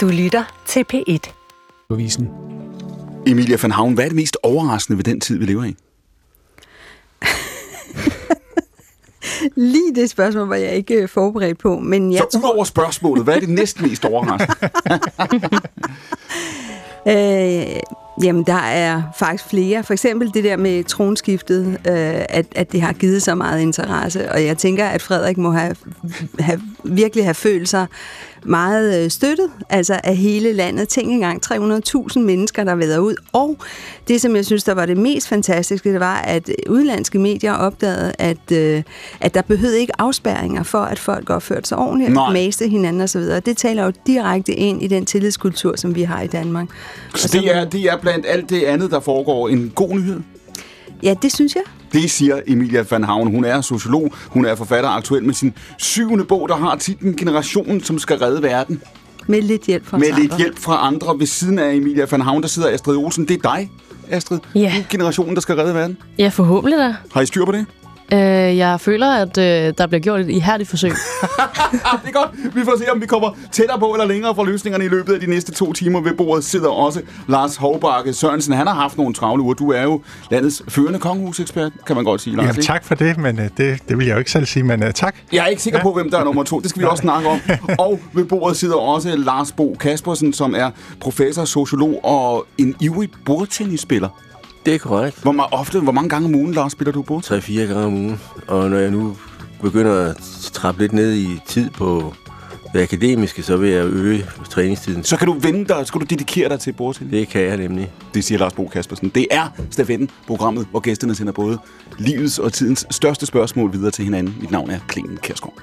Du lytter til P1. Bevisen. Emilia van Havn, hvad er det mest overraskende ved den tid, vi lever i? Lige det spørgsmål var jeg ikke øh, forberedt på, men jeg Så ud over spørgsmålet, hvad er det næsten mest overraskende? Øh, jamen, der er faktisk flere. For eksempel det der med tronskiftet, øh, at, at det har givet så meget interesse. Og jeg tænker, at Frederik må have, have virkelig have følt sig meget øh, støttet, altså af hele landet. Tænk engang 300.000 mennesker, der væder ud. Og det, som jeg synes, der var det mest fantastiske, det var, at udenlandske medier opdagede, at, øh, at der behøvede ikke afspærringer for, at folk opførte sig ordentligt, Nej. og maste hinanden osv. Det taler jo direkte ind i den tillidskultur, som vi har i Danmark. Så det er, det er blandt alt det andet, der foregår en god nyhed? Ja, det synes jeg. Det siger Emilia van Havn. Hun er sociolog, hun er forfatter aktuel med sin syvende bog, der har titlen Generationen, som skal redde verden. Med lidt hjælp fra Med os lidt andre. hjælp fra andre. Ved siden af Emilia van Havn, der sidder Astrid Olsen. Det er dig, Astrid. Ja. Du er generationen, der skal redde verden. Ja, forhåbentlig da. Har I styr på det? Øh, jeg føler, at øh, der bliver gjort et ihærdigt forsøg. Det er godt. Vi får se, om vi kommer tættere på eller længere fra løsningerne i løbet af de næste to timer. Ved bordet sidder også Lars Hovbakke Sørensen. Han har haft nogle travle uger. Du er jo landets førende kongehusekspert, kan man godt sige, Lars. Jamen, tak for det, men øh, det, det vil jeg jo ikke selv sige, men uh, tak. Jeg er ikke sikker på, hvem der er nummer to. Det skal vi også snakke om. Og ved bordet sidder også Lars Bo Kaspersen, som er professor, sociolog og en ivrig bordtennisspiller. Det er korrekt. Hvor, ma- ofte, hvor mange gange om ugen, Lars, spiller du bordtennis? 3-4 gange om ugen. Og når jeg nu begynder at trappe lidt ned i tid på det akademiske, så vil jeg øge træningstiden. Så kan du vende dig, skal du dedikere dig til bordtennis. Det kan jeg nemlig. Det siger Lars Bo Kaspersen. Det er Stafetten, programmet, hvor gæsterne sender både livets og tidens største spørgsmål videre til hinanden. Mit navn er Klingen Kærsgaard.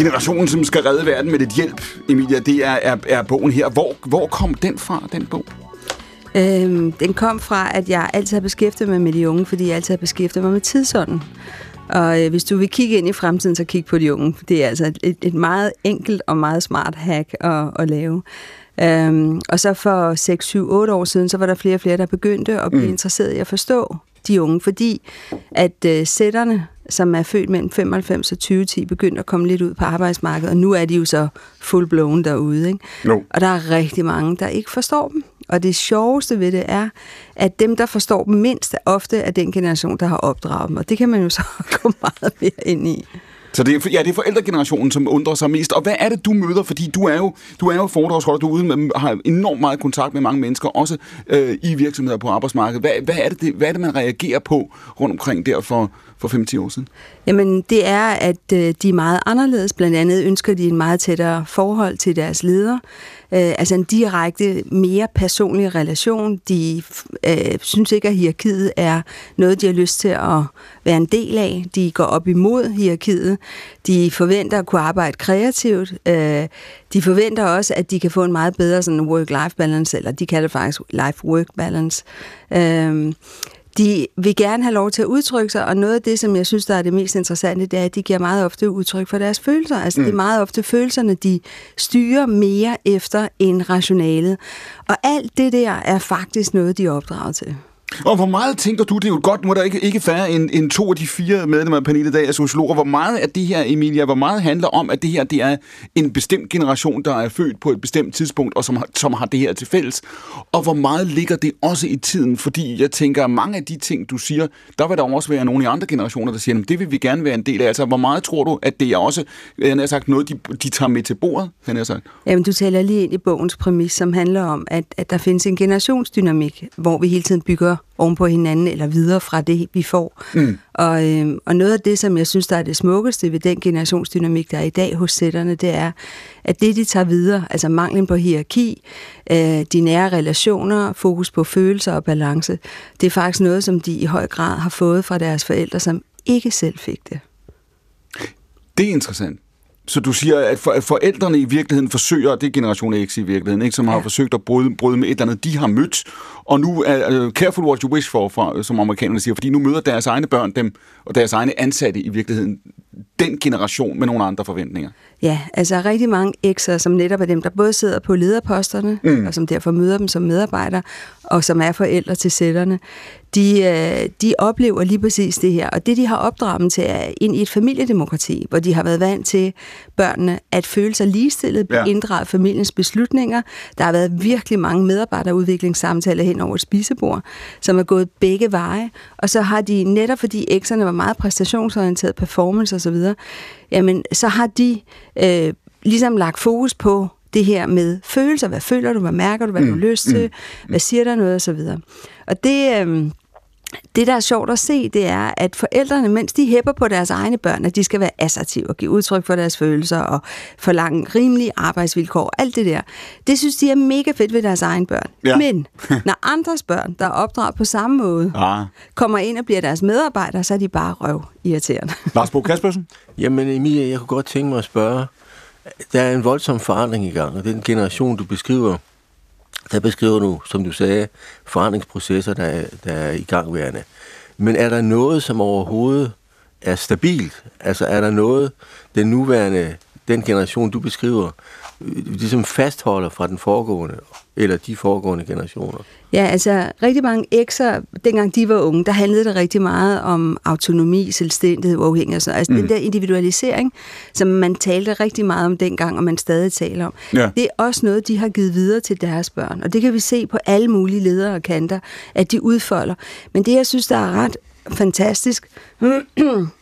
Generationen, som skal redde verden med lidt hjælp, Emilia, det er, er, er bogen her. Hvor, hvor kom den fra, den bog? Øhm, den kom fra, at jeg altid har beskæftiget mig med de unge, fordi jeg altid har beskæftiget mig med tidsånden. Og øh, hvis du vil kigge ind i fremtiden, så kig på de unge. Det er altså et, et meget enkelt og meget smart hack at, at lave. Øhm, og så for 6, 7, 8 år siden, så var der flere og flere, der begyndte at blive mm. interesseret i at forstå de unge, fordi at øh, sætterne, som er født mellem 95 og 2010, begyndte at komme lidt ud på arbejdsmarkedet, og nu er de jo så full-blown derude. Ikke? Jo. Og der er rigtig mange, der ikke forstår dem. Og det sjoveste ved det er, at dem, der forstår dem mindst, ofte er den generation, der har opdraget dem. Og det kan man jo så gå meget mere ind i. Så det er, ja, det er forældregenerationen, som undrer sig mest. Og hvad er det, du møder? Fordi du er jo, du er jo foredragsholder, du er ude med, har enormt meget kontakt med mange mennesker, også øh, i virksomheder på arbejdsmarkedet. Hvad, hvad, er det, det, hvad er det, man reagerer på rundt omkring der for, for 5-10 år siden? Jamen, det er, at øh, de er meget anderledes. Blandt andet ønsker de en meget tættere forhold til deres ledere. Øh, altså en direkte, mere personlig relation. De øh, synes ikke, at hierarkiet er noget, de har lyst til at være en del af. De går op imod hierarkiet. De forventer at kunne arbejde kreativt. Øh, de forventer også, at de kan få en meget bedre sådan work-life balance, eller de kalder det faktisk life-work balance. Øh, de vil gerne have lov til at udtrykke sig, og noget af det, som jeg synes, der er det mest interessante, det er, at de giver meget ofte udtryk for deres følelser. Altså, mm. det er meget ofte følelserne, de styrer mere efter end rationalet. Og alt det der er faktisk noget, de er opdraget til. Og hvor meget tænker du, det er jo godt, nu er der ikke, ikke færre end, end to af de fire medlemmer af panelet i dag er sociologer. Hvor meget af det her, Emilia, hvor meget handler om, at det her det er en bestemt generation, der er født på et bestemt tidspunkt, og som har, som har det her til fælles? Og hvor meget ligger det også i tiden? Fordi jeg tænker, at mange af de ting, du siger, der vil der også være nogle i andre generationer, der siger, at det vil vi gerne være en del af. Altså, hvor meget tror du, at det er også jeg har sagt, noget, de, de tager med til bordet? Han har sagt. Jamen, du taler lige ind i bogens præmis, som handler om, at, at der findes en generationsdynamik, hvor vi hele tiden bygger oven på hinanden, eller videre fra det, vi får. Mm. Og, øh, og noget af det, som jeg synes, der er det smukkeste ved den generationsdynamik, der er i dag hos sætterne, det er, at det, de tager videre, altså manglen på hierarki, øh, de nære relationer, fokus på følelser og balance, det er faktisk noget, som de i høj grad har fået fra deres forældre, som ikke selv fik det. Det er interessant. Så du siger, at, for, at forældrene i virkeligheden forsøger, det er generation X i virkeligheden, ikke, som ja. har forsøgt at bryde, bryde med et eller andet, de har mødt, og nu er uh, careful what you wish for, for, som amerikanerne siger, fordi nu møder deres egne børn dem, og deres egne ansatte i virkeligheden den generation med nogle andre forventninger. Ja, altså rigtig mange ekser, som netop er dem, der både sidder på lederposterne, mm. og som derfor møder dem som medarbejdere, og som er forældre til sætterne, de, øh, de oplever lige præcis det her. Og det, de har opdraget dem til, er ind i et familiedemokrati, hvor de har været vant til børnene at føle sig ligestillet, ja. inddrage familiens beslutninger. Der har været virkelig mange medarbejderudviklingssamtaler hen over et spisebord, som er gået begge veje. Og så har de, netop fordi ekserne var meget præstationsorienteret, performance osv., jamen så har de øh, ligesom lagt fokus på det her med følelser. Hvad føler du? Hvad mærker du? Hvad mm. du lyst til? Mm. Hvad siger der noget? Og så videre. Og det... Øh, det, der er sjovt at se, det er, at forældrene, mens de hæpper på deres egne børn, at de skal være assertive og give udtryk for deres følelser og forlange rimelige arbejdsvilkår, alt det der, det synes de er mega fedt ved deres egne børn. Ja. Men når andres børn, der er opdraget på samme måde, ja. kommer ind og bliver deres medarbejdere, så er de bare røv irriterende. Lars Bo Kaspersen? Jamen Emilia, jeg kunne godt tænke mig at spørge, der er en voldsom forandring i gang, og den generation, du beskriver, der beskriver du, som du sagde, forandringsprocesser, der er, der er i gangværende. Men er der noget, som overhovedet er stabilt? Altså er der noget, den nuværende, den generation, du beskriver, ligesom fastholder fra den foregående, eller de foregående generationer? Ja, altså rigtig mange ekser, dengang de var unge, der handlede det rigtig meget om autonomi, selvstændighed, uafhængighed og sådan Altså mm. den der individualisering, som man talte rigtig meget om dengang, og man stadig taler om. Ja. Det er også noget, de har givet videre til deres børn. Og det kan vi se på alle mulige ledere og kanter, at de udfolder. Men det, jeg synes, der er ret fantastisk,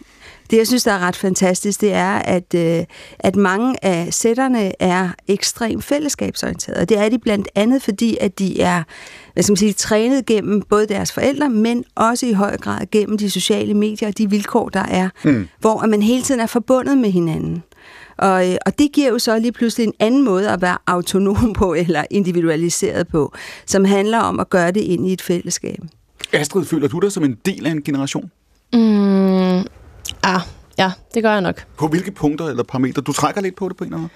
Det, jeg synes, der er ret fantastisk, det er, at, øh, at mange af sætterne er ekstremt fællesskabsorienterede. Og det er de blandt andet, fordi at de er hvad skal man sige, trænet gennem både deres forældre, men også i høj grad gennem de sociale medier og de vilkår, der er, mm. hvor man hele tiden er forbundet med hinanden. Og, øh, og det giver jo så lige pludselig en anden måde at være autonom på, eller individualiseret på, som handler om at gøre det ind i et fællesskab. Astrid, føler du dig som en del af en generation? Mm, Ja, ja, det gør jeg nok. På hvilke punkter eller parametre? Du trækker lidt på det på en eller anden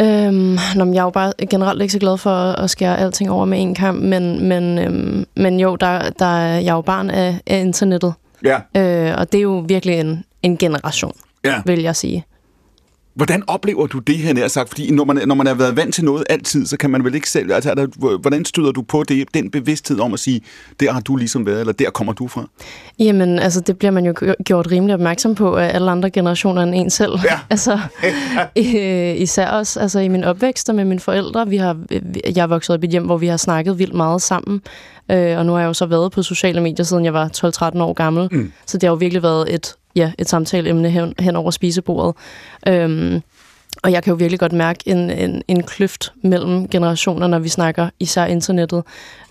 Øhm, nå, jeg er jo bare generelt ikke så glad for at skære alting over med en kamp, men, men, øhm, men jo, der, der, jeg er jo barn af, af internettet. Ja. Øh, og det er jo virkelig en, en generation, ja. vil jeg sige. Hvordan oplever du det her nær sagt? Fordi når man, når man har været vant til noget altid, så kan man vel ikke selv... Altså, der, hvordan støder du på det, den bevidsthed om at sige, der har du ligesom været, eller der kommer du fra? Jamen, altså, det bliver man jo gjort rimelig opmærksom på af alle andre generationer end en selv. Ja. altså, især også altså, i min opvækst med mine forældre. Vi har, jeg er vokset op i et hjem, hvor vi har snakket vildt meget sammen. Øh, og nu har jeg jo så været på sociale medier, siden jeg var 12-13 år gammel. Mm. Så det har jo virkelig været et ja, et samtaleemne hen, hen over spisebordet. Øhm, og jeg kan jo virkelig godt mærke en, en, en kløft mellem generationer, når vi snakker især internettet.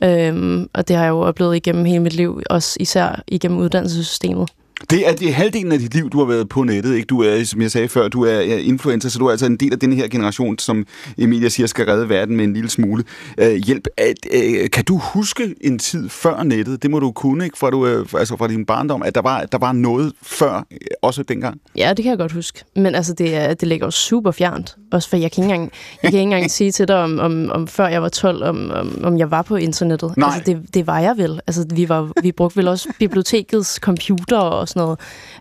Øhm, og det har jeg jo oplevet igennem hele mit liv, også især igennem uddannelsessystemet. Det er, det er halvdelen af dit liv, du har været på nettet. Ikke? Du er, som jeg sagde før, du er influencer, så du er altså en del af den her generation, som Emilia siger, skal redde verden med en lille smule øh, hjælp. At, øh, kan du huske en tid før nettet? Det må du kunne, ikke? Fra, du, øh, altså fra din barndom, at der var, der var noget før, øh, også dengang. Ja, det kan jeg godt huske. Men altså, det, er, det ligger jo super fjernt. Også for jeg kan ikke engang, jeg kan ikke engang sige til dig, om, om, om før jeg var 12, om, om, om jeg var på internettet. Nej. Altså, det, det var jeg vel. Altså, vi, var, vi brugte vel også bibliotekets computer og og sådan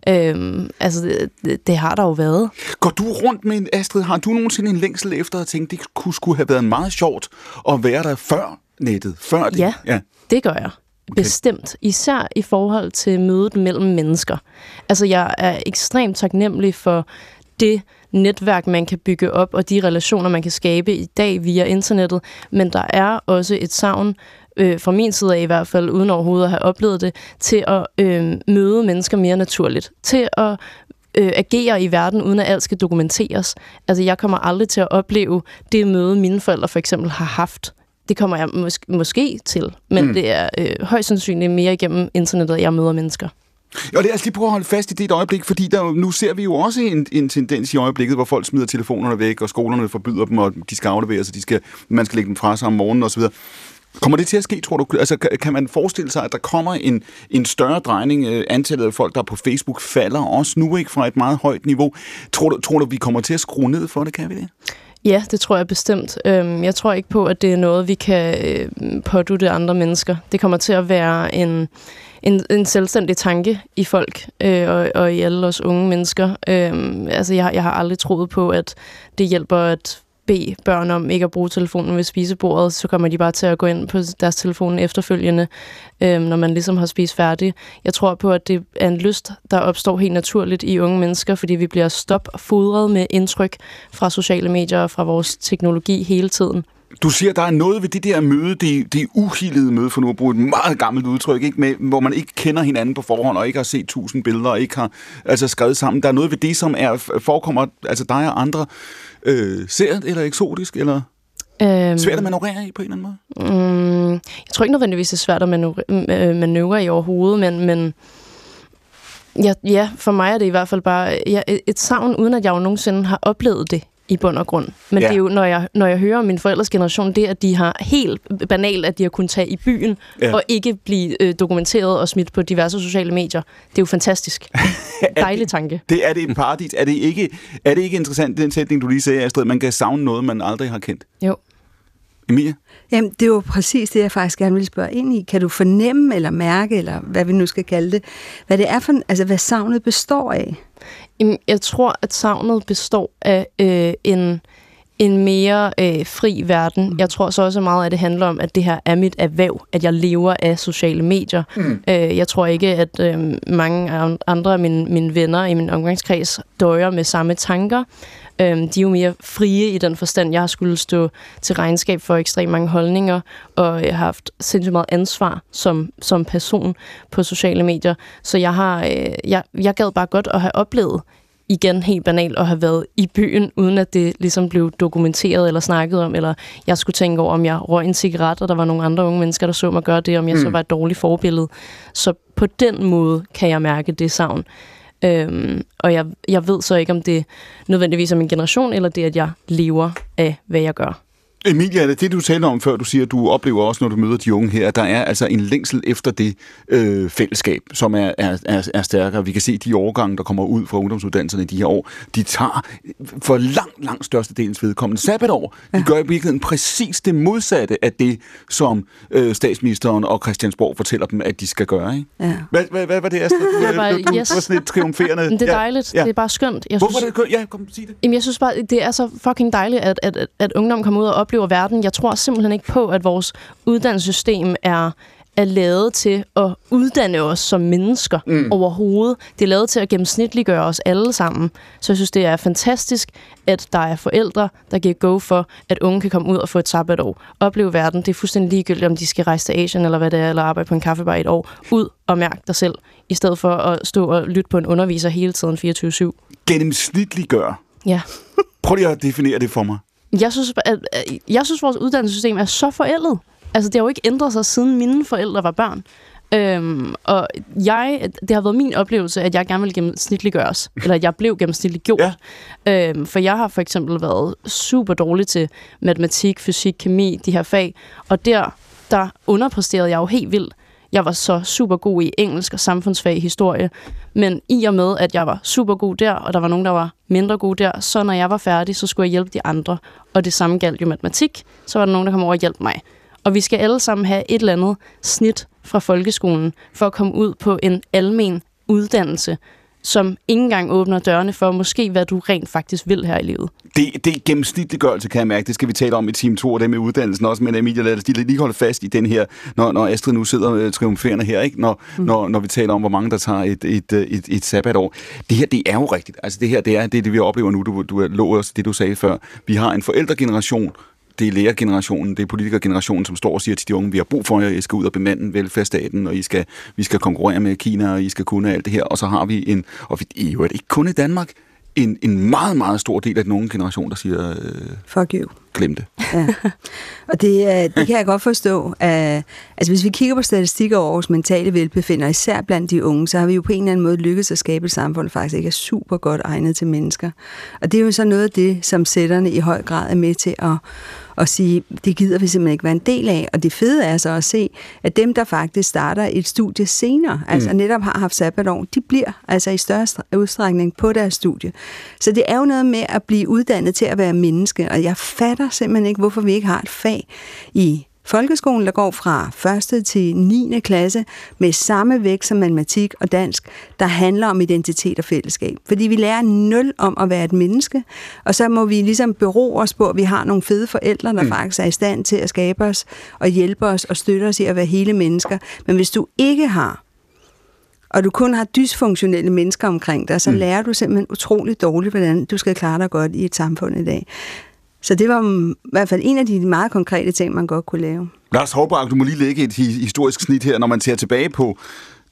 noget. Øhm, altså, det, det har der jo været. Går du rundt med en, Astrid, har du nogensinde en længsel efter at tænke, det kunne, skulle have været meget sjovt at være der før nettet? Før det? Ja, ja, det gør jeg. Okay. Bestemt. Især i forhold til mødet mellem mennesker. Altså, jeg er ekstremt taknemmelig for det netværk, man kan bygge op, og de relationer, man kan skabe i dag via internettet. Men der er også et savn øh, fra min side af i hvert fald, uden overhovedet at have oplevet det, til at øh, møde mennesker mere naturligt. Til at øh, agere i verden, uden at alt skal dokumenteres. Altså, jeg kommer aldrig til at opleve det møde, mine forældre for eksempel har haft. Det kommer jeg mås- måske til, men mm. det er øh, højst sandsynligt mere igennem internettet, at jeg møder mennesker. Og lad os lige prøve at holde fast i det et øjeblik, fordi der, nu ser vi jo også en, en tendens i øjeblikket, hvor folk smider telefonerne væk, og skolerne forbyder dem, og de skal afleveres, og de skal, man skal lægge dem fra sig om morgenen osv. Kommer det til at ske, tror du? Altså, kan man forestille sig, at der kommer en, en større drejning? Øh, antallet af folk, der er på Facebook, falder også nu ikke fra et meget højt niveau. Tror du, tror du vi kommer til at skrue ned for det? Kan vi det? Ja, det tror jeg bestemt. Øhm, jeg tror ikke på, at det er noget, vi kan øh, pådute andre mennesker. Det kommer til at være en, en, en selvstændig tanke i folk øh, og, og i alle os unge mennesker. Øhm, altså, jeg, jeg har aldrig troet på, at det hjælper at bede børn om ikke at bruge telefonen ved spisebordet, så kommer de bare til at gå ind på deres telefon efterfølgende, øh, når man ligesom har spist færdig. Jeg tror på, at det er en lyst, der opstår helt naturligt i unge mennesker, fordi vi bliver stop fodret med indtryk fra sociale medier og fra vores teknologi hele tiden. Du siger, der er noget ved det der møde, det, det uhildede møde, for nu at bruge et meget gammelt udtryk, ikke? Med, hvor man ikke kender hinanden på forhånd, og ikke har set tusind billeder, og ikke har altså, skrevet sammen. Der er noget ved det, som er, forekommer altså dig og andre øh, sært eller eksotisk, eller øhm, svært at manøvrere i på en eller anden måde? Mm, jeg tror ikke nødvendigvis, det er svært at manøvrere, øh, manøvrere i overhovedet, men, men ja, ja, for mig er det i hvert fald bare ja, et savn, uden at jeg jo nogensinde har oplevet det i bund og grund. Men ja. det er jo, når jeg, når jeg hører om min forældres generation, det at de har helt banalt, at de har kunnet tage i byen ja. og ikke blive øh, dokumenteret og smidt på diverse sociale medier. Det er jo fantastisk. Dejlig tanke. Det er det et paradis. Er det ikke, er det ikke interessant, den sætning, du lige sagde, Astrid, man kan savne noget, man aldrig har kendt? Jo. Emilia? Jamen, det er jo præcis det, jeg faktisk gerne vil spørge ind i. Kan du fornemme eller mærke, eller hvad vi nu skal kalde det, hvad det er for, altså hvad savnet består af? Jeg tror, at savnet består af øh, en, en mere øh, fri verden. Mm. Jeg tror så også meget, at det handler om, at det her er mit erhverv, at jeg lever af sociale medier. Mm. Øh, jeg tror ikke, at øh, mange andre af mine, mine venner i min omgangskreds døjer med samme tanker. Øhm, de er jo mere frie i den forstand. Jeg har skulle stå til regnskab for ekstremt mange holdninger, og jeg har haft sindssygt meget ansvar som, som person på sociale medier. Så jeg har øh, jeg, jeg gad bare godt at have oplevet igen helt banalt at have været i byen, uden at det ligesom blev dokumenteret eller snakket om, eller jeg skulle tænke over, om jeg røg en cigaret, og der var nogle andre unge mennesker, der så mig gøre det, om jeg mm. så var et dårligt forbillede. Så på den måde kan jeg mærke det savn. Øhm, og jeg, jeg ved så ikke, om det nødvendigvis er min generation, eller det, at jeg lever af, hvad jeg gør. Emilia, er det det, du talte om før, du siger, at du oplever også, når du møder de unge her, der er altså en længsel efter det øh, fællesskab, som er, er, er, er stærkere. Vi kan se, at de årgange, der kommer ud fra ungdomsuddannelserne i de her år, de tager for langt, langt størstedelens vedkommende sabbatår. De gør i virkeligheden præcis det modsatte af det, som øh, statsministeren og Christiansborg fortæller dem, at de skal gøre. Ikke? Ja. Hvad, hvad, hvad var det, Astrid? Du, det var, du, du yes. var sådan lidt triumferende. Det er dejligt. Ja. Det er bare skønt. Jeg Hvorfor synes, det? Ja, kom, sig det. Jamen, jeg synes bare, det er så fucking dejligt, at, at, at, at ungdom kommer ud og oplever oplever verden. Jeg tror simpelthen ikke på, at vores uddannelsessystem er er lavet til at uddanne os som mennesker mm. overhovedet. Det er lavet til at gennemsnitliggøre os alle sammen. Så jeg synes, det er fantastisk, at der er forældre, der giver go for, at unge kan komme ud og få et sabbatår. Opleve verden. Det er fuldstændig ligegyldigt, om de skal rejse til Asien eller hvad det er, eller arbejde på en kaffebar et år. Ud og mærke dig selv, i stedet for at stå og lytte på en underviser hele tiden 24-7. Gennemsnitliggøre? Ja. Prøv lige at definere det for mig. Jeg synes, at, jeg synes, at vores uddannelsessystem er så forældet. Altså, det har jo ikke ændret sig, siden mine forældre var børn. Øhm, og jeg, det har været min oplevelse, at jeg gerne vil gennemsnitliggøres, eller at jeg blev gennemsnitliggjort. Ja. Øhm, for jeg har for eksempel været super dårlig til matematik, fysik, kemi, de her fag, og der, der underpræsterede jeg jo helt vildt. Jeg var så super god i engelsk og samfundsfag i historie. Men i og med, at jeg var super god der, og der var nogen, der var mindre gode der, så når jeg var færdig, så skulle jeg hjælpe de andre. Og det samme galt jo matematik. Så var der nogen, der kom over og hjalp mig. Og vi skal alle sammen have et eller andet snit fra folkeskolen for at komme ud på en almen uddannelse, som ikke engang åbner dørene for måske, hvad du rent faktisk vil her i livet. Det, det er gennemsnitliggørelse, kan jeg mærke. Det skal vi tale om i time 2 og det med uddannelsen også. Men Emilia, lad os lige holde fast i den her, når, når Astrid nu sidder uh, triumferende her, ikke? Når, mm. når, når vi taler om, hvor mange der tager et, et, et, et, et sabbatår. Det her, det er jo rigtigt. Altså det her, det er det, det vi oplever nu. Du, du lå også det, du sagde før. Vi har en forældregeneration, det er lærergenerationen, det er politikergenerationen, som står og siger til de unge, vi har brug for jer, I skal ud og bemande velfærdsstaten, og I skal, vi skal konkurrere med Kina, og I skal kunne alt det her. Og så har vi en, og vi er jo ikke kun i Danmark, en, en meget, meget stor del af den unge generation, der siger... Øh, Fuck you. Glem det. Ja. Og det, det kan jeg godt forstå. At, altså, hvis vi kigger på statistikker over vores mentale velbefinder, især blandt de unge, så har vi jo på en eller anden måde lykkedes at skabe et samfund, der faktisk ikke er super godt egnet til mennesker. Og det er jo så noget af det, som sætterne i høj grad er med til at, og sige, det gider vi simpelthen ikke være en del af. Og det fede er så at se, at dem, der faktisk starter et studie senere, altså mm. netop har haft sabbatår, de bliver altså i større udstrækning på deres studie. Så det er jo noget med at blive uddannet til at være menneske, og jeg fatter simpelthen ikke, hvorfor vi ikke har et fag i Folkeskolen, der går fra 1. til 9. klasse med samme vægt som matematik og dansk, der handler om identitet og fællesskab. Fordi vi lærer nul om at være et menneske, og så må vi ligesom bero os på, at vi har nogle fede forældre, der mm. faktisk er i stand til at skabe os og hjælpe os og støtte os i at være hele mennesker. Men hvis du ikke har og du kun har dysfunktionelle mennesker omkring dig, så mm. lærer du simpelthen utroligt dårligt, hvordan du skal klare dig godt i et samfund i dag. Så det var i hvert fald en af de meget konkrete ting, man godt kunne lave. Lars Hårbrag, du må lige lægge et historisk snit her, når man ser tilbage på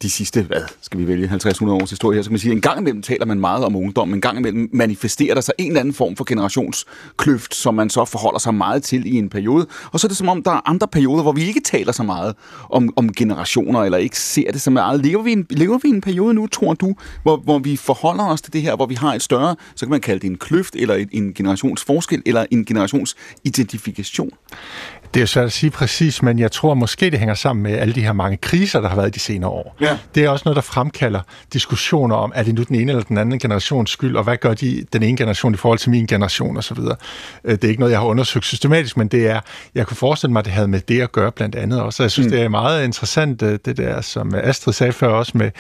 de sidste, hvad skal vi vælge, 50-100 års historie her, så kan man sige, at en gang imellem taler man meget om ungdom, en gang imellem manifesterer der sig en eller anden form for generationskløft, som man så forholder sig meget til i en periode. Og så er det som om, der er andre perioder, hvor vi ikke taler så meget om, om generationer, eller ikke ser det så meget. Lever vi, en, lever vi en periode nu, tror du, hvor, hvor vi forholder os til det her, hvor vi har et større, så kan man kalde det en kløft, eller en, en generationsforskel, eller en generationsidentifikation? Det er svært at sige præcis, men jeg tror måske, det hænger sammen med alle de her mange kriser, der har været de senere år. Ja. Det er også noget, der fremkalder diskussioner om, er det nu den ene eller den anden generations skyld, og hvad gør de den ene generation i forhold til min generation osv. Øh, det er ikke noget, jeg har undersøgt systematisk, men det er, jeg kunne forestille mig, at det havde med det at gøre blandt andet også. Jeg synes, mm. det er meget interessant, øh, det der, som Astrid sagde før også, med,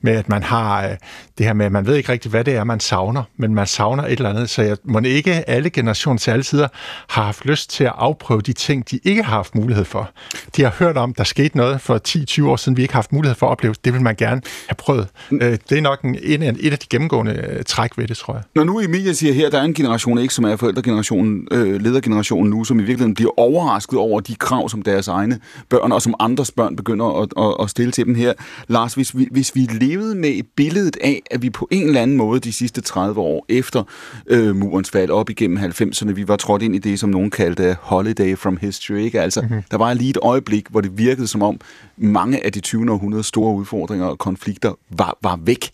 med at man har øh, det her med, at man ved ikke rigtig, hvad det er, man savner, men man savner et eller andet, så jeg må ikke alle generationer til alle tider har haft lyst til at afprøve de ting, de ikke har haft mulighed for. De har hørt om, der skete noget for 10-20 år siden, vi ikke har haft mulighed for at opleve. Det vil man gerne have prøvet. Øh, det er nok en, et af de gennemgående øh, træk ved det, tror jeg. Når nu Emilia siger her, der er en generation X, som er forældregenerationen, øh, ledergenerationen nu, som i virkeligheden bliver overrasket over de krav, som deres egne børn og som andres børn begynder at, at, at stille til dem her. Lars, hvis vi, hvis vi levede med et billedet af, at vi på en eller anden måde de sidste 30 år efter øh, murens fald op igennem 90'erne, vi var trådt ind i det, som nogen kaldte holiday from history, ikke? Altså, mm-hmm. der var lige et øjeblik, hvor det virkede som om mange af de 20. århundredes store udfordringer og konflikter var, var væk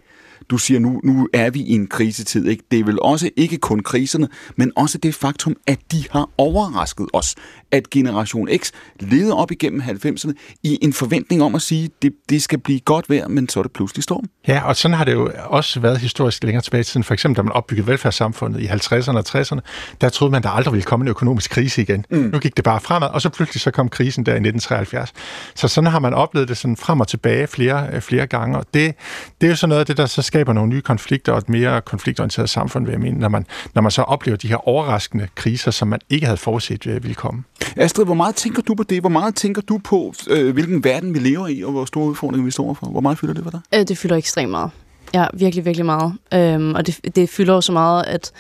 du siger, nu, nu er vi i en krisetid. Ikke? Det er vel også ikke kun kriserne, men også det faktum, at de har overrasket os. At Generation X leder op igennem 90'erne i en forventning om at sige, det, det skal blive godt vejr, men så er det pludselig storm. Ja, og sådan har det jo også været historisk længere tilbage i tiden. For eksempel, da man opbyggede velfærdssamfundet i 50'erne og 60'erne, der troede man, der aldrig ville komme en økonomisk krise igen. Mm. Nu gik det bare fremad, og så pludselig så kom krisen der i 1973. Så sådan har man oplevet det sådan frem og tilbage flere, flere gange, og det, det er jo sådan noget af det, der så skal skaber nogle nye konflikter og et mere konfliktorienteret samfund, vil jeg mene, når man, når man så oplever de her overraskende kriser, som man ikke havde forudset øh, ville komme. Astrid, hvor meget tænker du på det? Hvor meget tænker du på, øh, hvilken verden vi lever i, og hvor store udfordringer vi står for? Hvor meget fylder det for dig? Øh, det fylder ekstremt meget. Ja, virkelig, virkelig meget. Øhm, og det, det fylder jo så meget, at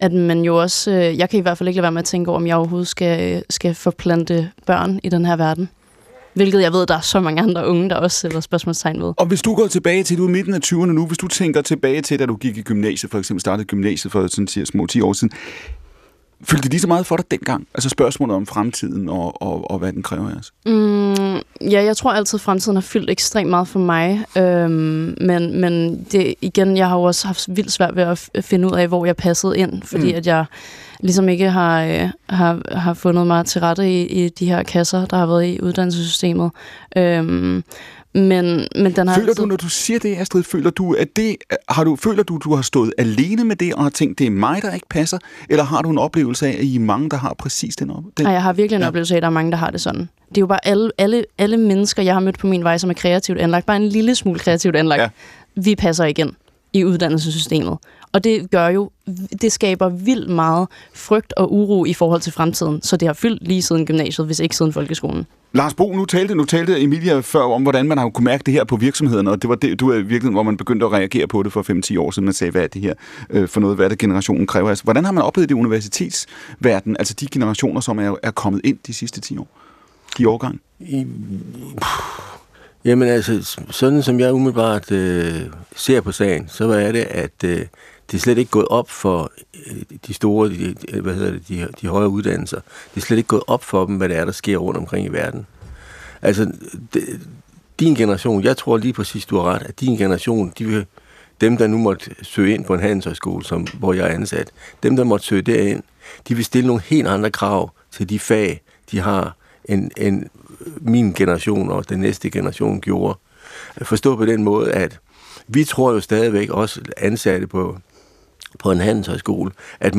at man jo også, øh, jeg kan i hvert fald ikke lade være med at tænke over, om jeg overhovedet skal, skal forplante børn i den her verden. Hvilket jeg ved, der er så mange andre unge, der også sætter spørgsmålstegn ved. Og hvis du går tilbage til, du er midten af 20'erne nu, hvis du tænker tilbage til, da du gik i gymnasiet, for eksempel startede gymnasiet for sådan siger, små 10 år siden, Fyldte det lige så meget for dig dengang? Altså spørgsmålet om fremtiden og, og, og hvad den kræver af os? Mm, ja, jeg tror altid, at fremtiden har fyldt ekstremt meget for mig. Øhm, men men det, igen, jeg har jo også haft vildt svært ved at finde ud af, hvor jeg passede ind. Fordi mm. at jeg ligesom ikke har, øh, har, har fundet mig til rette i, i de her kasser, der har været i uddannelsessystemet. Øhm, men, men den har føler altid... du, når du siger det, Astrid, føler du, at det, har du, føler du, du har stået alene med det, og har tænkt, det er mig, der ikke passer? Eller har du en oplevelse af, at I er mange, der har præcis den oplevelse? Nej, jeg har virkelig en ja. oplevelse af, at der er mange, der har det sådan. Det er jo bare alle, alle, alle mennesker, jeg har mødt på min vej, som er kreativt anlagt, bare en lille smule kreativt anlagt, ja. vi passer igen i uddannelsessystemet. Og det gør jo, det skaber vildt meget frygt og uro i forhold til fremtiden, så det har fyldt lige siden gymnasiet, hvis ikke siden folkeskolen. Lars Bo, nu talte, nu talte Emilia før om, hvordan man har kunne mærke det her på virksomhederne, og det var det, du er virkelig, hvor man begyndte at reagere på det for 5-10 år siden, man sagde, hvad er det her øh, for noget, hvad er det generationen kræver. Altså, hvordan har man oplevet det i universitetsverdenen, altså de generationer, som er, er kommet ind de sidste 10 år, de årgang? I, jamen altså, sådan som jeg umiddelbart øh, ser på sagen, så er det, at øh, det er slet ikke gået op for øh, de store, de, hvad hedder det, de, de højere uddannelser. Det er slet ikke gået op for dem, hvad det er, der sker rundt omkring i verden. Altså, det, din generation, jeg tror lige præcis, du har ret, at din generation, de vil, dem, der nu måtte søge ind på en handelshøjskole, som, hvor jeg er ansat, dem, der måtte søge derind, de vil stille nogle helt andre krav til de fag, de har, end, end min generation og den næste generation gjorde. Forstå på den måde, at vi tror jo stadigvæk, også ansatte på, på en handelshøjskole, at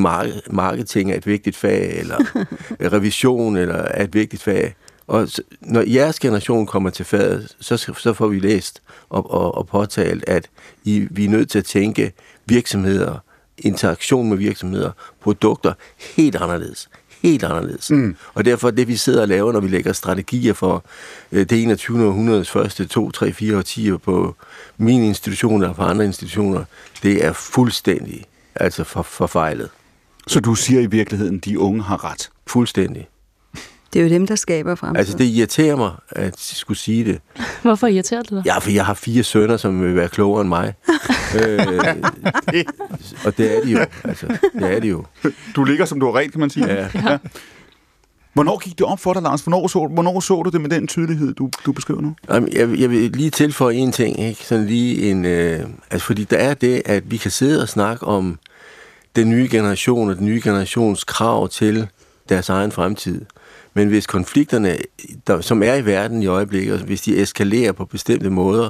marketing er et vigtigt fag, eller revision eller er et vigtigt fag. Og når jeres generation kommer til fadet, så, så får vi læst og, og, og påtalt, at I, vi er nødt til at tænke virksomheder, interaktion med virksomheder, produkter helt anderledes. Helt anderledes. Mm. Og derfor det, vi sidder og laver, når vi lægger strategier for øh, det 21. århundredes første 2, 3, 4 årtier på mine institutioner og på andre institutioner, det er fuldstændig altså for, forfejlet. Så du siger i virkeligheden, at de unge har ret? Fuldstændig. Det er jo dem, der skaber fremtiden. Altså, det irriterer mig, at jeg skulle sige det. Hvorfor irriterer det dig? Ja, for jeg har fire sønner, som vil være klogere end mig. øh, og det er de jo. Altså, det er de jo. Du ligger, som du har ret, kan man sige. Ja. ja. Hvornår gik det op for dig, Lars? Hvornår så, hvornår så du det med den tydelighed, du, du beskriver nu? Jamen, jeg, jeg vil lige tilføje en ting. Ikke? Sådan lige en, øh, altså, fordi der er det, at vi kan sidde og snakke om den nye generation og den nye generations krav til deres egen fremtid. Men hvis konflikterne, der, som er i verden i øjeblikket, hvis de eskalerer på bestemte måder,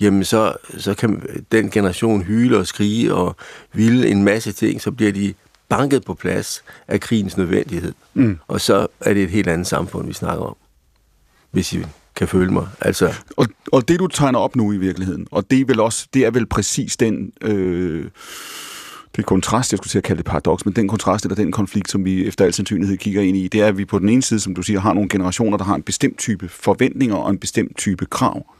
jamen så, så kan den generation hyle og skrige og ville en masse ting, så bliver de banket på plads af krigens nødvendighed. Mm. Og så er det et helt andet samfund, vi snakker om. Hvis I kan føle mig. Altså. Og, og det, du tegner op nu i virkeligheden, og det er vel også, det er vel præcis den... Øh det kontrast, jeg skulle til at kalde det paradoks, men den kontrast eller den konflikt, som vi efter al sandsynlighed kigger ind i, det er, at vi på den ene side, som du siger, har nogle generationer, der har en bestemt type forventninger og en bestemt type krav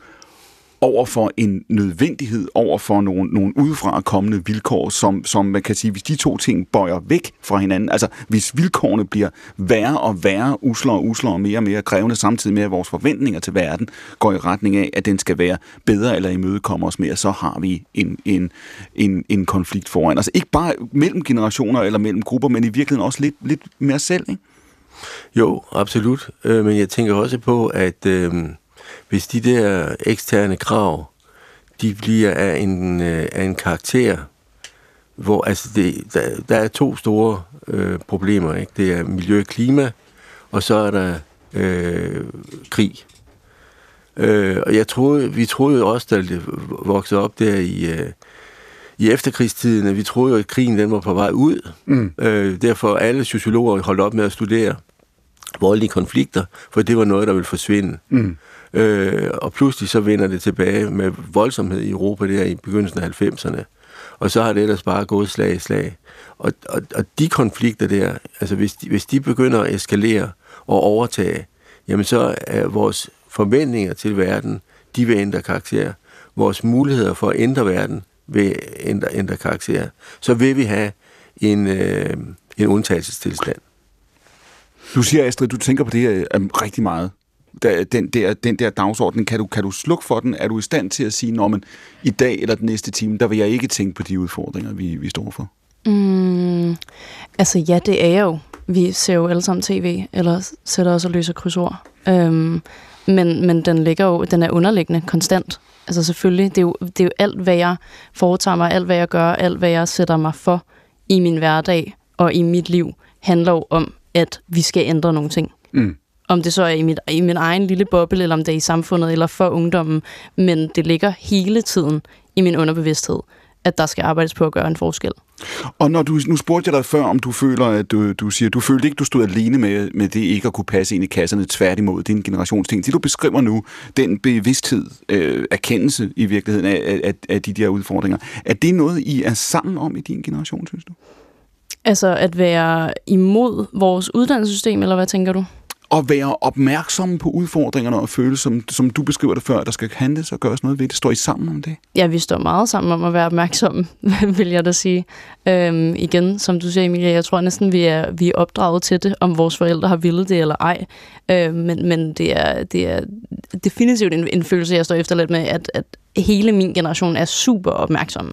over for en nødvendighed, over for nogle, nogle udefra kommende vilkår, som, som man kan sige, hvis de to ting bøjer væk fra hinanden, altså hvis vilkårene bliver værre og værre, usler og usler og mere og mere krævende, samtidig med at vores forventninger til verden går i retning af, at den skal være bedre eller imødekomme os mere, så har vi en, en, en, en konflikt foran. Altså ikke bare mellem generationer eller mellem grupper, men i virkeligheden også lidt, lidt mere selv, ikke? Jo, absolut. Øh, men jeg tænker også på, at øh, hvis de der eksterne krav, de bliver af en, øh, af en karakter, hvor altså det, der, der er to store øh, problemer. Ikke? Det er miljø og klima, og så er der øh, krig. Øh, og jeg troede, vi troede jo også, da det voksede op der i, øh, i efterkrigstiden, at vi troede jo, at krigen den var på vej ud. Mm. Øh, derfor alle sociologer holdt op med at studere voldelige konflikter, for det var noget, der ville forsvinde. Mm. Øh, og pludselig så vender det tilbage med voldsomhed i Europa der i begyndelsen af 90'erne. Og så har det ellers bare gået slag i slag. Og, og, og de konflikter der, altså hvis de, hvis de begynder at eskalere og overtage, jamen så er vores forventninger til verden, de vil ændre karakter. Vores muligheder for at ændre verden vil ændre, ændre karakter. Så vil vi have en, øh, en undtagelsestilstand. Du siger, Astrid, du tænker på det her øh, rigtig meget den, der, den der dagsorden, kan du, kan du slukke for den? Er du i stand til at sige, når man i dag eller den næste time, der vil jeg ikke tænke på de udfordringer, vi, vi står for? Mm, altså ja, det er jeg jo. Vi ser jo alle sammen tv, eller sætter os og løser krydsord. Øhm, men, men den ligger jo, den er underliggende konstant. Altså selvfølgelig, det er, jo, det er jo alt, hvad jeg foretager mig, alt, hvad jeg gør, alt, hvad jeg sætter mig for i min hverdag og i mit liv, handler jo om, at vi skal ændre nogle ting. Mm. Om det så er i, mit, i min egen lille boble, eller om det er i samfundet, eller for ungdommen. Men det ligger hele tiden i min underbevidsthed, at der skal arbejdes på at gøre en forskel. Og når du, nu spurgte jeg dig før, om du føler, at du, du siger, du følte ikke, du stod alene med, med det ikke at kunne passe ind i kasserne, tværtimod din generationsting. Det du beskriver nu, den bevidsthed, øh, erkendelse i virkeligheden af, af, af de der udfordringer, er det noget, I er sammen om i din generation, synes du? Altså at være imod vores uddannelsessystem, eller hvad tænker du? At være opmærksomme på udfordringerne og føle, som, som du beskriver det før, at der skal handles og gøres noget ved det. Står I sammen om det? Ja, vi står meget sammen om at være opmærksomme, vil jeg da sige. Øhm, igen, som du siger, Emilia, jeg tror næsten, vi er, vi er opdraget til det, om vores forældre har ville det eller ej. Øhm, men men det, er, det er definitivt en, en følelse, jeg står efterladt med, at, at hele min generation er super opmærksomme.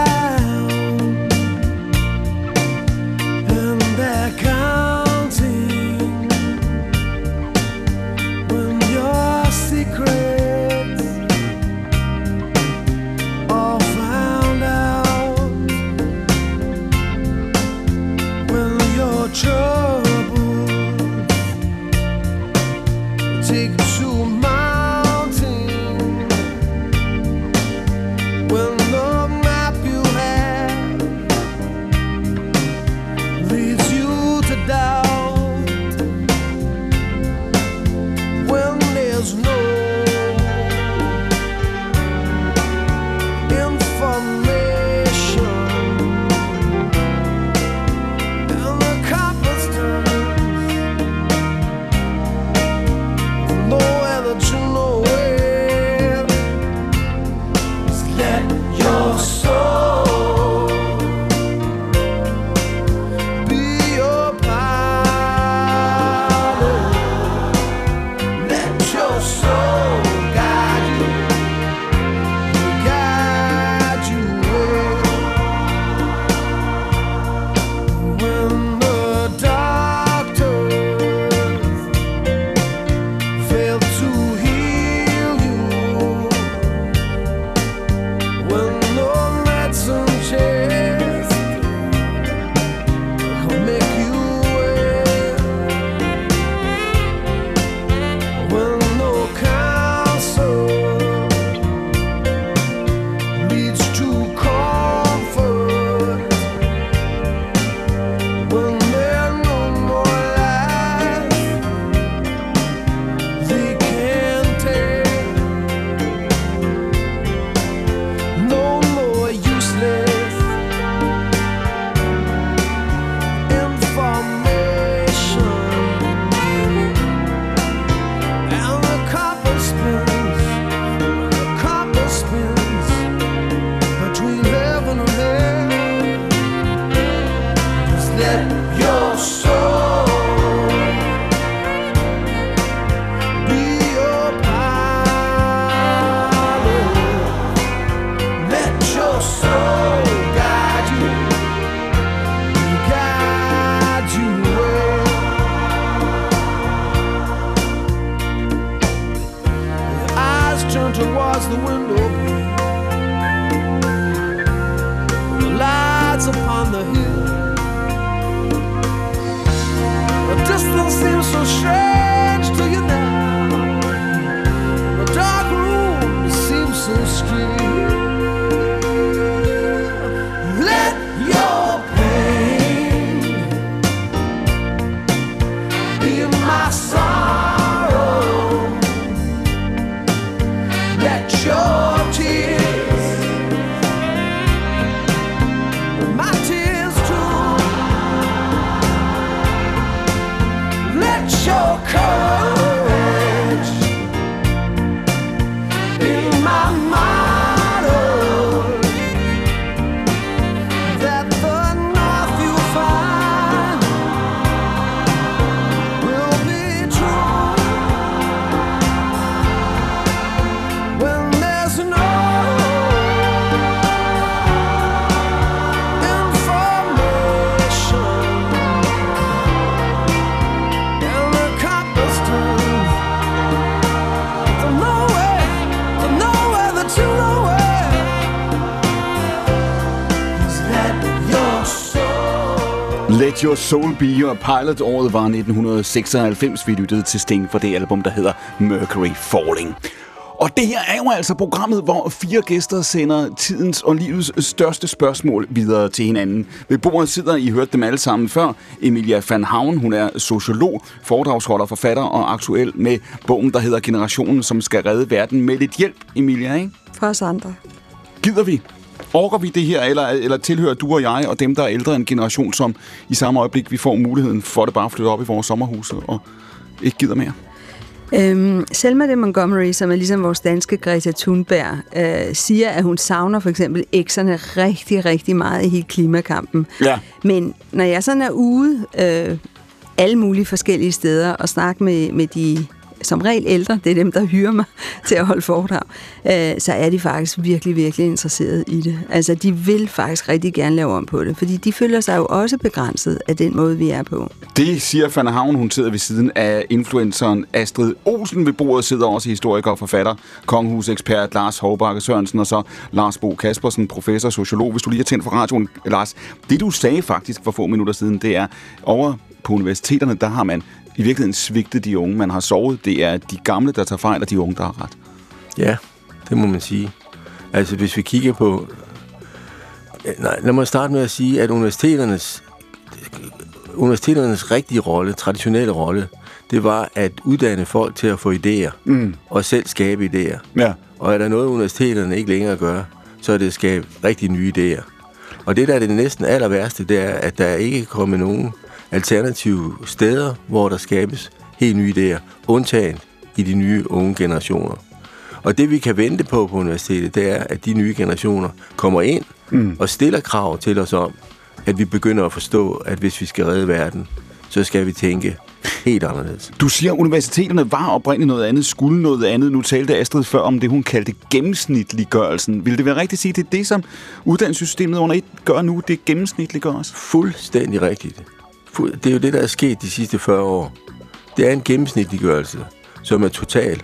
Let Your Soul Be Your Pilot. Året var 1996. Vi lyttede til Sting for det album, der hedder Mercury Falling. Og det her er jo altså programmet, hvor fire gæster sender tidens og livets største spørgsmål videre til hinanden. Ved bordet sidder, I hørte dem alle sammen før, Emilia van Havn. Hun er sociolog, foredragsholder, forfatter og aktuel med bogen, der hedder Generationen, som skal redde verden med lidt hjælp, Emilia, ikke? For os andre. Gider vi? Orker vi det her, eller, eller tilhører du og jeg og dem, der er ældre en generation, som i samme øjeblik, vi får muligheden for det bare at flytte op i vores sommerhuse og ikke gider mere? Øhm, Selma de Montgomery, som er ligesom vores danske Greta Thunberg, øh, siger, at hun savner for eksempel ekserne rigtig, rigtig meget i hele klimakampen. Ja. Men når jeg sådan er ude øh, alle mulige forskellige steder og snakker med, med de som regel ældre, det er dem, der hyrer mig til at holde foredrag, øh, så er de faktisk virkelig, virkelig interesseret i det. Altså, de vil faktisk rigtig gerne lave om på det, fordi de føler sig jo også begrænset af den måde, vi er på. Det siger Fanna Havn. Hun sidder ved siden af influenceren Astrid Olsen. Ved bordet sidder også historiker og forfatter, kongehusekspert Lars Hovbakke Sørensen, og så Lars Bo Kaspersen, professor sociolog. Hvis du lige har tændt for radioen, Lars. Det du sagde faktisk for få minutter siden, det er over på universiteterne, der har man i virkeligheden svigtet de unge. Man har sovet. Det er de gamle, der tager fejl, og de unge, der har ret. Ja, det må man sige. Altså, hvis vi kigger på... Nej, lad mig starte med at sige, at universiteternes, universiteternes rigtige rolle, traditionelle rolle, det var at uddanne folk til at få idéer, mm. og selv skabe idéer. Ja. Og er der noget, universiteterne ikke længere gør, så er det at skabe rigtig nye idéer. Og det, der er det næsten aller værste, det er, at der ikke er kommet nogen alternative steder, hvor der skabes helt nye idéer, undtagen i de nye unge generationer. Og det, vi kan vente på på universitetet, det er, at de nye generationer kommer ind mm. og stiller krav til os om, at vi begynder at forstå, at hvis vi skal redde verden, så skal vi tænke helt anderledes. Du siger, at universiteterne var oprindeligt noget andet, skulle noget andet. Nu talte Astrid før om det, hun kaldte gennemsnitliggørelsen. Vil det være rigtigt at sige, at det er det, som uddannelsessystemet under et gør nu, det gennemsnitliggøres? Fuldstændig rigtigt. Det er jo det, der er sket de sidste 40 år. Det er en gennemsnitliggørelse, som er total.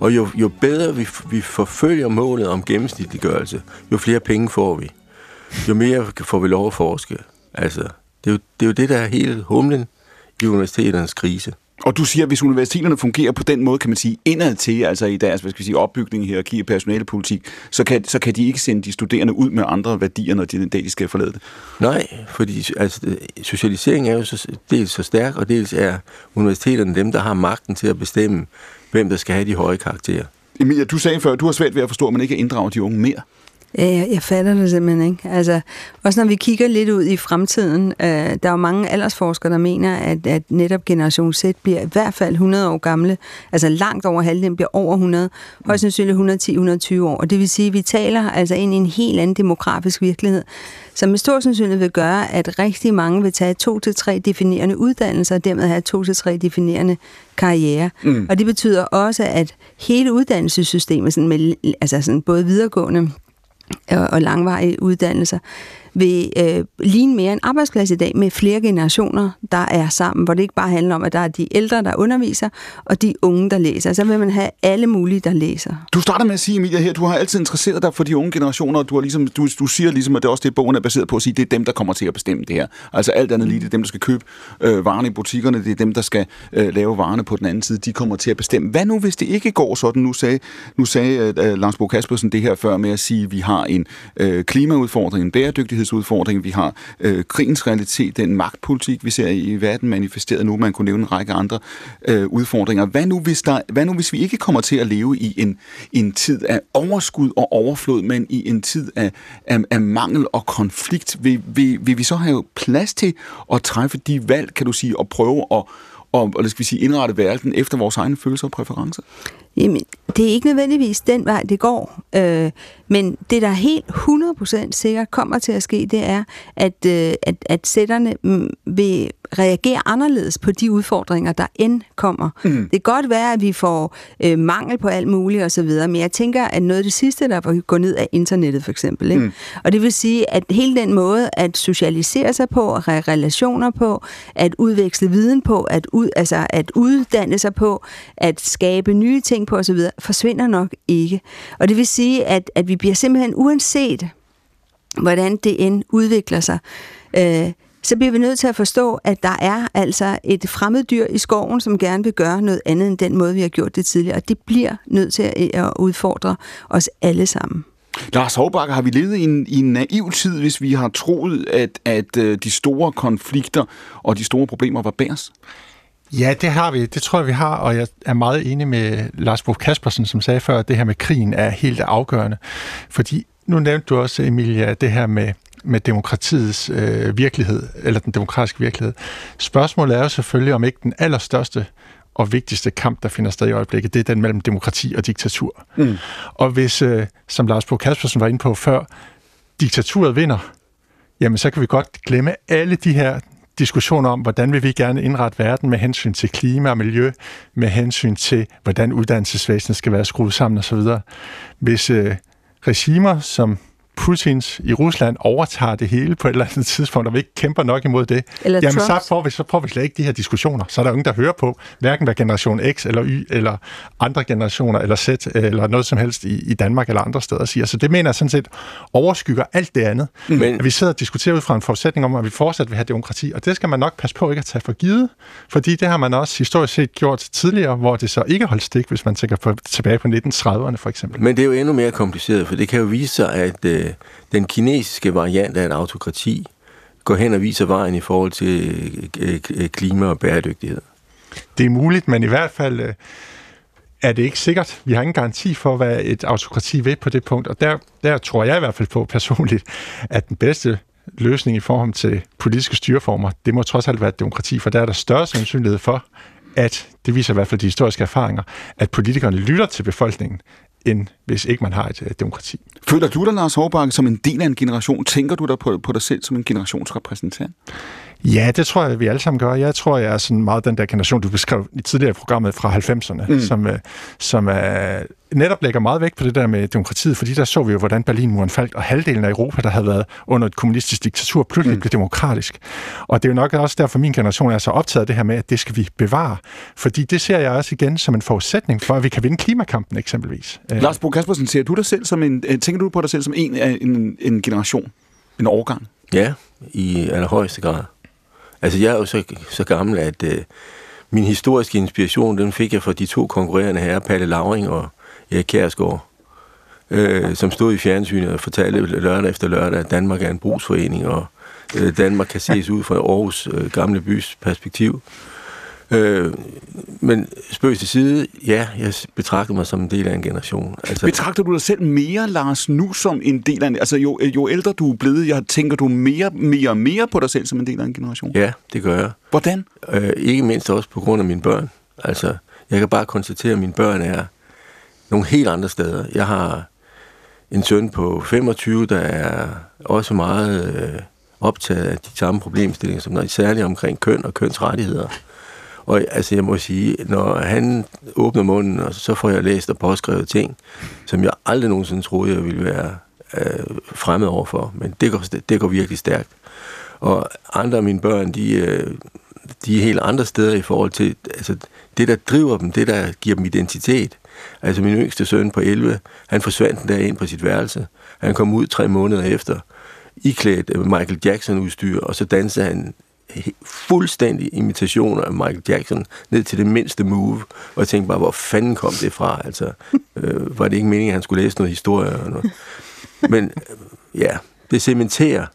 Og jo, jo bedre vi, vi forfølger målet om gennemsnitliggørelse, jo flere penge får vi. Jo mere får vi lov at forske. Altså, det er jo det, er jo det der er hele humlen i universiteternes krise. Og du siger, at hvis universiteterne fungerer på den måde, kan man sige, indad til, altså i deres hvad skal vi sige, opbygning, hierarki og personalepolitik, så kan, så kan de ikke sende de studerende ud med andre værdier, når de den dag, de skal forlade det. Nej, fordi altså, socialisering er jo så, dels så stærk, og dels er universiteterne dem, der har magten til at bestemme, hvem der skal have de høje karakterer. Emilia, du sagde før, at du har svært ved at forstå, at man ikke kan inddrage de unge mere. Ja, jeg, jeg fatter det simpelthen ikke. Altså, også når vi kigger lidt ud i fremtiden, øh, der er jo mange aldersforskere, der mener, at, at netop generation Z bliver i hvert fald 100 år gamle, altså langt over halvdelen bliver over 100, højst sandsynligt 110-120 år. Og det vil sige, at vi taler altså ind i en helt anden demografisk virkelighed, som med stor sandsynlighed vil gøre, at rigtig mange vil tage to til tre definerende uddannelser, og dermed have to til tre definerende karriere. Mm. Og det betyder også, at hele uddannelsessystemet, sådan med, altså sådan både videregående og, og langvarige uddannelser, vil øh, ligne mere en arbejdsplads i dag med flere generationer, der er sammen, hvor det ikke bare handler om, at der er de ældre, der underviser, og de unge, der læser. Så vil man have alle mulige, der læser. Du starter med at sige, Emilia, her, du har altid interesseret dig for de unge generationer, og du, har ligesom, du, du siger ligesom, at det er også det, bogen er baseret på at sige, det er dem, der kommer til at bestemme det her. Altså alt andet lige, det er dem, der skal købe øh, varerne i butikkerne, det er dem, der skal øh, lave varerne på den anden side, de kommer til at bestemme. Hvad nu, hvis det ikke går sådan? Nu sagde, nu sagde øh, Lars Bo Kaspersen det her før med at sige, at vi har en øh, klimaudfordring, en sikkerhedsudfordring, vi har øh, krigens realitet, den magtpolitik, vi ser i verden manifesteret nu, man kunne nævne en række andre øh, udfordringer. Hvad nu, hvis der, hvad nu, hvis vi ikke kommer til at leve i en, en tid af overskud og overflod, men i en tid af, af, af mangel og konflikt? Vil, vil, vil vi så have plads til at træffe de valg, kan du sige, og prøve at og, og skal vi sige, indrette verden efter vores egne følelser og præferencer? Jamen, det er ikke nødvendigvis den vej, det går. Øh, men det, der helt 100% sikkert kommer til at ske, det er, at, øh, at, at sætterne mm, vil reagere anderledes på de udfordringer, der end kommer. Mm. Det kan godt være, at vi får øh, mangel på alt muligt osv., men jeg tænker, at noget af det sidste, der vil gå ned af internettet for eksempel. Ikke? Mm. Og det vil sige, at hele den måde at socialisere sig på, at have relationer på, at udveksle viden på, at, ud, altså at uddanne sig på, at skabe nye ting på osv., forsvinder nok ikke. Og det vil sige, at, at vi bliver simpelthen uanset, hvordan det end udvikler sig, øh, så bliver vi nødt til at forstå, at der er altså et fremmed dyr i skoven, som gerne vil gøre noget andet end den måde, vi har gjort det tidligere. Og det bliver nødt til at udfordre os alle sammen. Lars Håbakker, har vi levet i en, i en naiv tid, hvis vi har troet, at, at øh, de store konflikter og de store problemer var bærs? Ja, det har vi. Det tror jeg, vi har, og jeg er meget enig med Lars Bo Kaspersen, som sagde før, at det her med krigen er helt afgørende. Fordi nu nævnte du også, Emilia, det her med, med demokratiets øh, virkelighed, eller den demokratiske virkelighed. Spørgsmålet er jo selvfølgelig, om ikke den allerstørste og vigtigste kamp, der finder sted i øjeblikket, det er den mellem demokrati og diktatur. Mm. Og hvis, øh, som Lars Bo Kaspersen var inde på før, diktaturet vinder, jamen så kan vi godt glemme alle de her diskussion om, hvordan vil vi gerne indrette verden med hensyn til klima og miljø, med hensyn til, hvordan uddannelsesvæsenet skal være skruet sammen osv. Hvis øh, regimer som Putins i Rusland overtager det hele på et eller andet tidspunkt, og vi ikke kæmper nok imod det, eller jamen så får, vi, så får vi slet ikke de her diskussioner. Så er der ingen, der hører på, hverken hvad generation X eller Y, eller andre generationer, eller Z, eller noget som helst i, i Danmark eller andre steder siger. Så det mener jeg sådan set overskygger alt det andet. Men... At vi sidder og diskuterer ud fra en forudsætning om, at vi fortsat vil have demokrati, og det skal man nok passe på ikke at tage for givet, fordi det har man også historisk set gjort tidligere, hvor det så ikke holdt stik, hvis man tænker på, tilbage på 1930'erne for eksempel. Men det er jo endnu mere kompliceret, for det kan jo vise sig, at øh, den kinesiske variant af et autokrati går hen og viser vejen i forhold til øh, øh, øh, klima og bæredygtighed. Det er muligt, men i hvert fald øh, er det ikke sikkert. Vi har ingen garanti for, hvad et autokrati ved på det punkt, og der, der tror jeg i hvert fald på personligt, at den bedste løsning i forhold til politiske styreformer, det må trods alt være et demokrati, for der er der større sandsynlighed for, at det viser i hvert fald de historiske erfaringer, at politikerne lytter til befolkningen, end hvis ikke man har et øh, demokrati. Føler du dig, Lars Hårbakke, som en del af en generation? Tænker du dig på, på dig selv som en generationsrepræsentant? Ja, det tror jeg, vi alle sammen gør. Jeg tror, jeg er sådan meget den der generation, du beskrev i tidligere programmet fra 90'erne, mm. som, øh, som er, netop lægger meget vægt på det der med demokratiet, fordi der så vi jo, hvordan Berlinmuren faldt, og halvdelen af Europa, der havde været under et kommunistisk diktatur, pludselig mm. blev demokratisk. Og det er jo nok også derfor, min generation er så optaget af det her med, at det skal vi bevare. Fordi det ser jeg også igen som en forudsætning for, at vi kan vinde klimakampen eksempelvis. Øh. Lars Bo Kaspersen, ser du dig selv som en, øh, tænker du på dig selv som en af en, en generation, en årgang? Ja, i allerhøjeste grad. Altså, jeg er jo så, så gammel, at øh, min historiske inspiration, den fik jeg fra de to konkurrerende herrer, Palle Lauring og Erik Kjærsgaard, øh, som stod i fjernsynet og fortalte lørdag efter lørdag, at Danmark er en brugsforening, og øh, Danmark kan ses ud fra Aarhus øh, gamle bys perspektiv. Øh, men spøg til side, ja, jeg betragter mig som en del af en generation. Altså, betragter du dig selv mere, Lars, nu som en del af en... Altså, jo, jo ældre du er blevet, jeg tænker du mere, mere og mere på dig selv som en del af en generation? Ja, det gør jeg. Hvordan? Øh, ikke mindst også på grund af mine børn. Altså, jeg kan bare konstatere, at mine børn er nogle helt andre steder. Jeg har en søn på 25, der er også meget øh, optaget af de samme problemstillinger, som særligt omkring køn og kønsrettigheder. Og altså, jeg må sige, når han åbner munden, og så får jeg læst og påskrevet ting, som jeg aldrig nogensinde troede, jeg ville være øh, fremmed overfor, men det går, det går virkelig stærkt. Og andre af mine børn, de, øh, de er helt andre steder i forhold til, altså det der driver dem, det der giver dem identitet. Altså min yngste søn på 11, han forsvandt en dag ind på sit værelse. Han kom ud tre måneder efter, iklædt øh, Michael Jackson-udstyr, og så dansede han fuldstændig imitationer af Michael Jackson, ned til det mindste move, og jeg tænkte bare, hvor fanden kom det fra? Altså, øh, var det ikke meningen, at han skulle læse noget historie? Og noget? Men øh, ja, det cementerer.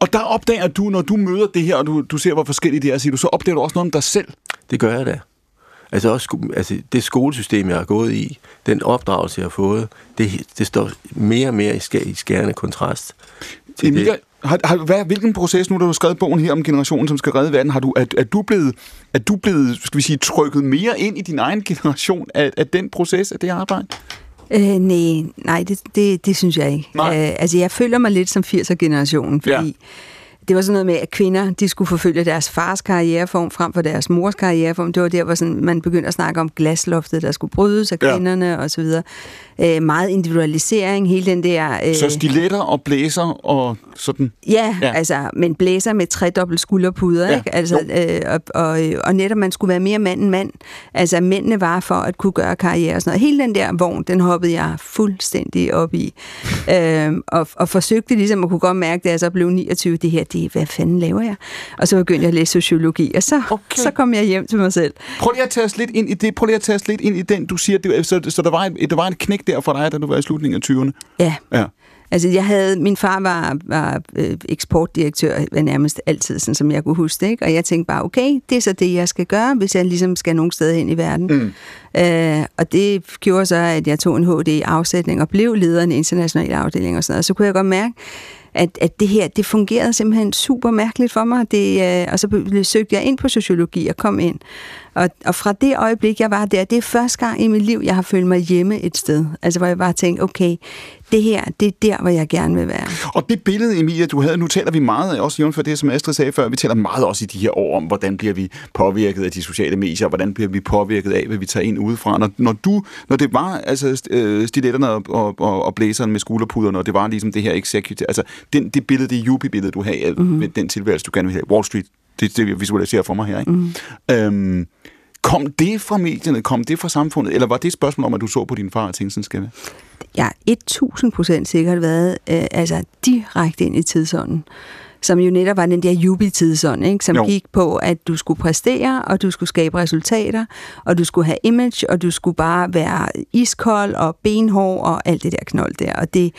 Og der opdager du, når du møder det her, og du, du ser, hvor forskelligt det er, siger du, så opdager du også noget om dig selv. Det gør jeg da. Altså, også, altså det skolesystem, jeg har gået i, den opdragelse, jeg har fået, det, det står mere og mere i, skær, i skærende kontrast til Emilia, det. Har, har, hvad, hvilken proces, nu da du har skrevet bogen her om generationen, som skal redde verden, har du, er, er, du blevet, er du blevet, skal vi sige, trykket mere ind i din egen generation af, af den proces, af det arbejde? Øh, nej, nej det, det, det synes jeg ikke. Nej. Øh, altså, jeg føler mig lidt som 80'er-generationen, fordi Ja. Det var sådan noget med, at kvinder de skulle forfølge deres fars karriereform frem for deres mors karriereform. Det var der, hvor sådan, man begyndte at snakke om glasloftet, der skulle brydes af Ja. kvinderne og så videre. Øh, meget individualisering, hele den der... Øh, Så stiletter og blæser og sådan. Ja, Ja. ja, altså, men blæser med tredobbelt skulderpuder, Ja, ja, ikke? Altså, øh, og, og, og netop man skulle være mere mand end mand. Altså, mændene var for at kunne gøre karriere og sådan noget. Hele den der vogn, den hoppede jeg fuldstændig op i. øhm, og, og forsøgte ligesom at kunne godt mærke, da jeg så blev 29, det her, det, er, hvad fanden laver jeg? Og så begyndte jeg at læse sociologi, og så, Okay. så kom jeg hjem til mig selv. Prøv lige at tage os lidt ind i det. Prøv lige at tage os lidt ind i den, du siger. Det, så, så der, var et, der var et knæk der for dig, da du var i slutningen af 20'erne. Ja, Ja. Altså, jeg havde, min far var, var øh, eksportdirektør nærmest altid, sådan som jeg kunne huske det, ikke? og jeg tænkte bare, okay, det er så det, jeg skal gøre, hvis jeg ligesom skal nogen sted hen i verden. Mm. Øh, og det gjorde så, at jeg tog en HD-afsætning og blev leder af en international afdeling og sådan noget. Og så kunne jeg godt mærke, at, at det her, det fungerede simpelthen super mærkeligt for mig. Det, øh, og så søgte jeg ind på sociologi og kom ind. Og, og fra det øjeblik, jeg var der, det er første gang i mit liv, jeg har følt mig hjemme et sted. Altså, hvor jeg bare tænkte, okay, det her, det er der, hvor jeg gerne vil være. Og det billede, Emilia, du havde, nu taler vi meget, også jævnført det, som Astrid sagde før, vi taler meget også i de her år om, hvordan bliver vi påvirket af de sociale medier, hvordan bliver vi påvirket af, hvad vi tager ind udefra. Når, når, du, når det var altså, øh, stiletterne og, og, og, og blæseren med skulderpuderne, og det var ligesom det her executive, altså den, det billede, det yuppie-billede, du havde mm-hmm. med den tilværelse, du gerne vil have, Wall Street, det er det, jeg visualiserer for mig her, ikke? Mm. Øhm, kom det fra medierne, kom det fra samfundet, eller var det et spørgsmål om, at du så på din far og tænkte, sådan skal det? er 1000 procent sikkert været øh, altså direkte ind i tidsånden. Som jo netop var den der jubi-tidsånd, ikke? som Jo. gik på, at du skulle præstere, og du skulle skabe resultater, og du skulle have image, og du skulle bare være iskold og benhård og alt det der knold der. Og det,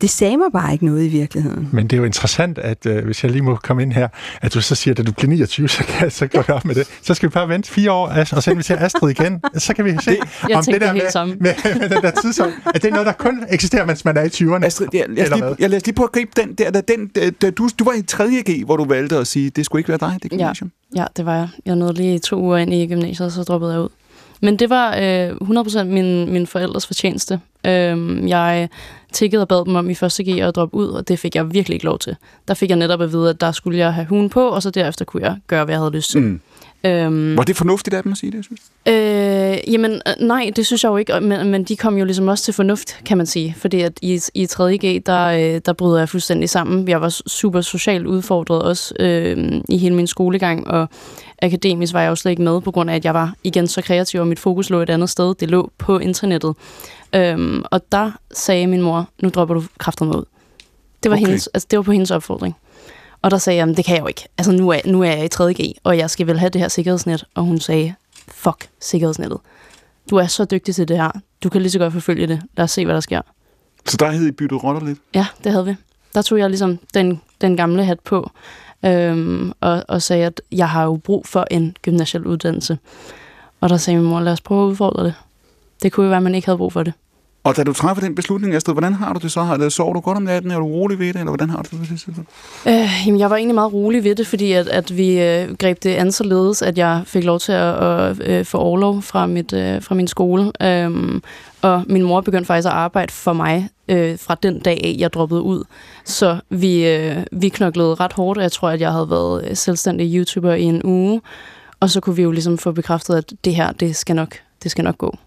det sagde mig bare ikke noget i virkeligheden. Men det er jo interessant, at øh, hvis jeg lige må komme ind her, at du så siger, at du bliver 29, så, kan, så går det op med det. Så skal vi bare vente fire år, og så inviterer Astrid igen. Så kan vi se, Jeg om det der det med, samme. med, med, den der tidsånd, at det er noget, der kun eksisterer, mens man er i 20'erne. Astrid, jeg, jeg, hvad? jeg, jeg lige på at gribe den der, da, den, da du, du var i 3.G, hvor du valgte at sige, det skulle ikke være dig, det Ja, gymnasium. ja, det var jeg. Jeg nåede lige to uger ind i gymnasiet, og så droppede jeg ud. Men det var øh, 100% min, min forældres fortjeneste. Øhm, jeg tikkede og bad dem om i første G at droppe ud, og det fik jeg virkelig ikke lov til. Der fik jeg netop at vide, at der skulle jeg have hun på, og så derefter kunne jeg gøre, hvad jeg havde lyst til. Mm. Øhm, Var det fornuftigt af dem at sige det, synes? Øh, jamen, øh, nej, det synes jeg jo ikke, men, men de kom jo ligesom også til fornuft, kan man sige. Fordi at i, i 3.G, der, øh, der bryder jeg fuldstændig sammen. Jeg var super socialt udfordret også øh, i hele min skolegang, og akademisk var jeg jo slet ikke med, på grund af, at jeg var igen så kreativ, og mit fokus lå et andet sted. Det lå på internettet. Øhm, og der sagde min mor, nu dropper du kræfterne ud. Det var, okay. hendes, altså, det var på hendes opfordring. Og der sagde jeg, "Jamen, det kan jeg jo ikke. Altså, nu er, nu er jeg i 3.G, og jeg skal vel have det her sikkerhedsnet. Og hun sagde, fuck sikkerhedsnettet. Du er så dygtig til det her. Du kan lige så godt forfølge det. Lad os se, hvad der sker. Så der havde I byttet roller lidt? Ja, det havde vi. Der tog jeg ligesom den, den gamle hat på, øhm, og, og sagde, at jeg har jo brug for en gymnasial uddannelse. Og der sagde min mor, lad os prøve at udfordre det. Det kunne jo være, at man ikke havde brug for det. Og da du træffer den beslutning, Astrid, hvordan har du det så? Har sover du godt om natten? Er du rolig ved det? Eller hvordan har du det? Øh, jamen, jeg var egentlig meget rolig ved det, fordi at, at vi øh, greb det an således, at jeg fik lov til at, at øh, få overlov fra, mit, øh, fra min skole. Øhm, og min mor begyndte faktisk at arbejde for mig øh, fra den dag af, jeg droppede ud. Så vi, øh, vi knoklede ret hårdt, og jeg tror, at jeg havde været øh, selvstændig YouTuber i en uge. Og så kunne vi jo ligesom få bekræftet, at det her, det skal nok, det skal nok gå.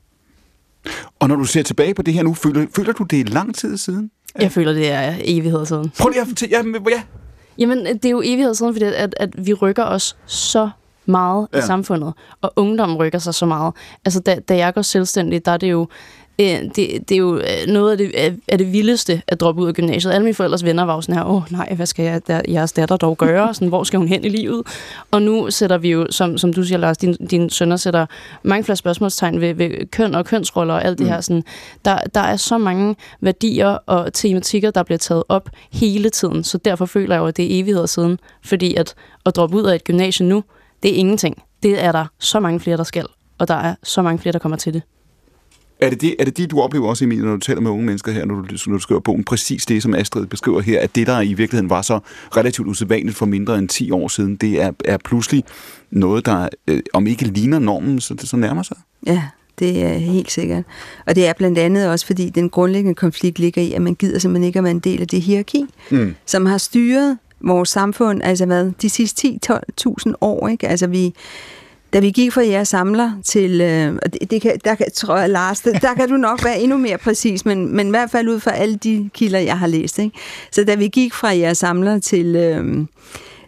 Og når du ser tilbage på det her nu, føler, føler du, det er lang tid siden? Jeg føler, det er evighed siden. Prøv lige at fortælle. Ja, ja. Jamen, det er jo evighed siden, fordi at, at vi rykker os så meget. Ja. i samfundet, og ungdommen rykker sig så meget. Altså, da, da jeg går selvstændig, der er det jo øh, det, det er jo øh, noget af det, af- af det vildeste at droppe ud af gymnasiet. Alle mine forældres venner var jo sådan her, åh nej, hvad skal jeg, der, jeres datter dog gøre? Sådan, hvor skal hun hen i livet? Og nu sætter vi jo, som, som du siger, Lars, din, din sønner sætter mange flere spørgsmålstegn ved, ved køn og kønsroller og alt det her. Sådan, der, der er så mange værdier og tematikker, der bliver taget op hele tiden, så derfor føler jeg jo, at det er evigheder siden. Fordi at, at droppe ud af et gymnasie nu, det er ingenting. Det er der så mange flere, der skal, og der er så mange flere, der kommer til det. Er det det, er det det, du oplever også, Emil, når du taler med unge mennesker her, når du, når du skriver bogen? Præcis det, som Astrid beskriver her, at det, der i virkeligheden var så relativt usædvanligt for mindre end 10 år siden, det er, er pludselig noget, der øh, om ikke ligner normen, så det så nærmer sig. Ja, det er helt sikkert. Og det er blandt andet også, fordi den grundlæggende konflikt ligger i, at man gider simpelthen ikke at være en del af det hierarki, Mm. som har styret vores samfund, altså hvad, de sidste 10-12.000 år, ikke? Altså vi, da vi gik fra jeres samler til, øh, og det, det kan, der kan, tror jeg, Lars, der, der kan du nok være endnu mere præcis, men, men i hvert fald ud fra alle de kilder, jeg har læst. Ikke? Så da vi gik fra jeres samler til, øh,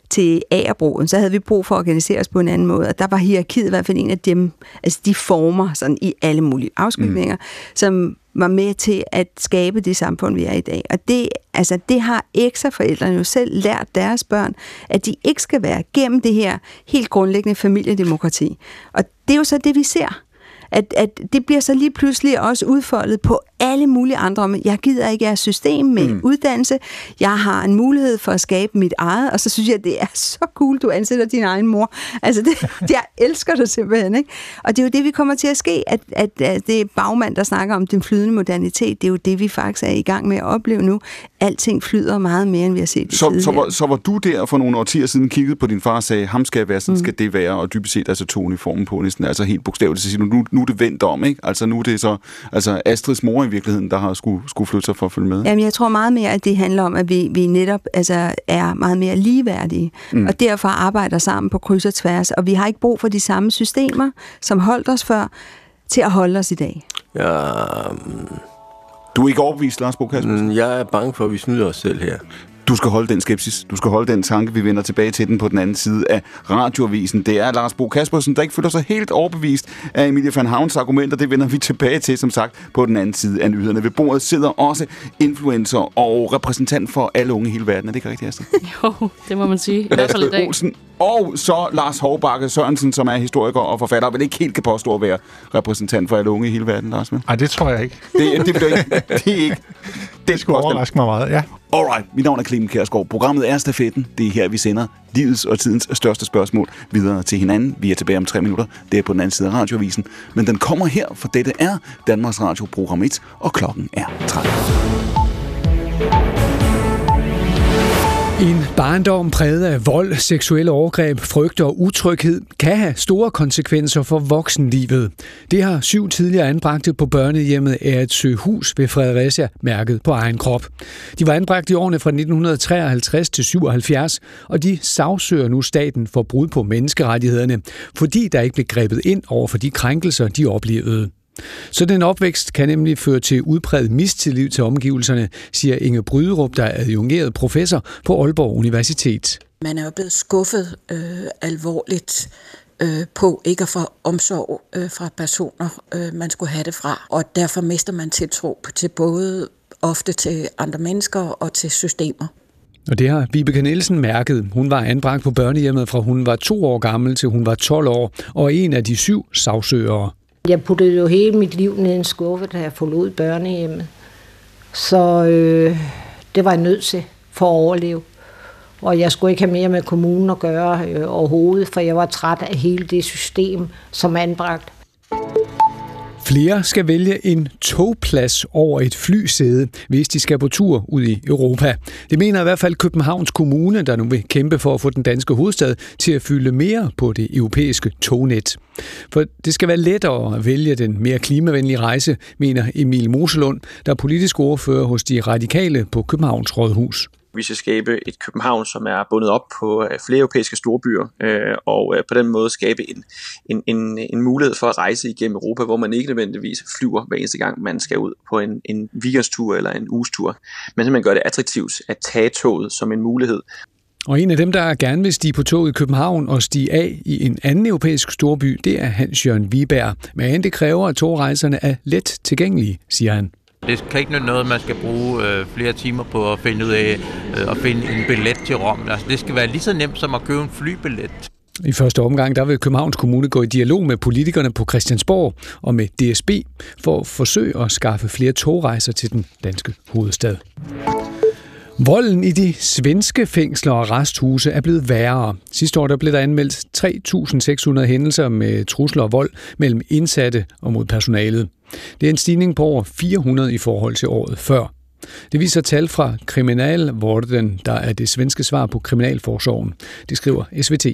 til agerbruget, så havde vi brug for at organisere os på en anden måde, og der var hierarkiet i hvert fald en af dem, altså de former sådan i alle mulige afskygninger, mm. som var med til at skabe det samfund, vi er i dag. Og det, altså, det har ekstraforældrene jo selv lært deres børn, at de ikke skal være gennem det her helt grundlæggende familiedemokrati. Og det er jo så det, vi ser. At, at det bliver så lige pludselig også udfoldet på alle mulige andre om, jeg gider ikke jeres system med mm. uddannelse, jeg har en mulighed for at skabe mit eget, og så synes jeg, det er så cool, du ansætter din egen mor. Altså, det, jeg elsker det simpelthen, ikke? Og det er jo det, vi kommer til at ske, at, at, at det er bagmand, der snakker om den flydende modernitet, det er jo det, vi faktisk er i gang med at opleve nu. Alting flyder meget mere, end vi har set i Så, så, var, så var du der for nogle årtier siden kiggede på din far og sagde, ham skal jeg være, sådan skal det være, og dybest set altså tog uniformen på næsten, altså helt bogstaveligt, så siger du, nu, nu er det vendt om, ikke? Altså nu er det så, altså Astrids mor i virkeligheden, der har skulle, skulle flytte sig for at følge med. Jamen, jeg tror meget mere, at det handler om, at vi, vi netop altså, er meget mere ligeværdige, mm. og derfor arbejder sammen på kryds og tværs, og vi har ikke brug for de samme systemer, som holdt os før, til at holde os i dag. Ja, Du er ikke overbevist, Lars Bo Kasper? mm, jeg er bange for, at vi snyder os selv her. Du skal holde den skepsis. Du skal holde den tanke. Vi vender tilbage til den på den anden side af radioavisen. Det er Lars Bo Kaspersen, der ikke føler sig helt overbevist af Emilie van Havns argumenter. Det vender vi tilbage til, som sagt, på den anden side af nyhederne. Ved bordet sidder også influencer og repræsentant for alle unge i hele verden. Er det ikke rigtigt, Astrid? Jo, det må man sige. I hvert fald i dag. Olsen. Og så Lars Hovbakke Sørensen, som er historiker og forfatter, og vel ikke helt kan påstå at være repræsentant for alle unge i hele verden, Lars. vel? Ej, det tror jeg ikke. Det, det, det, det, det er ikke... Det skulle overraske mig meget, ja. Alright, mit navn er Clemen Kærsgaard. Programmet er Stafetten. Det er her, vi sender livets og tidens største spørgsmål videre til hinanden. Vi er tilbage om tre minutter. Det er på den anden side af radioavisen. Men den kommer her, for dette er Danmarks Radio Program 1, og klokken er 13. En barndom præget af vold, seksuelle overgreb, frygt og utryghed kan have store konsekvenser for voksenlivet. Det har syv tidligere anbragte på børnehjemmet Eretsø Hus ved Fredericia mærket på egen krop. De var anbragt i årene fra 1953 til 77, og de sagsøger nu staten for brud på menneskerettighederne, fordi der ikke blev grebet ind over for de krænkelser, de oplevede. Så den opvækst kan nemlig føre til udpræget mistillid til omgivelserne, siger Inge Bryderup, der er adjungeret professor på Aalborg Universitet. Man er jo blevet skuffet øh, alvorligt øh, på ikke at få omsorg øh, fra personer, øh, man skulle have det fra. Og derfor mister man tiltro til både ofte til andre mennesker og til systemer. Og det har Vibeke Nielsen mærket. Hun var anbragt på børnehjemmet fra hun var to år gammel til hun var 12 år, og en af de syv sagsøgere. Jeg puttede jo hele mit liv ned i en skuffe, da jeg forlod børnehjemmet. Så øh, det var jeg nødt til for at overleve. Og jeg skulle ikke have mere med kommunen at gøre øh, overhovedet, for jeg var træt af hele det system, som anbragt. Flere skal vælge en togplads over et flysæde, hvis de skal på tur ud i Europa. Det mener i hvert fald Københavns Kommune, der nu vil kæmpe for at få den danske hovedstad til at fylde mere på det europæiske tognet. For det skal være lettere at vælge den mere klimavenlige rejse, mener Emil Moselund, der er politisk ordfører hos de radikale på Københavns Rådhus. Vi skal skabe et København, som er bundet op på øh, flere europæiske storbyer, øh, og øh, på den måde skabe en, en, en, en mulighed for at rejse igennem Europa, hvor man ikke nødvendigvis flyver hver eneste gang, man skal ud på en, en weekendstur eller en ugestur, men simpelthen gør det attraktivt at tage toget som en mulighed. Og en af dem, der gerne vil stige på toget i København og stige af i en anden europæisk storby, det er Hans-Jørgen Viberg. Men det kræver, at togrejserne er let tilgængelige, siger han. Det kan ikke nytte noget, at man skal bruge øh, flere timer på at finde ud af øh, at finde en billet til Rom. Altså, det skal være lige så nemt som at købe en flybillet. I første omgang der vil Københavns Kommune gå i dialog med politikerne på Christiansborg og med DSB for at forsøge at skaffe flere togrejser til den danske hovedstad. Volden i de svenske fængsler og resthuse er blevet værre. Sidste år der blev der anmeldt 3.600 hændelser med trusler og vold mellem indsatte og mod personalet. Det er en stigning på over 400 i forhold til året før. Det viser tal fra Kriminalvården, der er det svenske svar på Kriminalforsorgen. Det skriver SVT.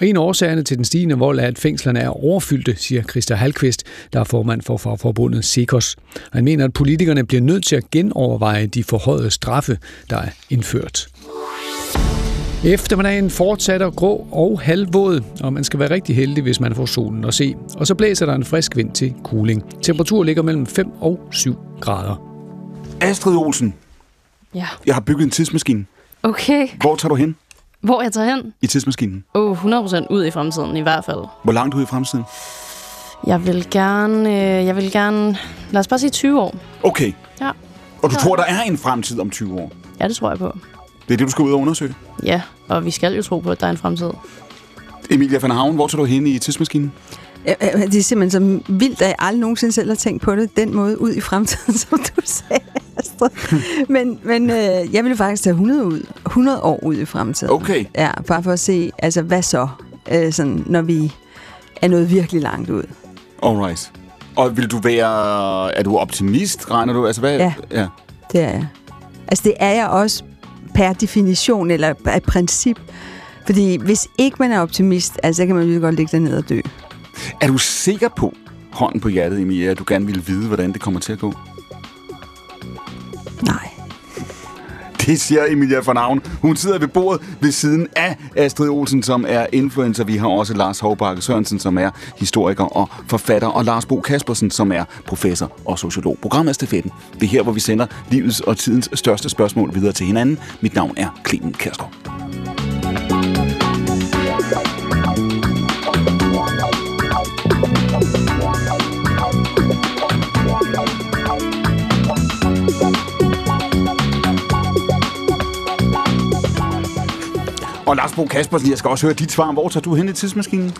Og en af årsagerne til den stigende vold er, at fængslerne er overfyldte, siger Christa Halkvist, der er formand for fagforbundet Sekos. Han mener, at politikerne bliver nødt til at genoverveje de forhøjede straffe, der er indført. Eftermiddagen fortsætter grå og halvvåd, og man skal være rigtig heldig, hvis man får solen at se. Og så blæser der en frisk vind til cooling. Temperaturen ligger mellem 5 og 7 grader. Astrid Olsen, Ja. jeg har bygget en tidsmaskine. Okay. Hvor tager du hen Hvor jeg tager hen? i tidsmaskinen? Oh, 100% ud i fremtiden i hvert fald. Hvor langt ud i fremtiden? Jeg vil gerne, øh, jeg vil gerne, lad os bare sige 20 år. Okay. Ja. Og du Ja. tror, der er en fremtid om 20 år? Ja, det tror jeg på. Det er det, du skal ud og undersøge? Ja, og vi skal jo tro på, at der er en fremtid. Emilia van Havn, hvor tager du hen i tidsmaskinen? Øh, øh, Det er simpelthen så vildt, at jeg aldrig nogensinde selv har tænkt på det, den måde ud i fremtiden, som du sagde, Astrid. Men, men øh, jeg ville faktisk tage 100, ud, 100 år ud i fremtiden. Okay. Ja, bare for at se, altså hvad så, øh, sådan, når vi er nået virkelig langt ud. Alright. Og vil du være... Er du optimist, regner du? Altså, hvad? Ja. ja. Det er jeg. Altså det er jeg også per definition, eller af princip. Fordi hvis ikke man er optimist, altså, så kan man jo godt ligge dernede og dø. Er du sikker på, hånden på hjertet, Emilia, at du gerne vil vide, hvordan det kommer til at gå? Nej. Det siger Emilia von Havn. Hun sidder ved bordet ved siden af Astrid Olsen, som er influencer. Vi har også Lars Hovbakke Sørensen, som er historiker og forfatter, og Lars Bo Kaspersen, som er professor og sociolog. Programmet er Stafetten. Det er her, hvor vi sender livets og tidens største spørgsmål videre til hinanden. Mit navn er Clemen Kærsgaard. Og Lars Bo Kaspersen, jeg skal også høre dit svar. Hvor tager du hen i tidsmaskinen?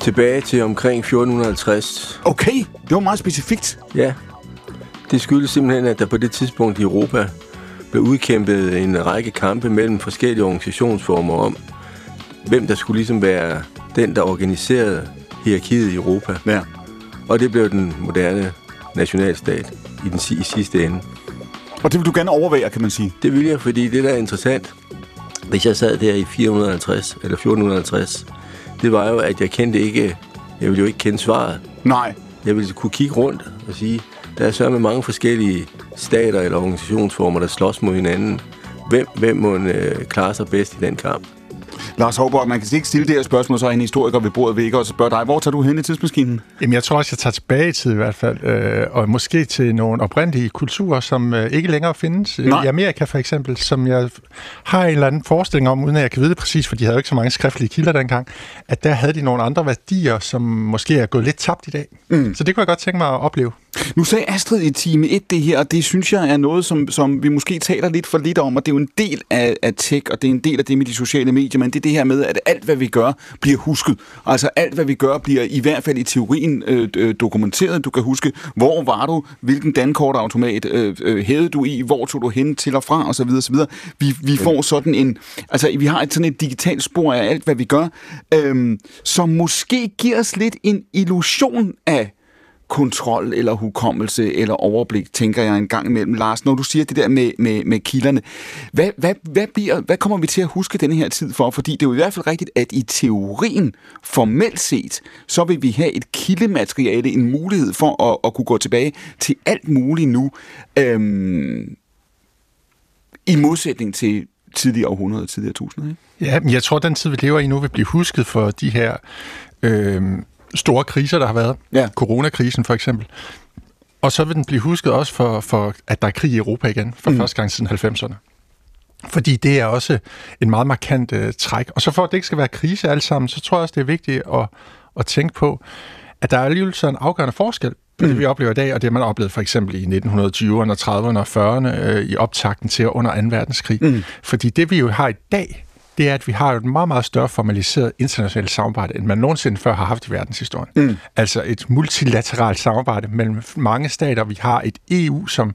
Tilbage til omkring 1450. Okay, det var meget specifikt. Ja, det skyldes simpelthen, at der på det tidspunkt i Europa blev udkæmpet en række kampe mellem forskellige organisationsformer om, hvem der skulle ligesom være den, der organiserede hierarkiet i Europa. Ja. Og det blev den moderne nationalstat i, den, i sidste ende. Og det vil du gerne overvære, kan man sige. Det vil jeg, fordi det, der er interessant, hvis jeg sad der i 450 eller 1450, det var jo, at jeg kendte ikke, jeg ville jo ikke kende svaret. Nej. Jeg ville kunne kigge rundt og sige, der er så med mange forskellige stater eller organisationsformer, der slås mod hinanden. Hvem, hvem må øh, klare sig bedst i den kamp? Lars Håborg, man kan ikke stille det her spørgsmål, så er en historiker ved bordet vil ikke også spørge dig. Hvor tager du hen i tidsmaskinen? Jamen, jeg tror også, jeg tager tilbage i tid i hvert fald, øh, og måske til nogle oprindelige kulturer, som øh, ikke længere findes. Nej. I Amerika for eksempel, som jeg har en eller anden forestilling om, uden at jeg kan vide det præcis, for de havde jo ikke så mange skriftlige kilder dengang, at der havde de nogle andre værdier, som måske er gået lidt tabt i dag. Mm. Så det kunne jeg godt tænke mig at opleve. Nu sagde Astrid i time 1 det her, og det synes jeg er noget, som, som vi måske taler lidt for lidt om, og det er jo en del af, af tech, og det er en del af det med de sociale medier, men det er det her med, at alt, hvad vi gør, bliver husket. Altså alt, hvad vi gør, bliver i hvert fald i teorien øh, øh, dokumenteret. Du kan huske, hvor var du, hvilken dankortautomat øh, øh, hævede du i, hvor tog du hen til og fra, osv. osv. Vi, vi får sådan en, altså vi har et sådan et digitalt spor af alt, hvad vi gør, øh, som måske giver os lidt en illusion af kontrol eller hukommelse eller overblik, tænker jeg en gang imellem. Lars, når du siger det der med, med, med kilderne, hvad, hvad, hvad, bliver, hvad kommer vi til at huske denne her tid for? Fordi det er jo i hvert fald rigtigt, at i teorien, formelt set, så vil vi have et kildemateriale, en mulighed for at, at kunne gå tilbage til alt muligt nu, øhm, i modsætning til tidligere århundrede, tidligere tusinder. Ikke? Ja, men jeg tror, at den tid, vi lever i nu, vil blive husket for de her øh, store kriser, der har været. Ja. Coronakrisen for eksempel. Og så vil den blive husket også for, for at der er krig i Europa igen, for mm. første gang siden 90'erne. Fordi det er også en meget markant øh, træk. Og så for at det ikke skal være krise alt sammen, så tror jeg også, det er vigtigt at, at tænke på, at der er alligevel så en afgørende forskel på mm. det, vi oplever i dag, og det, man oplevede for eksempel i 1920'erne, 30'erne og 40'erne øh, i optakten til under 2. verdenskrig. Mm. Fordi det, vi jo har i dag, det er, at vi har et meget, meget større formaliseret internationalt samarbejde, end man nogensinde før har haft i verdenshistorien. Mm. Altså et multilateralt samarbejde mellem mange stater. Vi har et EU, som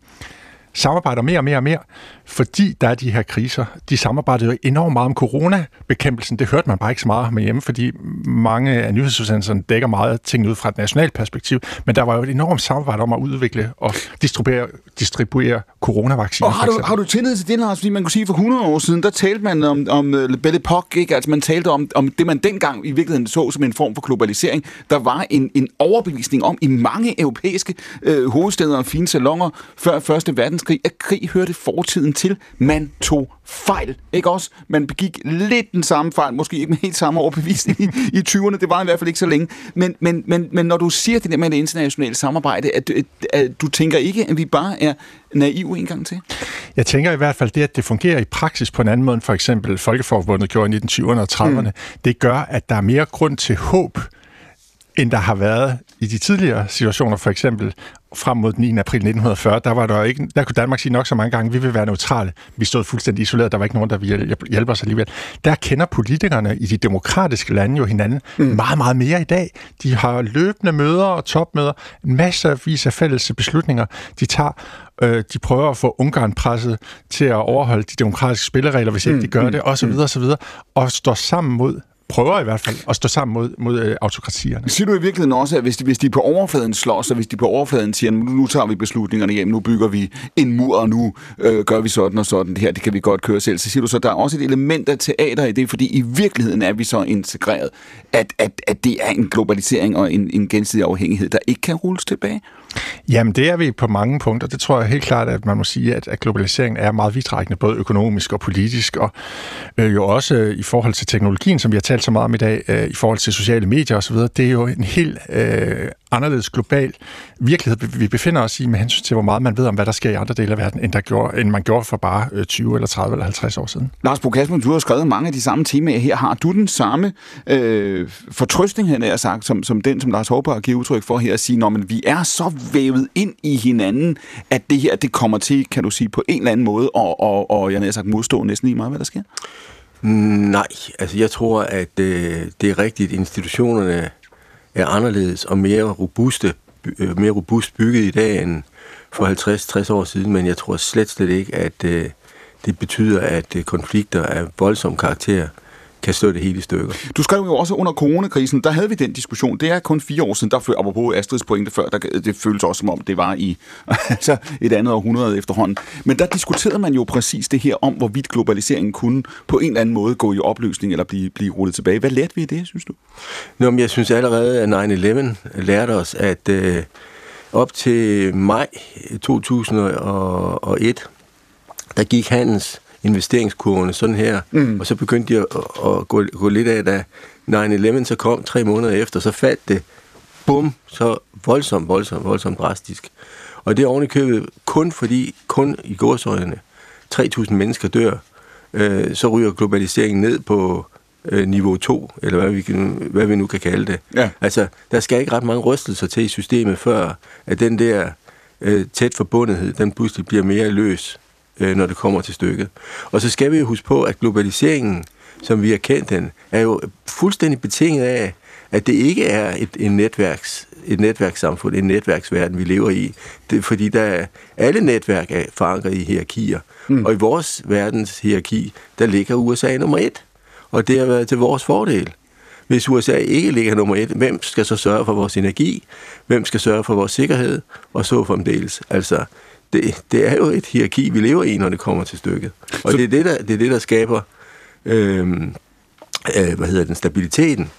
samarbejder mere og mere og mere, fordi der er de her kriser. De samarbejdede jo enormt meget om coronabekæmpelsen. Det hørte man bare ikke så meget med hjemme, fordi mange af nyhedsudsendelserne dækker meget ting ud fra et nationalt perspektiv. Men der var jo et enormt samarbejde om at udvikle og distribuere, distribuere coronavacciner. Og har du, har du tillid til det, Lars? Fordi man kunne sige, for 100 år siden, der talte man om, om uh, Belle Epoque, ikke? Altså man talte om, om det, man dengang i virkeligheden så som en form for globalisering. Der var en, en overbevisning om i mange europæiske øh, hovedsteder og fine salonger før Første Verdenskrig, at krig hørte fortiden til. Man tog fejl, ikke også? Man begik lidt den samme fejl, måske ikke med helt samme overbevisning i, i 20'erne, det var i hvert fald ikke så længe. Men, men, men, men når du siger det der med det internationale samarbejde, at, at, at du tænker ikke, at vi bare er naive en gang til? Jeg tænker i hvert fald det, at det fungerer i praksis på en anden måde end for eksempel Folkeforbundet gjorde i 1920'erne og 30'erne. Mm. Det gør, at der er mere grund til håb, end der har været i de tidligere situationer, for eksempel frem mod den 9. april 1940, der, var der, ikke, der kunne Danmark sige nok så mange gange, vi vil være neutrale. Vi stod fuldstændig isoleret, der var ikke nogen, der ville hjælpe os alligevel. Der kender politikerne i de demokratiske lande jo hinanden mm. meget, meget mere i dag. De har løbende møder og topmøder, masser af fælles beslutninger, de tager. Øh, de prøver at få Ungarn presset til at overholde de demokratiske spilleregler, hvis ikke mm. de gør det, osv. osv. Og står sammen mod prøver i hvert fald at stå sammen mod, mod øh, autokratierne. Siger du i virkeligheden også, at hvis de, hvis de på overfladen slås, sig, hvis de på overfladen siger, nu, nu tager vi beslutningerne hjem, nu bygger vi en mur, og nu øh, gør vi sådan og sådan, det her, det kan vi godt køre selv, så siger du så, at der er også et element af teater i det, fordi i virkeligheden er vi så integreret, at, at, at det er en globalisering og en, en gensidig afhængighed, der ikke kan rulles tilbage? Jamen, det er vi på mange punkter. Det tror jeg helt klart, at man må sige, at, at globaliseringen er meget vidtrækkende, både økonomisk og politisk, og øh, jo også øh, i forhold til teknologien, som vi har talt så meget om i dag, øh, i forhold til sociale medier osv. Det er jo en helt øh, anderledes global virkelighed, vi befinder os i med hensyn til, hvor meget man ved om, hvad der sker i andre dele af verden, end, der gjorde, end man gjorde for bare 20 eller 30 eller 50 år siden. Lars Bo du har skrevet mange af de samme temaer her. Har du den samme øh, fortrøstning, han har sagt, som, som den, som Lars Håber har givet udtryk for her, at sige, at vi er så vævet ind i hinanden, at det her, det kommer til, kan du sige, på en eller anden måde, og, og, og jeg har sagt modstå næsten lige meget, hvad der sker? Nej, altså jeg tror, at øh, det er rigtigt. Institutionerne er anderledes og mere robuste, øh, mere robust bygget i dag end for 50-60 år siden, men jeg tror slet slet ikke, at øh, det betyder, at øh, konflikter af voldsom karakter kan stå det hele i stykker. Du skrev jo også under coronakrisen, der havde vi den diskussion. Det er kun fire år siden, der før, apropos Astrids pointe før, der, det føles også som om, det var i altså et andet århundrede efterhånden. Men der diskuterede man jo præcis det her om, hvorvidt globaliseringen kunne på en eller anden måde gå i opløsning eller blive, blive rullet tilbage. Hvad lærte vi i det, synes du? Nå, men jeg synes allerede, at 9-11 lærte os, at øh, op til maj 2001, der gik handels investeringskurvene sådan her, mm. og så begyndte de at, at gå, gå lidt af, da 9-11 så kom tre måneder efter, så faldt det, bum, så voldsomt, voldsomt, voldsomt drastisk. Og det er oven i købet kun fordi, kun i gårsøjne, 3.000 mennesker dør, øh, så ryger globaliseringen ned på øh, niveau 2, eller hvad vi, hvad vi nu kan kalde det. Ja. Altså, der skal ikke ret mange rystelser til i systemet, før at den der øh, tæt forbundethed, den pludselig bliver mere løs øh, når det kommer til stykket. Og så skal vi jo huske på, at globaliseringen, som vi har kendt den, er jo fuldstændig betinget af, at det ikke er et, en netværks, et netværkssamfund, en netværksverden, vi lever i. Det fordi der er, alle netværk er forankret i hierarkier. Mm. Og i vores verdens hierarki, der ligger USA nummer et. Og det har været til vores fordel. Hvis USA ikke ligger nummer et, hvem skal så sørge for vores energi? Hvem skal sørge for vores sikkerhed? Og så fremdeles. Altså, det, det er jo et hierarki, vi lever i, når det kommer til stykket. Og så... det, er det, der, det er det, der skaber øh, øh, hvad hedder den, stabiliteten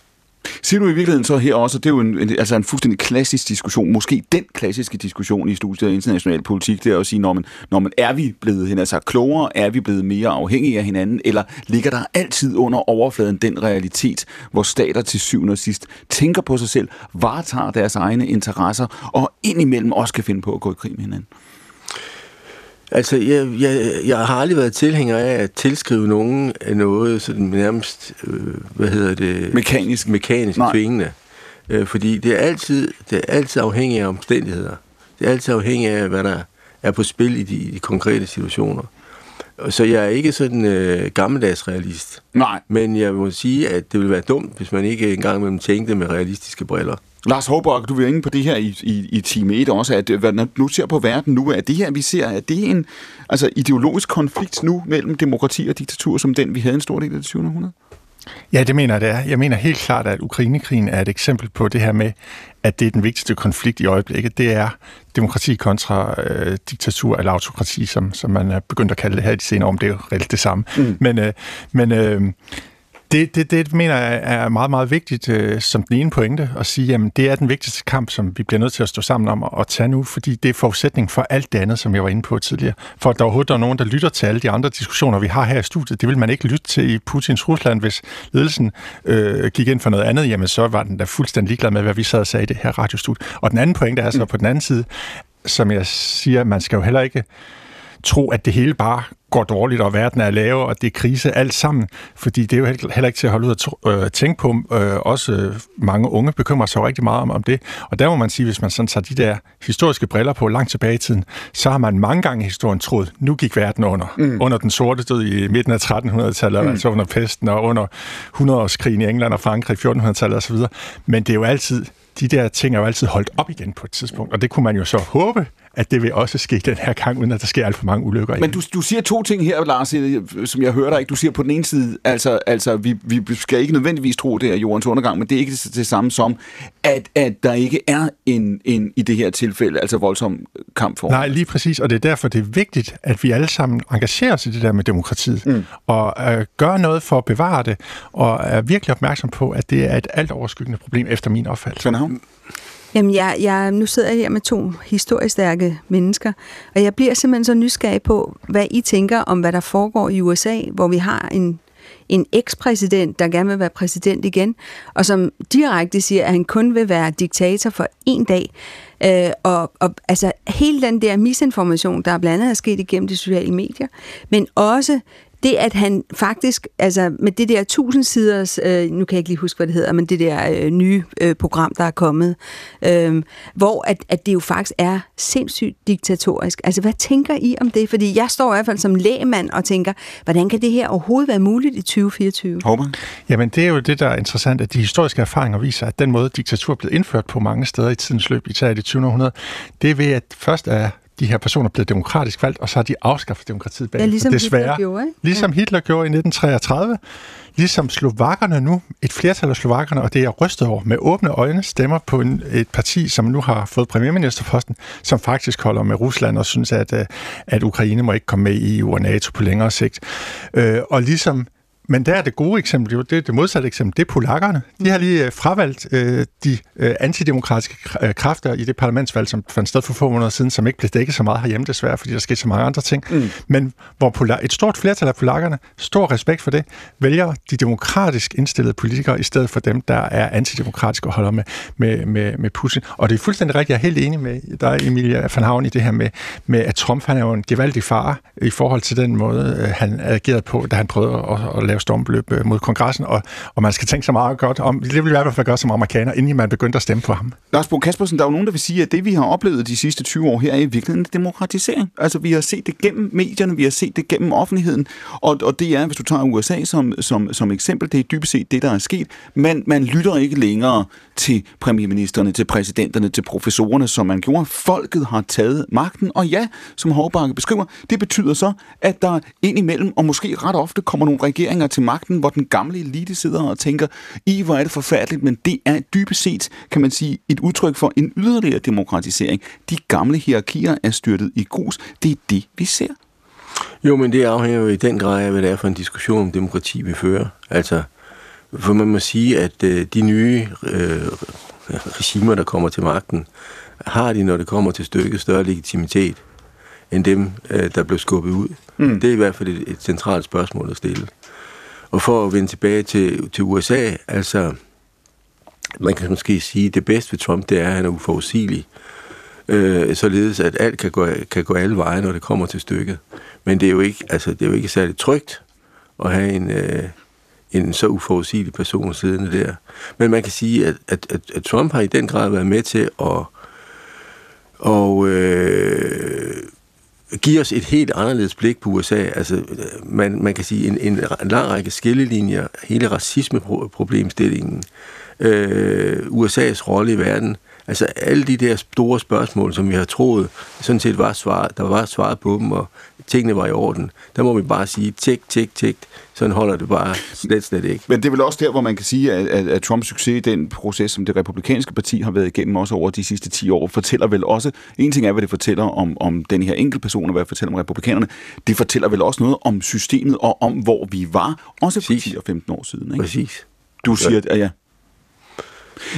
Siger du i virkeligheden så her også, og det er jo en, en, altså en fuldstændig klassisk diskussion, måske den klassiske diskussion i studiet af international politik, det er at sige, når man, når man er vi blevet hen, altså klogere, er vi blevet mere afhængige af hinanden, eller ligger der altid under overfladen den realitet, hvor stater til syvende og sidst tænker på sig selv, varetager deres egne interesser, og indimellem også kan finde på at gå i krig med hinanden? Altså, jeg, jeg, jeg har aldrig været tilhænger af at tilskrive nogen af noget sådan nærmest, øh, hvad hedder det? Mekanisk. Mekanisk tvingende. Øh, fordi det er, altid, det er altid afhængigt af omstændigheder. Det er altid afhængigt af, hvad der er på spil i de, i de konkrete situationer. Så jeg er ikke sådan øh, gammeldags realist. Nej. Men jeg må sige, at det ville være dumt, hvis man ikke engang imellem tænkte med realistiske briller. Lars Håborg, du vil inde på det her i, i, i time 1 også, at hvad når du ser på verden nu, at det her, vi ser, at det er en altså, ideologisk konflikt nu mellem demokrati og diktatur, som den, vi havde en stor del af det 20. århundrede? Ja, det mener jeg, det er. Jeg mener helt klart, at Ukrainekrigen er et eksempel på det her med, at det er den vigtigste konflikt i øjeblikket. Det er demokrati kontra øh, diktatur eller autokrati, som, som man er begyndt at kalde det her i de senere år. Det er jo reelt det samme. Mm. Men, øh, men øh, det, det, det mener jeg er meget, meget vigtigt øh, som den ene pointe at sige, at det er den vigtigste kamp, som vi bliver nødt til at stå sammen om at tage nu, fordi det er forudsætning for alt det andet, som jeg var inde på tidligere. For at der overhovedet er nogen, der lytter til alle de andre diskussioner, vi har her i studiet, det vil man ikke lytte til i Putins Rusland, hvis ledelsen øh, gik ind for noget andet, jamen så var den da fuldstændig ligeglad med, hvad vi sad og sagde i det her radiostudie. Og den anden pointe er så mm. på den anden side, som jeg siger, man skal jo heller ikke tro, at det hele bare går dårligt, og verden er lave, og det er krise alt sammen, fordi det er jo heller ikke til at holde ud at øh, tænke på. Øh, også øh, mange unge bekymrer sig jo rigtig meget om, om det, og der må man sige, hvis man sådan tager de der historiske briller på langt tilbage i tiden, så har man mange gange i historien troet, nu gik verden under. Mm. Under den sorte død i midten af 1300-tallet, mm. altså under pesten, og under 100-årskrigen i England og Frankrig, 1400-tallet osv. Men det er jo altid de der ting er jo altid holdt op igen på et tidspunkt, og det kunne man jo så håbe, at det vil også ske den her gang, uden at der sker alt for mange ulykker. Men du, du siger to ting her, Lars, som jeg hører dig ikke. Du siger på den ene side, altså, altså vi, vi skal ikke nødvendigvis tro, det er jordens undergang, men det er ikke det, det samme som, at, at der ikke er en, en, i det her tilfælde, altså voldsom kamp for. Nej, lige præcis, og det er derfor, det er vigtigt, at vi alle sammen engagerer os i det der med demokratiet, mm. og øh, gør noget for at bevare det, og er virkelig opmærksom på, at det er et alt overskyggende problem, efter min opfattelse. Jamen, jeg, jeg, nu sidder jeg her med to historisk stærke mennesker, og jeg bliver simpelthen så nysgerrig på, hvad I tænker om, hvad der foregår i USA, hvor vi har en, en ekspræsident, der gerne vil være præsident igen, og som direkte siger, at han kun vil være diktator for en dag. Øh, og, og altså hele den der misinformation, der blandt andet er sket igennem de sociale medier, men også det, at han faktisk, altså med det der tusindsiders, øh, nu kan jeg ikke lige huske, hvad det hedder, men det der øh, nye øh, program, der er kommet, øh, hvor at, at det jo faktisk er sindssygt diktatorisk. Altså, hvad tænker I om det? Fordi jeg står i hvert fald som lægemand og tænker, hvordan kan det her overhovedet være muligt i 2024? Håber. Jamen, det er jo det, der er interessant, at de historiske erfaringer viser, at den måde, diktatur er blevet indført på mange steder i tidens løb, i det 20. århundrede, det er ved, at først er de her personer blevet demokratisk valgt, og så har de afskaffet demokratiet bag. Ja, ligesom Desværre. Hitler gjorde, ikke? Ligesom Hitler gjorde i 1933. Ligesom slovakkerne nu, et flertal af slovakkerne, og det er jeg rystet over, med åbne øjne stemmer på en, et parti, som nu har fået premierministerposten, som faktisk holder med Rusland og synes, at, øh, at Ukraine må ikke komme med i EU og NATO på længere sigt. Øh, og ligesom men der er det gode eksempel, jo, det det modsatte eksempel, det er polakkerne. De har lige øh, fravalgt øh, de øh, antidemokratiske øh, kræfter i det parlamentsvalg, som fandt sted for få måneder siden, som ikke blev dækket så meget herhjemme desværre, fordi der skete så mange andre ting. Mm. Men hvor pola- et stort flertal af polakkerne, stor respekt for det, vælger de demokratisk indstillede politikere i stedet for dem, der er antidemokratiske og holder med, med, med, med Putin. Og det er fuldstændig rigtigt, jeg er helt enig med dig, Emilia van Havn, i det her med, med at Trump han er jo en gevaldig far i forhold til den måde, han agerede på, da han prøvede at, at lave stormløb øh, mod kongressen, og, og man skal tænke så meget godt om, det vil i hvert fald gøre som amerikaner, inden man begyndte at stemme på ham. Lars Bo Kaspersen, der er jo nogen, der vil sige, at det vi har oplevet de sidste 20 år her er i virkeligheden en demokratisering. Altså vi har set det gennem medierne, vi har set det gennem offentligheden, og, og det er, hvis du tager USA som, som, som eksempel, det er dybest set det, der er sket. Man, man lytter ikke længere til premierministerne, til præsidenterne, til professorerne, som man gjorde. Folket har taget magten, og ja, som Hårbakke beskriver, det betyder så, at der indimellem, og måske ret ofte, kommer nogle regeringer til magten, hvor den gamle elite sidder og tænker, i hvor er det forfærdeligt, men det er dybest set, kan man sige, et udtryk for en yderligere demokratisering. De gamle hierarkier er styrtet i grus. Det er det, vi ser. Jo, men det afhænger jo i den grad af, hvad det er for en diskussion om demokrati, vi fører. Altså, For man må sige, at øh, de nye øh, regimer, der kommer til magten, har de, når det kommer til stykket, større legitimitet end dem, øh, der blev skubbet ud. Mm. Det er i hvert fald et, et centralt spørgsmål at stille. Og for at vende tilbage til, til USA, altså, man kan måske sige, at det bedste ved Trump, det er, at han er uforudsigelig. Øh, således at alt kan gå, kan gå alle veje, når det kommer til stykket. Men det er jo ikke, altså, det er jo ikke særlig trygt at have en, øh, en så uforudsigelig person siddende der. Men man kan sige, at, at, at, at Trump har i den grad været med til at og, øh, give os et helt anderledes blik på USA. Altså, øh, man, man kan sige en, en lang række skillelinjer, hele racismeproblemstillingen, øh, USA's rolle i verden, Altså alle de der store spørgsmål, som vi har troet, sådan set var svaret, der var svaret på dem, og tingene var i orden. Der må vi bare sige, tik, tik, tik, sådan holder det bare slet, slet ikke. Men det er vel også der, hvor man kan sige, at, at, at Trumps succes i den proces, som det republikanske parti har været igennem også over de sidste 10 år, fortæller vel også, en ting er, hvad det fortæller om, om den her enkelte person, og hvad det fortæller om republikanerne, det fortæller vel også noget om systemet, og om hvor vi var, også for 10 og 15 år siden. Ikke? Præcis. Du siger, at ja.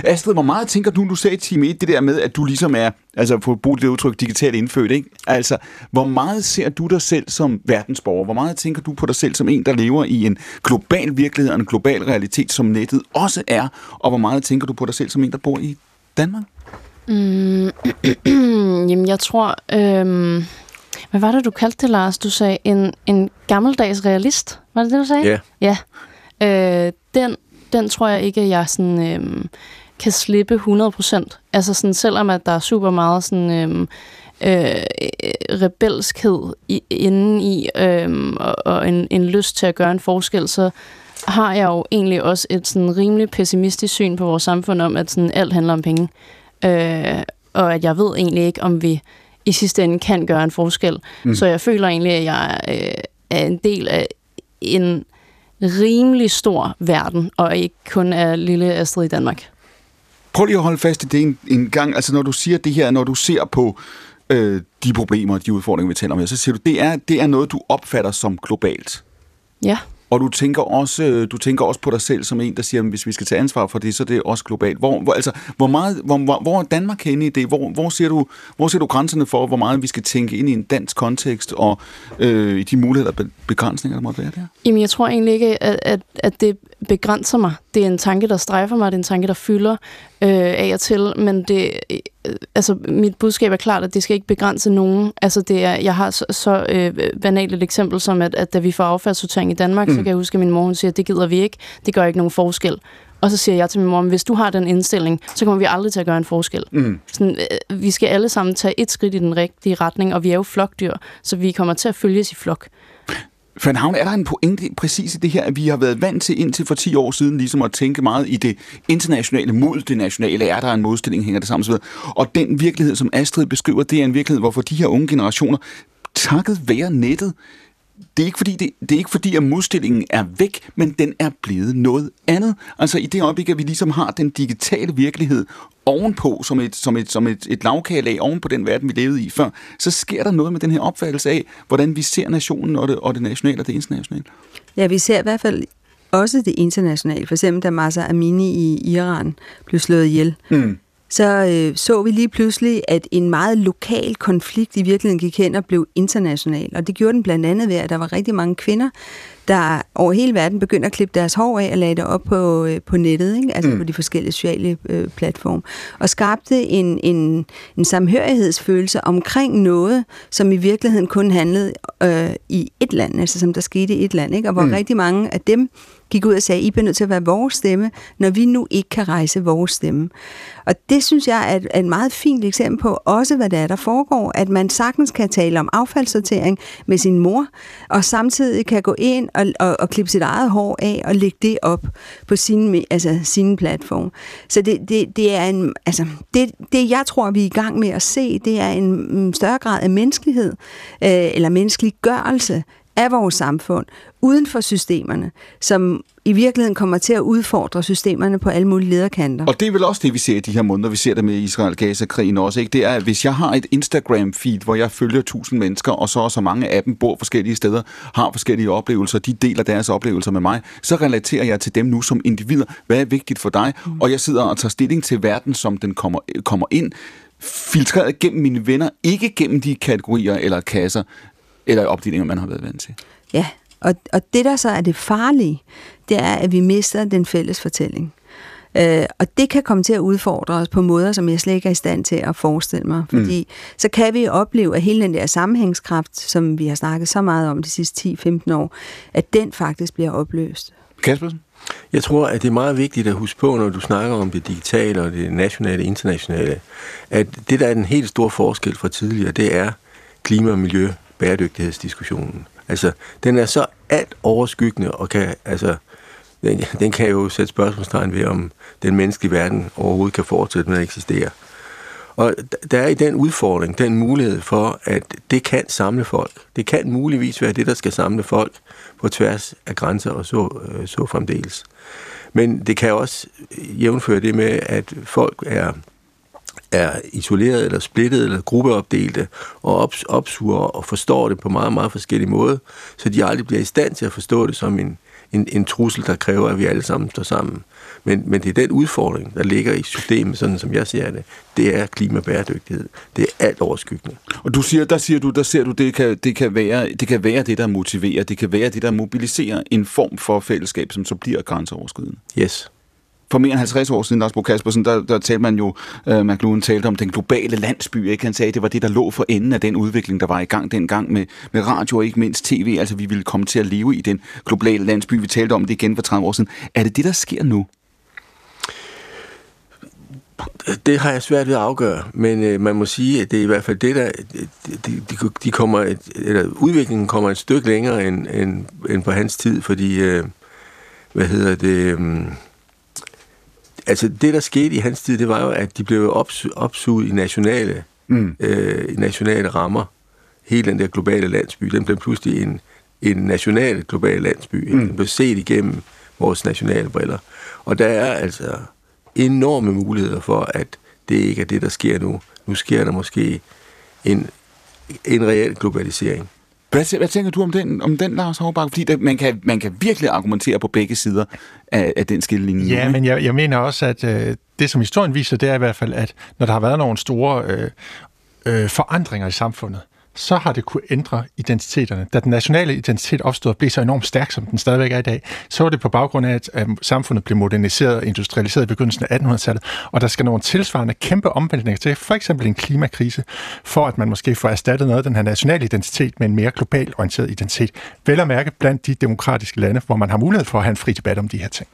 Astrid, hvor meget tænker du, du sagde i time 1, det der med, at du ligesom er, altså for at bruge det udtryk, digitalt indfødt, ikke? Altså, hvor meget ser du dig selv som verdensborger? Hvor meget tænker du på dig selv som en, der lever i en global virkelighed og en global realitet, som nettet også er? Og hvor meget tænker du på dig selv som en, der bor i Danmark? Mm, jamen, jeg tror... Øhm, hvad var det, du kaldte det, Lars? Du sagde en, en gammeldags realist. Var det det, du sagde? Ja. Ja. Øh, den den tror jeg ikke, at jeg sådan, øhm, kan slippe 100%. Altså sådan, selvom at der er super meget sådan, øhm, øh, rebelskhed i, inden i, øhm, og, og en, en lyst til at gøre en forskel, så har jeg jo egentlig også et sådan rimelig pessimistisk syn på vores samfund om, at sådan alt handler om penge. Øh, og at jeg ved egentlig ikke, om vi i sidste ende kan gøre en forskel. Mm. Så jeg føler egentlig, at jeg øh, er en del af en rimelig stor verden, og ikke kun er lille Astrid i Danmark. Prøv lige at holde fast i det en, en gang. Altså når du siger det her, når du ser på øh, de problemer og de udfordringer, vi taler om her, så siger du, det er, det er noget, du opfatter som globalt. Ja. Og du tænker, også, øh, du tænker også på dig selv som en, der siger, at hvis vi skal tage ansvar for det, så det er også globalt. Hvor, hvor, altså, hvor, meget, hvor, hvor, hvor er Danmark henne i det? Hvor, hvor, ser du, hvor ser du grænserne for, hvor meget vi skal tænke ind i en dansk kontekst, og øh, i de muligheder og begrænsninger, der måtte være der? Jamen, jeg tror egentlig ikke, at, at, at det begrænser mig. Det er en tanke, der strejfer mig, det er en tanke, der fylder øh, af og til, men det, øh, altså, mit budskab er klart, at det skal ikke begrænse nogen. Altså, det er, jeg har så, så øh, banalt et eksempel som, at, at da vi får affaldssortering i Danmark, mm. så kan jeg huske, at min mor hun siger, at det gider vi ikke, det gør ikke nogen forskel. Og så siger jeg til min mor, hvis du har den indstilling, så kommer vi aldrig til at gøre en forskel. Mm. Sådan, øh, vi skal alle sammen tage et skridt i den rigtige retning, og vi er jo flokdyr, så vi kommer til at følges i flok. Van Havn, er der en pointe præcis i det her, at vi har været vant til indtil for 10 år siden, ligesom at tænke meget i det internationale mod det nationale. Er der en modstilling, hænger det sammen osv. Og den virkelighed, som Astrid beskriver, det er en virkelighed, hvor for de her unge generationer, takket være nettet, det er ikke fordi, det, det er ikke fordi, at modstillingen er væk, men den er blevet noget andet. Altså i det øjeblik, at vi ligesom har den digitale virkelighed ovenpå, som et, som et, som et, et lavkagelag oven på den verden, vi levede i før, så sker der noget med den her opfattelse af, hvordan vi ser nationen og det, og det nationale og det internationale. Ja, vi ser i hvert fald også det internationale. For eksempel da Masa Amini i Iran blev slået ihjel. Mm så øh, så vi lige pludselig, at en meget lokal konflikt i virkeligheden gik hen og blev international. Og det gjorde den blandt andet ved, at der var rigtig mange kvinder, der over hele verden begyndte at klippe deres hår af og lagde det op på, øh, på nettet, ikke? altså mm. på de forskellige sociale øh, platforme, og skabte en, en, en samhørighedsfølelse omkring noget, som i virkeligheden kun handlede øh, i et land, altså som der skete i et land, ikke? og hvor mm. rigtig mange af dem gik ud og sagde, I bliver nødt til at være vores stemme, når vi nu ikke kan rejse vores stemme. Og det synes jeg er et, meget fint eksempel på også, hvad det er, der foregår, at man sagtens kan tale om affaldssortering med sin mor, og samtidig kan gå ind og, og, og klippe sit eget hår af og lægge det op på sin, altså, sin platform. Så det, det, det er en, altså, det, det, jeg tror, vi er i gang med at se, det er en, en større grad af menneskelighed, øh, eller menneskeliggørelse af vores samfund, uden for systemerne, som i virkeligheden kommer til at udfordre systemerne på alle mulige lederkanter. Og det er vel også det, vi ser i de her måneder. Vi ser det med Israel-Gaza-krigen også. Ikke? Det er, at hvis jeg har et Instagram-feed, hvor jeg følger tusind mennesker, og så og så mange af dem bor forskellige steder, har forskellige oplevelser, de deler deres oplevelser med mig, så relaterer jeg til dem nu som individer. Hvad er vigtigt for dig? Mm. Og jeg sidder og tager stilling til verden, som den kommer, kommer ind, filtreret gennem mine venner, ikke gennem de kategorier eller kasser eller opdelinger, man har været vant til. Ja, og, og det der så er det farlige, det er, at vi mister den fælles fortælling. Øh, og det kan komme til at udfordre os på måder, som jeg slet ikke er i stand til at forestille mig. Fordi mm. så kan vi opleve, at hele den der sammenhængskraft, som vi har snakket så meget om de sidste 10-15 år, at den faktisk bliver opløst. Kaspersen? Jeg tror, at det er meget vigtigt at huske på, når du snakker om det digitale og det nationale og internationale, at det, der er den helt store forskel fra tidligere, det er klima- og miljø bæredygtighedsdiskussionen. Altså, den er så alt overskyggende, og kan, altså, den, den kan jo sætte spørgsmålstegn ved, om den menneskelige verden overhovedet kan fortsætte med at eksistere. Og der er i den udfordring, den mulighed for, at det kan samle folk. Det kan muligvis være det, der skal samle folk på tværs af grænser og så, øh, så fremdeles. Men det kan også jævnføre det med, at folk er er isoleret eller splittet eller gruppeopdelte og opsuger og forstår det på meget, meget forskellige måder, så de aldrig bliver i stand til at forstå det som en, en, en trussel, der kræver, at vi alle sammen står sammen. Men, men det er den udfordring, der ligger i systemet, sådan som jeg ser det. Det er klimabæredygtighed. Det er alt overskyggende. Og du siger, der siger du, der ser du, det kan, det kan, være, det kan være det, der motiverer, det kan være det, der mobiliserer en form for fællesskab, som så bliver grænseoverskridende. Yes for mere end 50 år siden, Lars Bo Kaspersen, der, der talte man jo, øh, McLuhan talte om den globale landsby, ikke? Han sagde, at det var det, der lå for enden af den udvikling, der var i gang dengang med, med radio og ikke mindst tv. Altså, vi ville komme til at leve i den globale landsby. Vi talte om det igen for 30 år siden. Er det det, der sker nu? Det har jeg svært ved at afgøre, men øh, man må sige, at det er i hvert fald det, der de, de, de kommer et, eller udviklingen kommer et stykke længere end, end, end på hans tid, fordi, øh, hvad hedder det, øh, altså det, der skete i hans tid, det var jo, at de blev opsuget i nationale, mm. øh, nationale rammer. Hele den der globale landsby, den blev pludselig en, en national global landsby. Mm. Den blev set igennem vores nationale briller. Og der er altså enorme muligheder for, at det ikke er det, der sker nu. Nu sker der måske en, en reel globalisering. Hvad, hvad tænker du om den, om den Lars Hårbak? Fordi der, man, kan, man kan virkelig argumentere på begge sider af, af den skillelinje. Ja, men jeg, jeg mener også, at øh, det, som historien viser, det er i hvert fald, at når der har været nogle store øh, øh, forandringer i samfundet, så har det kunne ændre identiteterne. Da den nationale identitet opstod og blev så enormt stærk, som den stadigvæk er i dag, så var det på baggrund af, at samfundet blev moderniseret og industrialiseret i begyndelsen af 1800-tallet, og der skal nogle tilsvarende kæmpe omvæltninger til, for eksempel en klimakrise, for at man måske får erstattet noget af den her nationale identitet med en mere global orienteret identitet. Vel at mærke blandt de demokratiske lande, hvor man har mulighed for at have en fri debat om de her ting.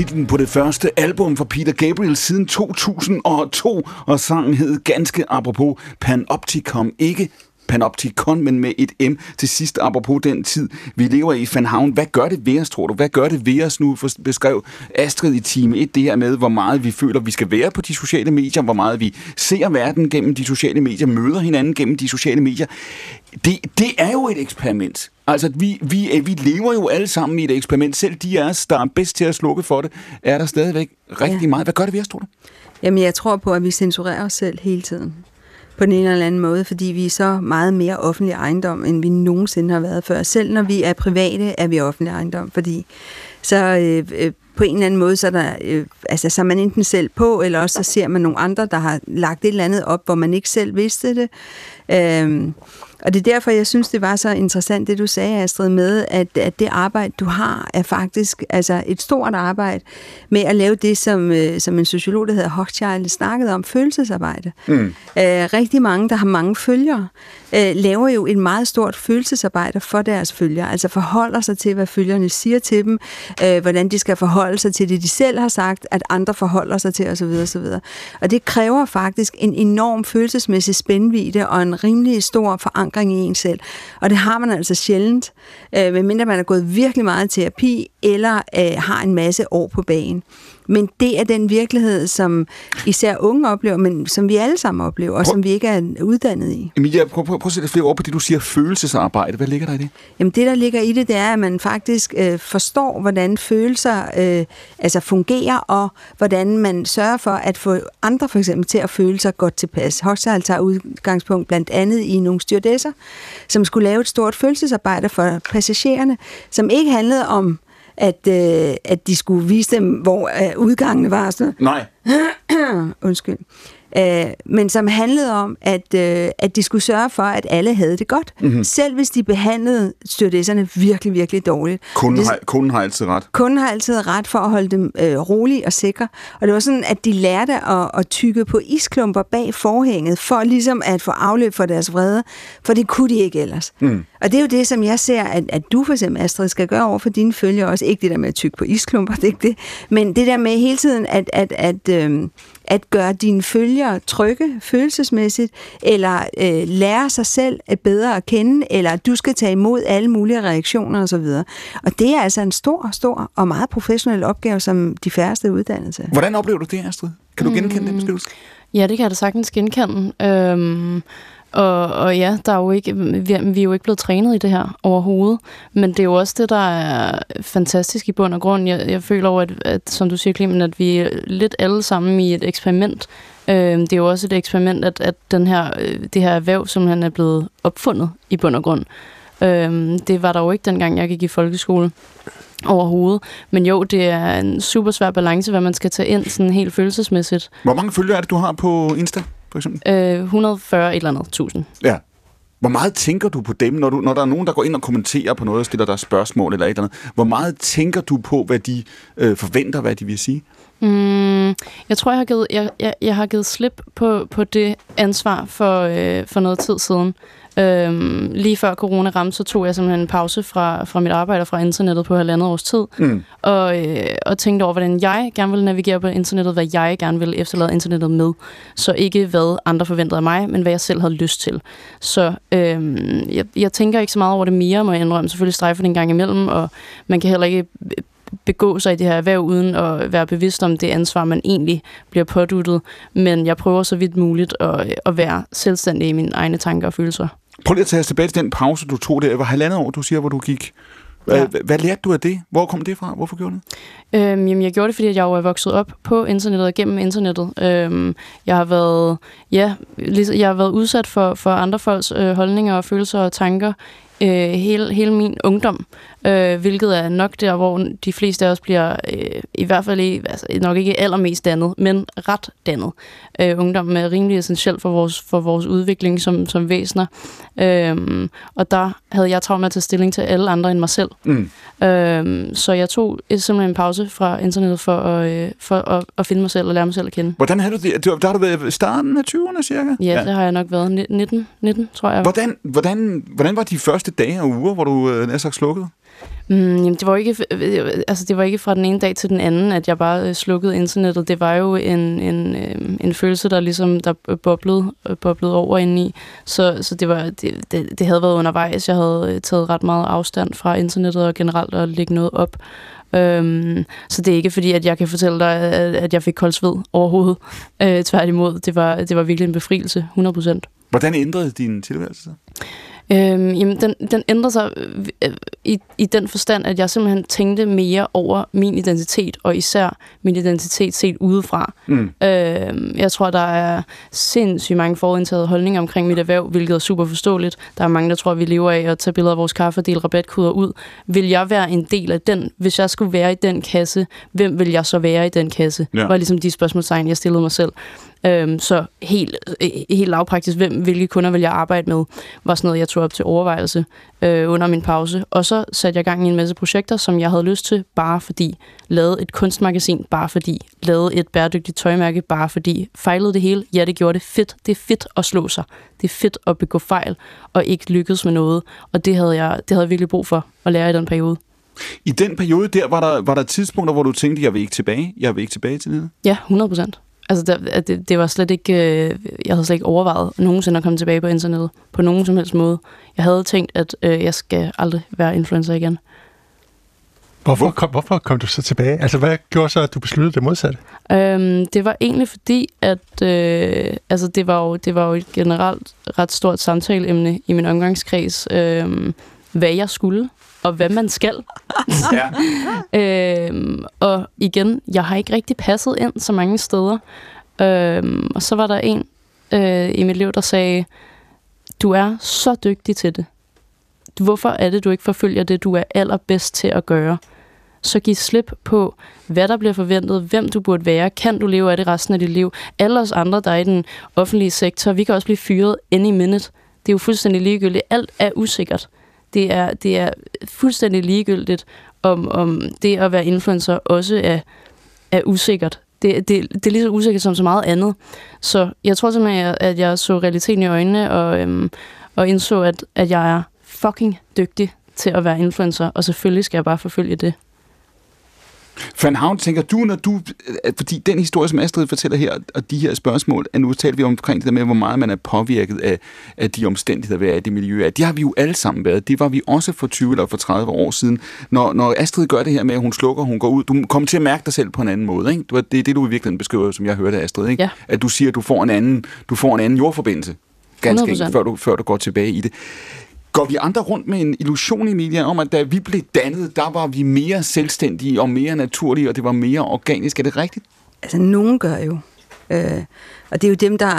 Titlen på det første album fra Peter Gabriel siden 2002, og sangen hed ganske apropos Panopticon, ikke Panopticon, men med et M til sidst, apropos den tid, vi lever i Fanhavn, Hvad gør det ved os, tror du? Hvad gør det ved os nu? For beskrev Astrid i time 1 det her med, hvor meget vi føler, vi skal være på de sociale medier, hvor meget vi ser verden gennem de sociale medier, møder hinanden gennem de sociale medier. Det, det er jo et eksperiment. Altså, vi, vi, vi lever jo alle sammen i et eksperiment. Selv de af os, der er bedst til at slukke for det, er der stadigvæk rigtig ja. meget. Hvad gør det ved os, tror du? Jamen, jeg tror på, at vi censurerer os selv hele tiden på den ene eller anden måde, fordi vi er så meget mere offentlig ejendom, end vi nogensinde har været før. Selv når vi er private, er vi offentlig ejendom, fordi så øh, øh, på en eller anden måde, så er, der, øh, altså, så er man enten selv på, eller også så ser man nogle andre, der har lagt et eller andet op, hvor man ikke selv vidste det. Øh, og det er derfor, jeg synes, det var så interessant, det du sagde, Astrid, med, at, at det arbejde, du har, er faktisk altså et stort arbejde med at lave det, som, øh, som en sociolog, der hedder Hochschild, snakkede om, følelsesarbejde. Mm. Øh, rigtig mange, der har mange følgere, øh, laver jo et meget stort følelsesarbejde for deres følgere, altså forholder sig til, hvad følgerne siger til dem, øh, hvordan de skal forholde sig til det, de selv har sagt, at andre forholder sig til osv. osv. Og det kræver faktisk en enorm følelsesmæssig spændvidde og en rimelig stor forankring i en selv. Og det har man altså sjældent, øh, medmindre man er gået virkelig meget i terapi, eller øh, har en masse år på banen. Men det er den virkelighed, som især unge oplever, men som vi alle sammen oplever, og prøv, som vi ikke er uddannet i. Emilia, prøv, prøv, prøv at sætte flere ord på det, du siger følelsesarbejde. Hvad ligger der i det? Jamen det, der ligger i det, det er, at man faktisk øh, forstår, hvordan følelser øh, altså fungerer, og hvordan man sørger for at få andre for eksempel til at føle sig godt tilpas. Hochschild tager udgangspunkt blandt andet i nogle stewardesser, som skulle lave et stort følelsesarbejde for passagererne, som ikke handlede om at, øh, at de skulle vise dem, hvor øh, udgangene var. Sådan. Nej. Undskyld øh, men som handlede om, at, øh, at de skulle sørge for, at alle havde det godt. Mm-hmm. Selv hvis de behandlede stewardesserne virkelig, virkelig dårligt. Kunden, har, kunden har altid ret. Kunden har altid ret for at holde dem øh, rolige og sikre. Og det var sådan, at de lærte at, at tykke på isklumper bag forhænget, for ligesom at få afløb for deres vrede, for det kunne de ikke ellers. Mm. Og det er jo det, som jeg ser, at, at du for eksempel, Astrid, skal gøre over for dine følgere også. Ikke det der med at tykke på isklumper, det er ikke det. Men det der med hele tiden at, at, at, øh, at gøre dine følgere trygge følelsesmæssigt, eller øh, lære sig selv at bedre at kende, eller at du skal tage imod alle mulige reaktioner osv. Og det er altså en stor, stor og meget professionel opgave, som de færreste uddannet til. Hvordan oplever du det, Astrid? Kan du genkende mm. den beskrivelse? Ja, det kan jeg da sagtens genkende. Øhm, og, og ja, der er jo ikke, vi, er, vi er jo ikke blevet trænet i det her overhovedet, men det er jo også det, der er fantastisk i bund og grund. Jeg, jeg føler over, at, at, som du siger, Clemen, at vi er lidt alle sammen i et eksperiment. Øh, det er jo også et eksperiment, at, at den her, øh, det her erhverv, som han er blevet opfundet i bund og grund. Øh, det var der jo ikke, dengang jeg gik i folkeskole overhovedet. Men jo, det er en super svær balance, hvad man skal tage ind sådan helt følelsesmæssigt. Hvor mange følgere er det, du har på Insta? For eksempel? Øh, 140 et eller andet tusind. Ja. Hvor meget tænker du på dem, når, du, når der er nogen, der går ind og kommenterer på noget og stiller dig spørgsmål eller et eller andet? Hvor meget tænker du på, hvad de øh, forventer, hvad de vil sige? Mm, jeg tror, jeg har givet, jeg, jeg, jeg har givet slip på, på det ansvar for, øh, for noget tid siden. Øhm, lige før corona ramte, så tog jeg simpelthen en pause fra, fra mit arbejde fra internettet på halvandet års tid, mm. og, øh, og tænkte over, hvordan jeg gerne ville navigere på internettet, hvad jeg gerne ville efterlade internettet med. Så ikke hvad andre forventede af mig, men hvad jeg selv havde lyst til. Så øh, jeg, jeg tænker ikke så meget over det mere, må jeg indrømme. Selvfølgelig strejfer det en gang imellem, og man kan heller ikke begå sig i det her erhverv, uden at være bevidst om det ansvar, man egentlig bliver påduttet. Men jeg prøver så vidt muligt at, at være selvstændig i mine egne tanker og følelser. Prøv lige at tage os tilbage til den pause, du tog der. Det var halvandet år, du siger, hvor du gik. Hvad, ja. hvad lærte du af det? Hvor kom det fra? Hvorfor gjorde du det? Øhm, jamen, jeg gjorde det, fordi jeg jo er vokset op på internettet og gennem internettet. Øhm, jeg har været, ja, jeg har været udsat for, for andre folks øh, holdninger og følelser og tanker øh, hele, hele min ungdom, øh, hvilket er nok der, hvor de fleste af os bliver, øh, i hvert fald i, altså, nok ikke allermest dannet, men ret dannet. Øh, ungdom er rimelig essentielt for vores, for vores udvikling som, som væsener. Øh, og der havde jeg travlt med at tage stilling til alle andre end mig selv. Mm. Øh, så jeg tog simpelthen en pause fra internettet for, at, øh, for at, at finde mig selv og lære mig selv at kende. Hvordan har du det? Der har du været i starten af 20'erne cirka? Ja, ja, det har jeg nok været. 19, 19 tror jeg. Hvordan, hvordan, hvordan var de første dage og uger, hvor du øh, næsten slukkede? Mm, jamen, det var ikke, øh, øh, altså, det var ikke fra den ene dag til den anden, at jeg bare øh, slukkede internettet. Det var jo en, en, en følelse, der ligesom der boblede, boblede over indeni. Så, så det, var, det, det, det havde været undervejs. Jeg havde taget ret meget afstand fra internettet og generelt at lægge noget op. Øhm, så det er ikke fordi, at jeg kan fortælle dig, at, at jeg fik koldsved overhovedet. Øh, tværtimod, det var, det var virkelig en befrielse, 100%. Hvordan ændrede din tilværelse så? Øhm, jamen, den, den ændrer sig øh, i, i den forstand, at jeg simpelthen tænkte mere over min identitet, og især min identitet set udefra. Mm. Øhm, jeg tror, der er sindssygt mange forudindtaget holdninger omkring mit erhverv, hvilket er super forståeligt. Der er mange, der tror, at vi lever af at tage billeder af vores kaffe og dele rabatkoder ud. Vil jeg være en del af den? Hvis jeg skulle være i den kasse, hvem vil jeg så være i den kasse? Ja. Det var ligesom de spørgsmålstegn, jeg stillede mig selv. Øhm, så helt, øh, helt lavpraktisk, hvem, hvilke kunder vil jeg arbejde med, var sådan noget, jeg tog op til overvejelse øh, under min pause. Og så satte jeg gang i en masse projekter, som jeg havde lyst til, bare fordi. Lavede et kunstmagasin, bare fordi. Lavede et bæredygtigt tøjmærke, bare fordi. Fejlede det hele? Ja, det gjorde det. Fedt. Det er fedt at slå sig. Det er fedt at begå fejl, og ikke lykkes med noget. Og det havde jeg, det havde jeg virkelig brug for at lære i den periode. I den periode der, var der, var der tidspunkter, hvor du tænkte, jeg vil ikke tilbage? Jeg vil ikke tilbage til det? Ja, 100 procent. Altså, der, det, det var slet ikke... Øh, jeg havde slet ikke overvejet nogensinde at komme tilbage på internettet på nogen som helst måde. Jeg havde tænkt, at øh, jeg skal aldrig være influencer igen. Hvorfor kom, hvorfor kom du så tilbage? Altså, hvad gjorde så, at du besluttede det modsatte? Øhm, det var egentlig fordi, at øh, altså, det, var jo, det var jo et generelt ret stort samtaleemne i min omgangskreds, øh, hvad jeg skulle og hvad man skal. ja. øhm, og igen, jeg har ikke rigtig passet ind så mange steder. Øhm, og så var der en øh, i mit liv, der sagde, du er så dygtig til det. Hvorfor er det, du ikke forfølger det, du er allerbedst til at gøre? Så giv slip på, hvad der bliver forventet, hvem du burde være, kan du leve af det resten af dit liv. Alle os andre, der er i den offentlige sektor, vi kan også blive fyret any minute. Det er jo fuldstændig ligegyldigt. Alt er usikkert. Det er, det er fuldstændig ligegyldigt, om, om det at være influencer også er, er usikkert. Det, det, det er lige så usikkert som så meget andet. Så jeg tror simpelthen, at jeg så realiteten i øjnene, og, øhm, og indså, at, at jeg er fucking dygtig til at være influencer, og selvfølgelig skal jeg bare forfølge det. Van Havn, tænker du, når du... Fordi den historie, som Astrid fortæller her, og de her spørgsmål, at nu taler vi omkring det der med, hvor meget man er påvirket af, af de omstændigheder, der er i det miljø. At det har vi jo alle sammen været. Det var vi også for 20 eller for 30 år siden. Når, når Astrid gør det her med, at hun slukker, hun går ud, du kommer til at mærke dig selv på en anden måde. Ikke? Det er det, du i virkeligheden beskriver, som jeg hørte af Astrid. Ikke? Ja. At du siger, at du får en anden, du får en anden jordforbindelse ganske enkelt, før du, før du går tilbage i det. Går vi andre rundt med en illusion, Emilia, om at da vi blev dannet, der var vi mere selvstændige og mere naturlige, og det var mere organisk. Er det rigtigt? Altså, nogen gør jo. Øh, og det er jo dem, der,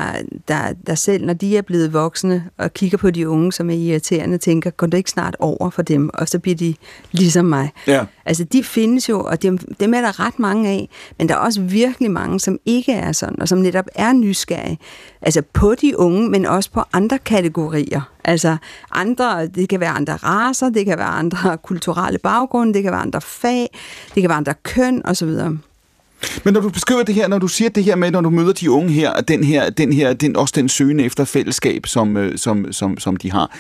der, der selv, når de er blevet voksne og kigger på de unge, som er irriterende, tænker, går det ikke snart over for dem? Og så bliver de ligesom mig. Ja. Altså, de findes jo, og dem, dem er der ret mange af, men der er også virkelig mange, som ikke er sådan, og som netop er nysgerrige. Altså på de unge, men også på andre kategorier. Altså andre, det kan være andre raser, det kan være andre kulturelle baggrunde, det kan være andre fag, det kan være andre køn osv. Men når du beskriver det her, når du siger det her med, når du møder de unge her, og den her, den her, den, også den søgende efter fællesskab, som, øh, som, som, som de har.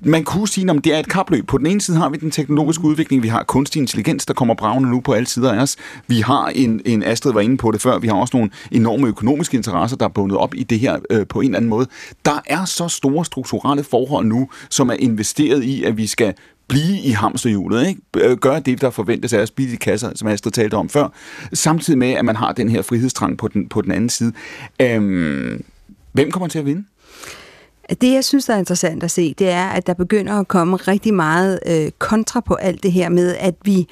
Man kunne sige, at det er et kapløb. På den ene side har vi den teknologiske udvikling, vi har kunstig intelligens, der kommer bravende nu på alle sider af os. Vi har en, en Astrid var inde på det før, vi har også nogle enorme økonomiske interesser, der er bundet op i det her øh, på en eller anden måde. Der er så store strukturelle forhold nu, som er investeret i, at vi skal blive i hamsterhjulet, ikke? Øh, gøre det, der forventes af os, blive de kasser, som Astrid talte om før, samtidig med, at man har den her frihedstrang på den, på den anden side. Øhm, hvem kommer til at vinde? Det, jeg synes, der er interessant at se, det er, at der begynder at komme rigtig meget øh, kontra på alt det her med, at vi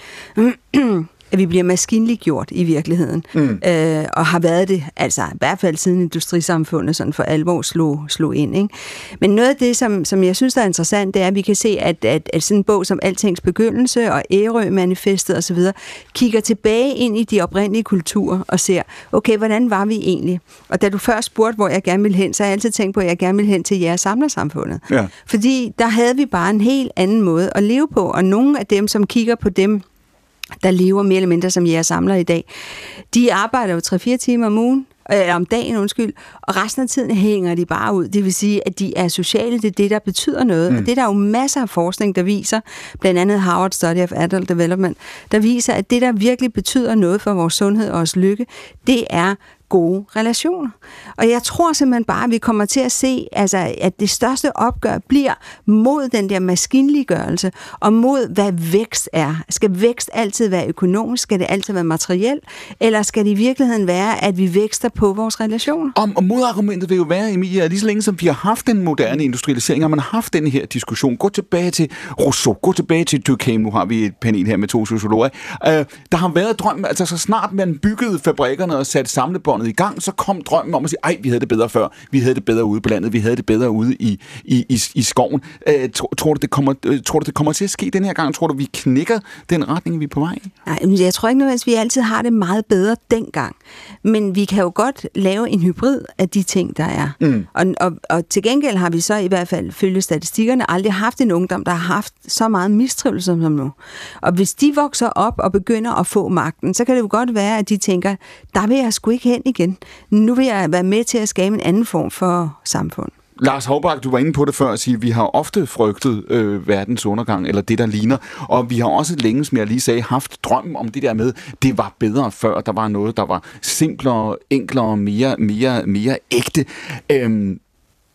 at vi bliver maskinliggjort i virkeligheden, mm. øh, og har været det, altså i hvert fald siden industrisamfundet sådan for alvor slog, slog ind. Ikke? Men noget af det, som, som jeg synes, der er interessant, det er, at vi kan se, at, at, at sådan en bog som Altings Begyndelse og Ærø-manifestet osv., kigger tilbage ind i de oprindelige kulturer og ser, okay, hvordan var vi egentlig? Og da du først spurgte, hvor jeg gerne ville hen, så har jeg altid tænkt på, at jeg gerne ville hen til jeres samlersamfundet. Ja. Fordi der havde vi bare en helt anden måde at leve på, og nogle af dem, som kigger på dem, der lever mere eller mindre som jeres samler i dag, de arbejder jo 3-4 timer om ugen. øh, om dagen, undskyld, og resten af tiden hænger de bare ud. Det vil sige, at de er sociale, det er det, der betyder noget. Mm. Og det er der jo masser af forskning, der viser, blandt andet Harvard Study of Adult Development, der viser, at det, der virkelig betyder noget for vores sundhed og vores lykke, det er gode relationer. Og jeg tror simpelthen bare, at vi kommer til at se, altså, at det største opgør bliver mod den der maskinliggørelse, og mod, hvad vækst er. Skal vækst altid være økonomisk? Skal det altid være materiel? Eller skal det i virkeligheden være, at vi vækster på vores relationer? Om, og modargumentet vil jo være, Emilia, lige så længe som vi har haft den moderne industrialisering, og man har haft den her diskussion. Gå tilbage til Rousseau, gå tilbage til Durkheim, nu har vi et panel her med to sociologer. øh, der har været drøm, altså så snart man byggede fabrikkerne og satte samlebånd samfundet i gang, så kom drømmen om at sige, ej, vi havde det bedre før, vi havde det bedre ude på landet, vi havde det bedre ude i, i, i, i skoven. Øh, tror, tror, du, det kommer, øh, tror du, det kommer til at ske den her gang? Tror du, vi knækker den retning, vi er på vej i? Nej, jeg tror ikke nødvendigvis, vi altid har det meget bedre dengang. Men vi kan jo godt lave en hybrid af de ting, der er. Mm. Og, og, og til gengæld har vi så i hvert fald, følge statistikkerne, aldrig haft en ungdom, der har haft så meget mistrivelse som nu. Og hvis de vokser op og begynder at få magten, så kan det jo godt være, at de tænker, der vil jeg sgu ikke hen igen. Nu vil jeg være med til at skabe en anden form for samfund. Lars Hovbak, du var inde på det før at sige, at vi har ofte frygtet øh, verdens undergang, eller det, der ligner. Og vi har også længe, som jeg lige sagde, haft drøm om det der med, det var bedre før. Der var noget, der var simplere, enklere, mere, mere, mere ægte. Øhm,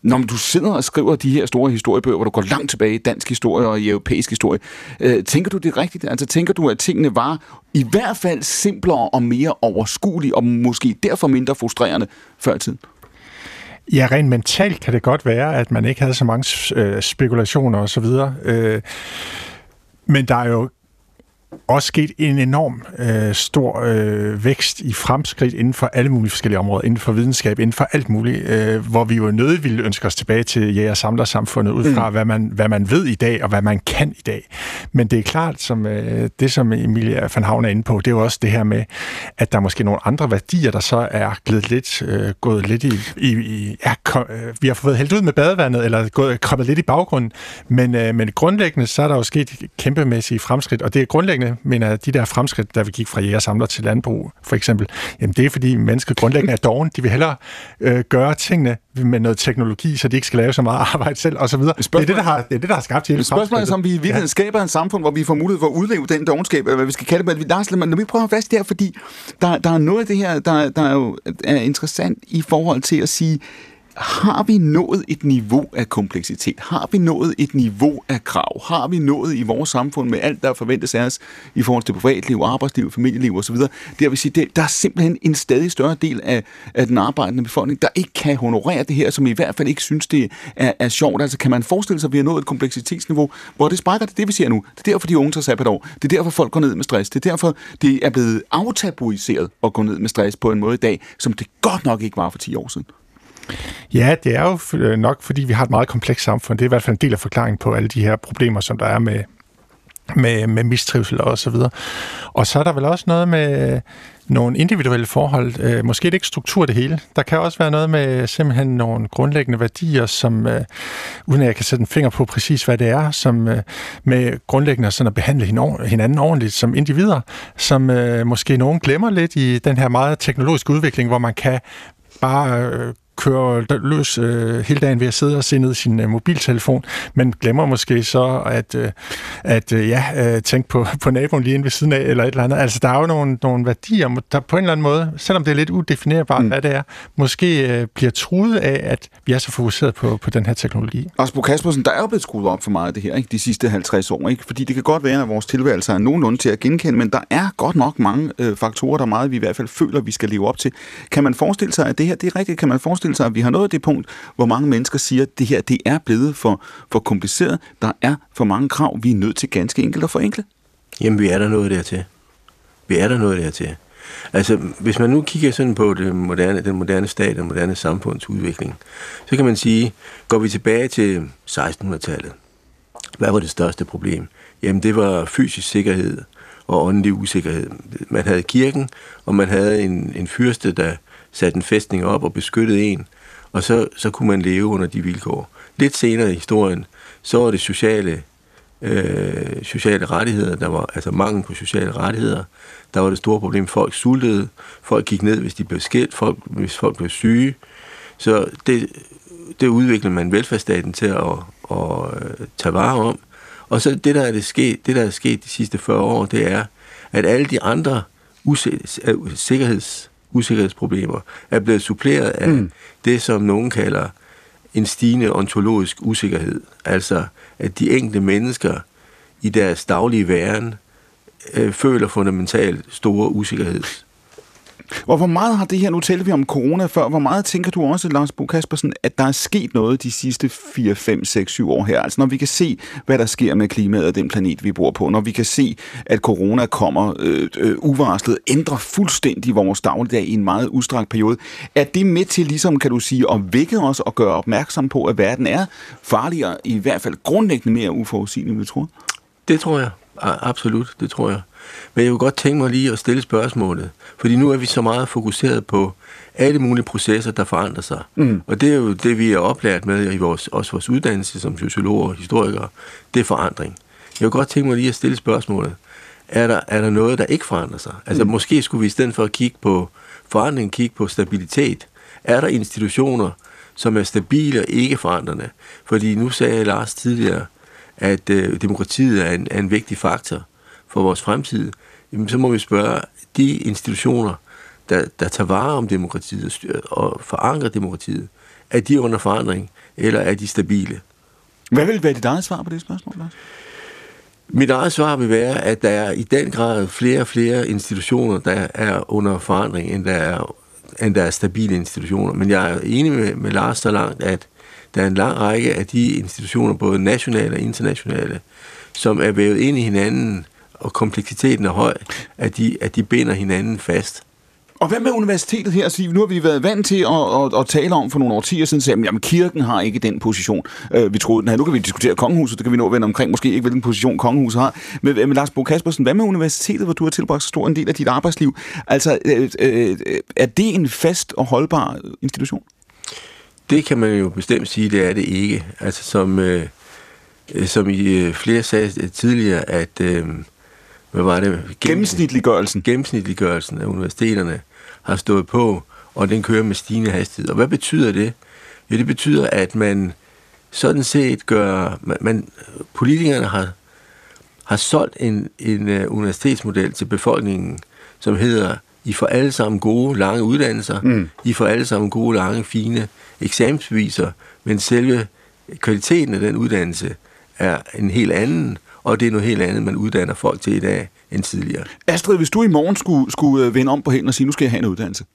når du sidder og skriver de her store historiebøger, hvor du går langt tilbage i dansk historie og i europæisk historie, øh, tænker du det rigtigt? Altså tænker du, at tingene var i hvert fald simplere og mere overskuelige, og måske derfor mindre frustrerende før i tiden? Ja, rent mentalt kan det godt være, at man ikke havde så mange øh, spekulationer osv. Øh, men der er jo også sket en enorm øh, stor øh, vækst i fremskridt inden for alle mulige forskellige områder, inden for videnskab, inden for alt muligt, øh, hvor vi jo nødt ville ønske os tilbage til jæger- og samlersamfundet, ud fra mm. hvad, man, hvad man ved i dag, og hvad man kan i dag. Men det er klart, som øh, det som Emilia van Havn er inde på, det er jo også det her med, at der er måske nogle andre værdier, der så er glædet lidt, øh, gået lidt i, i, i ja, kom, øh, vi har fået hældt ud med badevandet, eller gået, kommet lidt i baggrunden, men, øh, men grundlæggende, så er der jo sket kæmpemæssige fremskridt, og det er grundlæggende mener jeg, de der fremskridt, der vi gik fra jægersamler til landbrug, for eksempel, jamen det er fordi mennesket grundlæggende er doven. De vil hellere øh, gøre tingene med noget teknologi, så de ikke skal lave så meget arbejde selv, og så videre. Det er det, der har, det er det, der har skabt hele Spørgsmålet er, om vi i virkeligheden ja. skaber en samfund, hvor vi får mulighed for at udleve den dogenskab, eller hvad vi skal kalde det. Men Lars, lad mig prøve at fast der, fordi der, der er noget af det her, der, der er jo er interessant i forhold til at sige, har vi nået et niveau af kompleksitet? Har vi nået et niveau af krav? Har vi nået i vores samfund med alt, der forventes af os i forhold til privatliv, arbejdsliv, familieliv osv.? Det vil sige, det, der er simpelthen en stadig større del af, af den arbejdende befolkning, der ikke kan honorere det her, som i hvert fald ikke synes, det er, er sjovt. Altså kan man forestille sig, at vi har nået et kompleksitetsniveau, hvor det sparker det, det vi ser nu. Det er derfor, de unge tager sabbatår. Det er derfor, folk går ned med stress. Det er derfor, det er blevet aftabuiseret at gå ned med stress på en måde i dag, som det godt nok ikke var for 10 år siden. Ja, det er jo øh, nok, fordi vi har et meget komplekst samfund. Det er i hvert fald en del af forklaringen på alle de her problemer, som der er med, med, med mistrivsel og så videre. Og så er der vel også noget med nogle individuelle forhold. Øh, måske det ikke struktur det hele. Der kan også være noget med simpelthen nogle grundlæggende værdier, som, øh, uden at jeg kan sætte en finger på præcis, hvad det er, som øh, med grundlæggende sådan at behandle hinanden ordentligt som individer, som øh, måske nogen glemmer lidt i den her meget teknologiske udvikling, hvor man kan bare øh, kører løs øh, hele dagen ved at sidde og se ned i sin øh, mobiltelefon, men glemmer måske så at, øh, at øh, ja, øh, tænke på, på naboen lige inde ved siden af, eller et eller andet. Altså, der er jo nogle, nogle værdier, der på en eller anden måde, selvom det er lidt udefinerbart, mm. hvad det er, måske øh, bliver truet af, at vi er så fokuseret på, på den her teknologi. Bo Kaspersen, der er jo blevet skruet op for meget af det her, ikke? de sidste 50 år, ikke? fordi det kan godt være, at vores tilværelse er nogenlunde til at genkende, men der er godt nok mange øh, faktorer, der er meget, vi i hvert fald føler, vi skal leve op til. Kan man forestille sig, at det her det er rigtigt? Kan man forestille forestille sig, at vi har nået det punkt, hvor mange mennesker siger, at det her det er blevet for, for kompliceret. Der er for mange krav, vi er nødt til ganske enkelt at forenkle. Jamen, vi er der noget dertil. Vi er der noget dertil. Altså, hvis man nu kigger sådan på det moderne, den moderne stat, den moderne samfunds udvikling, så kan man sige, går vi tilbage til 1600-tallet, hvad var det største problem? Jamen, det var fysisk sikkerhed og åndelig usikkerhed. Man havde kirken, og man havde en, en fyrste, der satte en fæstning op og beskyttede en, og så, så kunne man leve under de vilkår. Lidt senere i historien, så var det sociale øh, sociale rettigheder, der var altså mangel på sociale rettigheder. Der var det store problem, folk sultede, folk gik ned, hvis de blev skilt, folk, hvis folk blev syge. Så det, det udviklede man velfærdsstaten til at, at, at tage vare om. Og så det, der er det sket, det, der er sket de sidste 40 år, det er, at alle de andre øh, sikkerheds, usikkerhedsproblemer er blevet suppleret af mm. det, som nogen kalder en stigende ontologisk usikkerhed. Altså, at de enkelte mennesker i deres daglige væren øh, føler fundamentalt store usikkerhed. Og hvor meget har det her, nu talte vi om corona før, hvor meget tænker du også, Lars Bo Kaspersen, at der er sket noget de sidste 4, 5, 6, 7 år her? Altså når vi kan se, hvad der sker med klimaet og den planet, vi bor på, når vi kan se, at corona kommer øh, øh, uvarslet, ændrer fuldstændig vores dagligdag i en meget udstrakt periode, er det med til ligesom, kan du sige, at vække os og gøre opmærksom på, at verden er farligere, i hvert fald grundlæggende mere uforudsigelig, end vi tror? Det tror jeg. Absolut, det tror jeg. Men jeg vil godt tænke mig lige at stille spørgsmålet. Fordi nu er vi så meget fokuseret på alle mulige processer, der forandrer sig. Mm. Og det er jo det, vi er oplært med i vores, også vores uddannelse som sociologer og historikere. Det er forandring. Jeg vil godt tænke mig lige at stille spørgsmålet. Er der, er der noget, der ikke forandrer sig? Altså mm. måske skulle vi i stedet for at kigge på forandring, kigge på stabilitet. Er der institutioner, som er stabile og ikke forandrende? Fordi nu sagde Lars tidligere, at øh, demokratiet er en, er en vigtig faktor for vores fremtid, jamen, så må vi spørge de institutioner, der, der tager vare om demokratiet og, styr, og forankrer demokratiet, er de under forandring, eller er de stabile? Hvad vil være dit eget svar på det spørgsmål, Lars? Mit eget svar vil være, at der er i den grad flere og flere institutioner, der er under forandring, end der er, end der er stabile institutioner. Men jeg er enig med, med Lars så langt, at der er en lang række af de institutioner, både nationale og internationale, som er vævet ind i hinanden, og kompleksiteten er høj, at de, at de binder hinanden fast. Og hvad med universitetet her? Så nu har vi været vant til at, at, at tale om for nogle årtier siden, at jamen, kirken har ikke den position, øh, vi troede den havde. Nu kan vi diskutere kongehuset, det kan vi nå vende omkring, måske ikke hvilken position kongehuset har. Men, men Lars Bo Kaspersen, hvad med universitetet, hvor du har tilbragt så stor en del af dit arbejdsliv? Altså, øh, øh, er det en fast og holdbar institution? Det kan man jo bestemt sige, det er det ikke. Altså, som, øh, som I øh, flere sagde tidligere, at... Øh, hvad var det? Gennemsnitliggørelsen. Gennemsnitliggørelsen af universiteterne har stået på, og den kører med stigende hastighed. Og hvad betyder det? Jo, det betyder, at man sådan set gør... Man, man politikerne har, har solgt en, en uh, universitetsmodel til befolkningen, som hedder, I får alle sammen gode, lange uddannelser, mm. I får alle sammen gode, lange, fine eksamensbeviser, men selve kvaliteten af den uddannelse er en helt anden, og det er noget helt andet, man uddanner folk til i dag end tidligere. Astrid, hvis du i morgen skulle, skulle øh, vende om på hænden og sige, nu skal jeg have en uddannelse,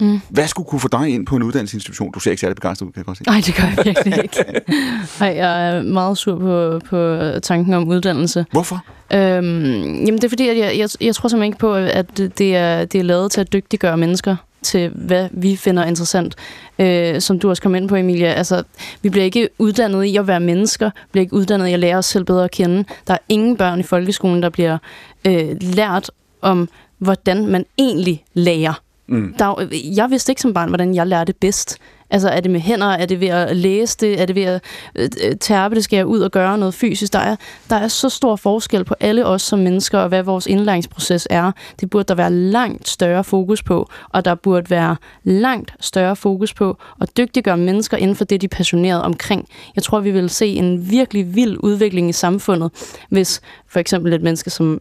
Mm. Hvad skulle kunne få dig ind på en uddannelsesinstitution? Du ser ikke særlig begejstret ud, kan jeg godt se. Nej, det gør jeg virkelig ikke. Nej, jeg er meget sur på, på tanken om uddannelse. Hvorfor? Øhm, jamen, det er fordi, at jeg, jeg, jeg tror simpelthen ikke på, at det er, det er lavet til at dygtiggøre mennesker til, hvad vi finder interessant. Øh, som du også kom ind på, Emilia. Altså, vi bliver ikke uddannet i at være mennesker, vi bliver ikke uddannet i at lære os selv bedre at kende. Der er ingen børn i folkeskolen, der bliver øh, lært om, hvordan man egentlig lærer. Mm. Der, jeg vidste ikke som barn, hvordan jeg lærte bedst. Altså, er det med hænder? Er det ved at læse det? Er det ved at øh, øh, tærpe det? Skal jeg ud og gøre noget fysisk? Der er, der er så stor forskel på alle os som mennesker, og hvad vores indlæringsproces er. Det burde der være langt større fokus på, og der burde være langt større fokus på at dygtiggøre mennesker inden for det, de er passionerede omkring. Jeg tror, vi vil se en virkelig vild udvikling i samfundet, hvis for eksempel et menneske som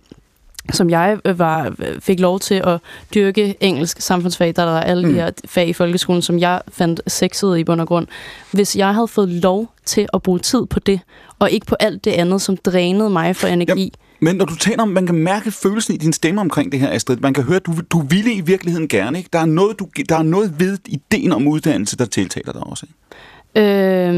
som jeg øh, var, fik lov til at dyrke engelsk samfundsfag, der er alle mm. de her fag i folkeskolen, som jeg fandt sexet i bund og grund. Hvis jeg havde fået lov til at bruge tid på det, og ikke på alt det andet, som drænede mig for energi. Ja, men når du taler om, man kan mærke følelsen i din stemme omkring det her, Astrid. Man kan høre, at du, du ville i virkeligheden gerne. Ikke? Der, er noget, du, der er noget ved ideen om uddannelse, der tiltaler dig også. Ikke? Øh,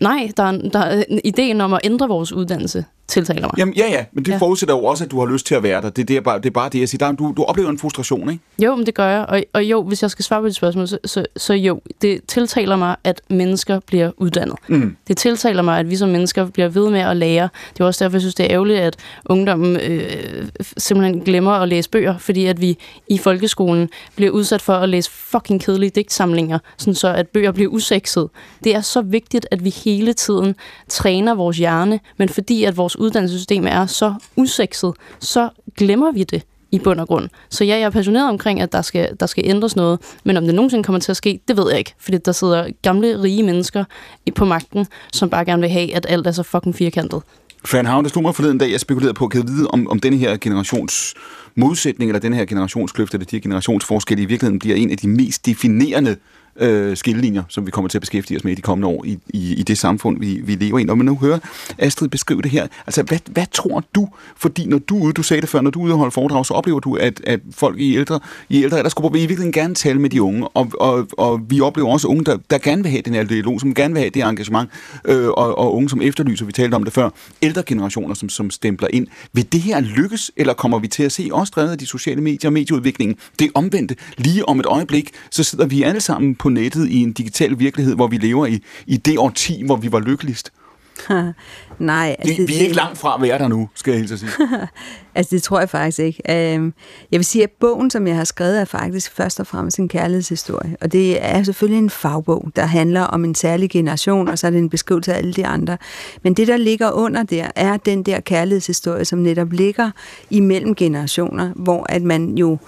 nej, der er, der er ideen om at ændre vores uddannelse tiltaler mig. Jamen, ja, ja, men det ja. forudsætter jo også, at du har lyst til at være der. Det, det, er, bare, det er bare det, jeg siger. Der, du, du oplever en frustration, ikke? Jo, men det gør jeg. Og, og jo, hvis jeg skal svare på dit spørgsmål, så, så, så jo, det tiltaler mig, at mennesker bliver uddannet. Mm. Det tiltaler mig, at vi som mennesker bliver ved med at lære. Det er også derfor, jeg synes, det er ærgerligt, at ungdommen øh, simpelthen glemmer at læse bøger, fordi at vi i folkeskolen bliver udsat for at læse fucking kedelige digtsamlinger, sådan så at bøger bliver usekset. Det er så vigtigt, at vi hele tiden træner vores hjerne, men fordi at vores uddannelsessystem er så usekset, så glemmer vi det i bund og grund. Så ja, jeg er passioneret omkring, at der skal, der skal ændres noget, men om det nogensinde kommer til at ske, det ved jeg ikke, fordi der sidder gamle, rige mennesker i- på magten, som bare gerne vil have, at alt er så fucking firkantet. Fan Havn, det slog mig forleden dag, jeg spekulerede på, kan vide, om, om denne her generations modsætning, eller den her generationskløft, eller de her generationsforskelle i virkeligheden bliver en af de mest definerende øh, øh, skillelinjer, som vi kommer til at beskæftige os med i de kommende år i, i, i det samfund, vi, vi lever i. Når man nu hører Astrid beskrive det her, altså hvad, hvad tror du, fordi når du ude, du sagde det før, når du er ude og holde foredrag, så oplever du, at, at folk i ældre, i ældre aldersgrupper vil i virkeligheden gerne tale med de unge, og, og, og vi oplever også unge, der, der gerne vil have den her dialog, som gerne vil have det engagement, øh, og, og unge, som efterlyser, vi talte om det før, ældre generationer, som, som stempler ind. Vil det her lykkes, eller kommer vi til at se, også drevet af de sociale medier og medieudviklingen, det er omvendte. Lige om et øjeblik, så sidder vi alle sammen på nettet i en digital virkelighed, hvor vi lever i, i det årti, hvor vi var lykkeligst. Nej, Vi, vi er ikke langt fra at være der nu, skal jeg helt sige. altså, det tror jeg faktisk ikke. Øhm, Jeg vil sige, at bogen, som jeg har skrevet, er faktisk først og fremmest en kærlighedshistorie. Og det er selvfølgelig en fagbog, der handler om en særlig generation, og så er det en beskrivelse af alle de andre. Men det, der ligger under der, er den der kærlighedshistorie, som netop ligger imellem generationer, hvor at man jo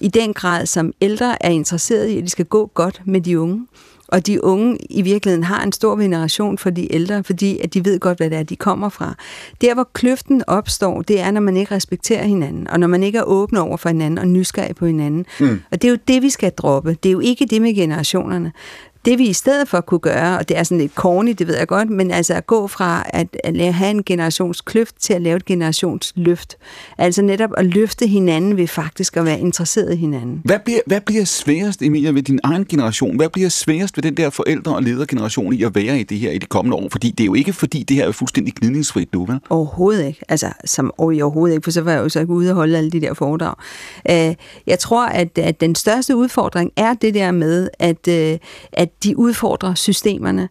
i den grad som ældre er interesseret i, at de skal gå godt med de unge. Og de unge i virkeligheden har en stor veneration for de ældre, fordi at de ved godt, hvad det er, de kommer fra. Der, hvor kløften opstår, det er, når man ikke respekterer hinanden, og når man ikke er åben over for hinanden og nysgerrig på hinanden. Mm. Og det er jo det, vi skal droppe. Det er jo ikke det med generationerne. Det vi i stedet for kunne gøre, og det er sådan lidt corny, det ved jeg godt, men altså at gå fra at, at have en generationskløft til at lave et generationsløft. Altså netop at løfte hinanden ved faktisk at være interesseret i hinanden. Hvad bliver, hvad bliver sværest, Emilia, ved din egen generation? Hvad bliver sværest ved den der forældre- og ledergeneration i at være i det her i de kommende år? Fordi det er jo ikke, fordi det her er fuldstændig gnidningsfrit nu, vel? Overhovedet ikke. Altså, som overhovedet ikke, for så var jeg jo så ikke ude og holde alle de der foredrag. Øh, jeg tror, at, at den største udfordring er det der med, at, øh, at de udfordrer systemerne.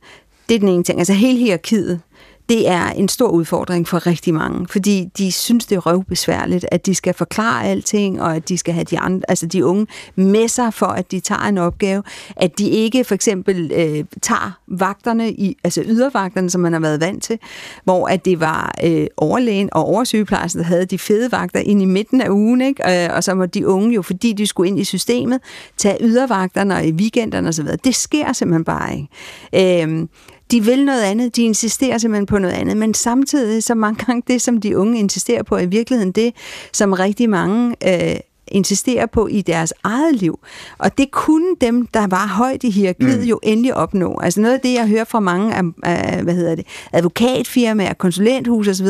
Det er den ene ting. Altså hele hierarkiet, det er en stor udfordring for rigtig mange, fordi de synes, det er røvbesværligt, at de skal forklare alting, og at de skal have de, andre, altså de unge med sig for, at de tager en opgave, at de ikke for eksempel øh, tager vagterne, i, altså ydervagterne, som man har været vant til, hvor at det var øh, overlægen og oversygeplejersken, der havde de fede vagter ind i midten af ugen, ikke? Øh, og så må de unge jo, fordi de skulle ind i systemet, tage ydervagterne og i weekenderne osv. Det sker simpelthen bare ikke. Øh, de vil noget andet, de insisterer simpelthen på noget andet, men samtidig så mange gange det, som de unge insisterer på, er i virkeligheden det, som rigtig mange øh, insisterer på i deres eget liv. Og det kunne dem, der var højt i hierarkiet, mm. jo endelig opnå. Altså noget af det, jeg hører fra mange af, af hvad hedder det, advokatfirmaer, konsulenthus osv.,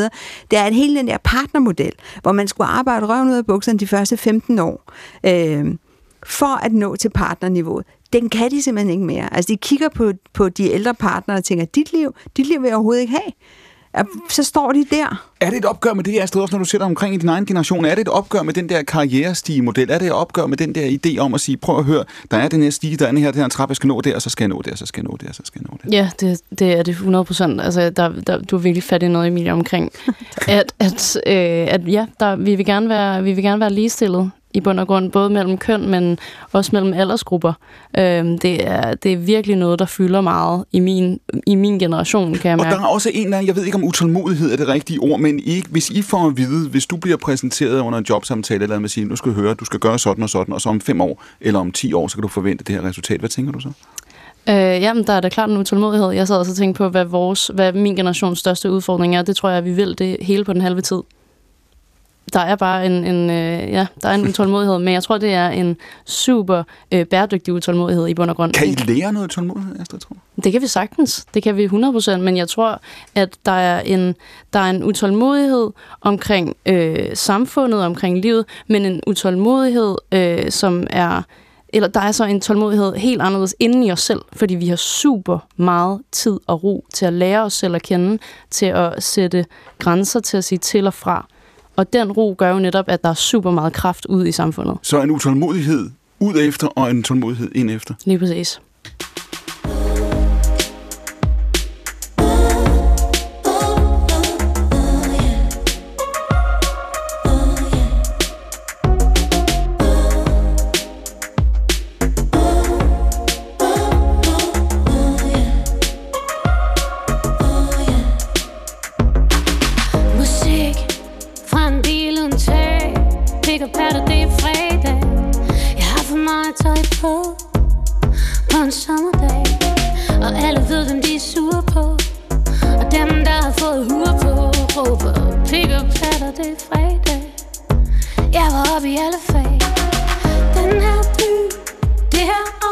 det er at hele den der partnermodel, hvor man skulle arbejde røven ud af bukserne de første 15 år. Øh, for at nå til partnerniveauet. Den kan de simpelthen ikke mere. Altså, de kigger på, på de ældre partnere og tænker, dit liv, dit liv vil jeg overhovedet ikke have. Og så står de der. Er det et opgør med det, Astrid, også når du sætter omkring i din egen generation? Er det et opgør med den der karrierestige-model? Er det et opgør med den der idé om at sige, prøv at høre, der er den her stige, der er den her, den her trappe, jeg skal nå der, og så skal jeg nå der, så skal jeg nå der, så skal jeg nå der. Ja, det, det er det 100 procent. Altså, der, der, du har virkelig fat i noget, Emilie, omkring, at, at, øh, at ja, der, vi, vil gerne være, vi vil gerne være ligestillet i bund og grund, både mellem køn, men også mellem aldersgrupper. Øhm, det, er, det er virkelig noget, der fylder meget i min, i min generation, kan jeg Og mærke. der er også en anden, jeg ved ikke om utålmodighed er det rigtige ord, men ikke, hvis I får at vide, hvis du bliver præsenteret under en jobsamtale, eller med at sige, nu skal du høre, du skal gøre sådan og sådan, og så om fem år, eller om ti år, så kan du forvente det her resultat. Hvad tænker du så? Øh, jamen, der er da klart en utålmodighed. Jeg sad også og tænkte på, hvad, vores, hvad min generations største udfordring er. Det tror jeg, at vi vil det hele på den halve tid. Der er bare en, en, øh, ja, der er en utålmodighed, men jeg tror, det er en super øh, bæredygtig utålmodighed i bund og grund. Kan I lære noget tålmodighed, Astrid, tror? Det kan vi sagtens. Det kan vi 100%, men jeg tror, at der er en, der er en utålmodighed omkring øh, samfundet, omkring livet, men en utålmodighed, øh, som er eller der er så en tålmodighed helt anderledes inden i os selv, fordi vi har super meget tid og ro til at lære os selv at kende, til at sætte grænser, til at sige til og fra. Og den ro gør jo netop, at der er super meget kraft ud i samfundet. Så en utålmodighed ud efter, og en tålmodighed ind efter. Lige præcis. Sommerdag Og alle ved, hvem de er sure på. Og dem, der har fået hure på Råber pik og patter, det er fredag. Jeg var oppe i alle fag. Den her by, det her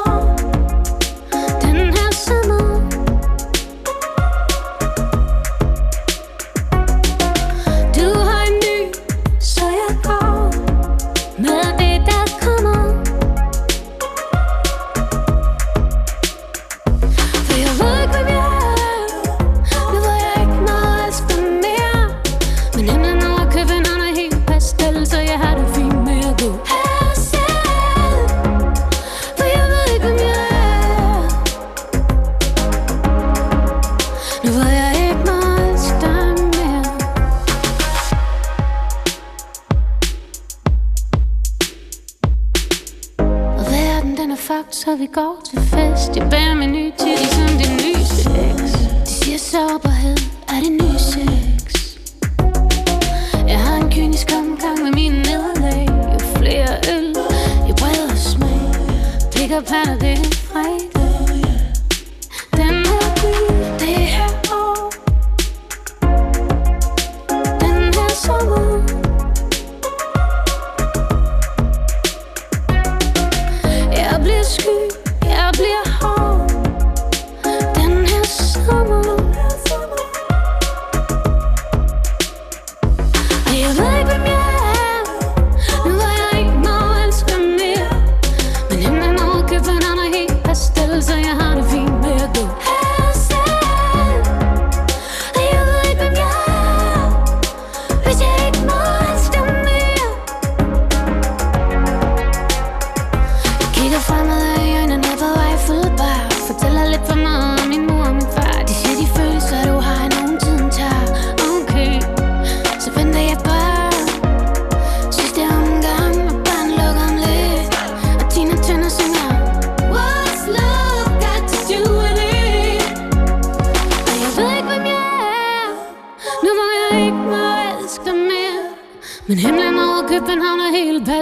record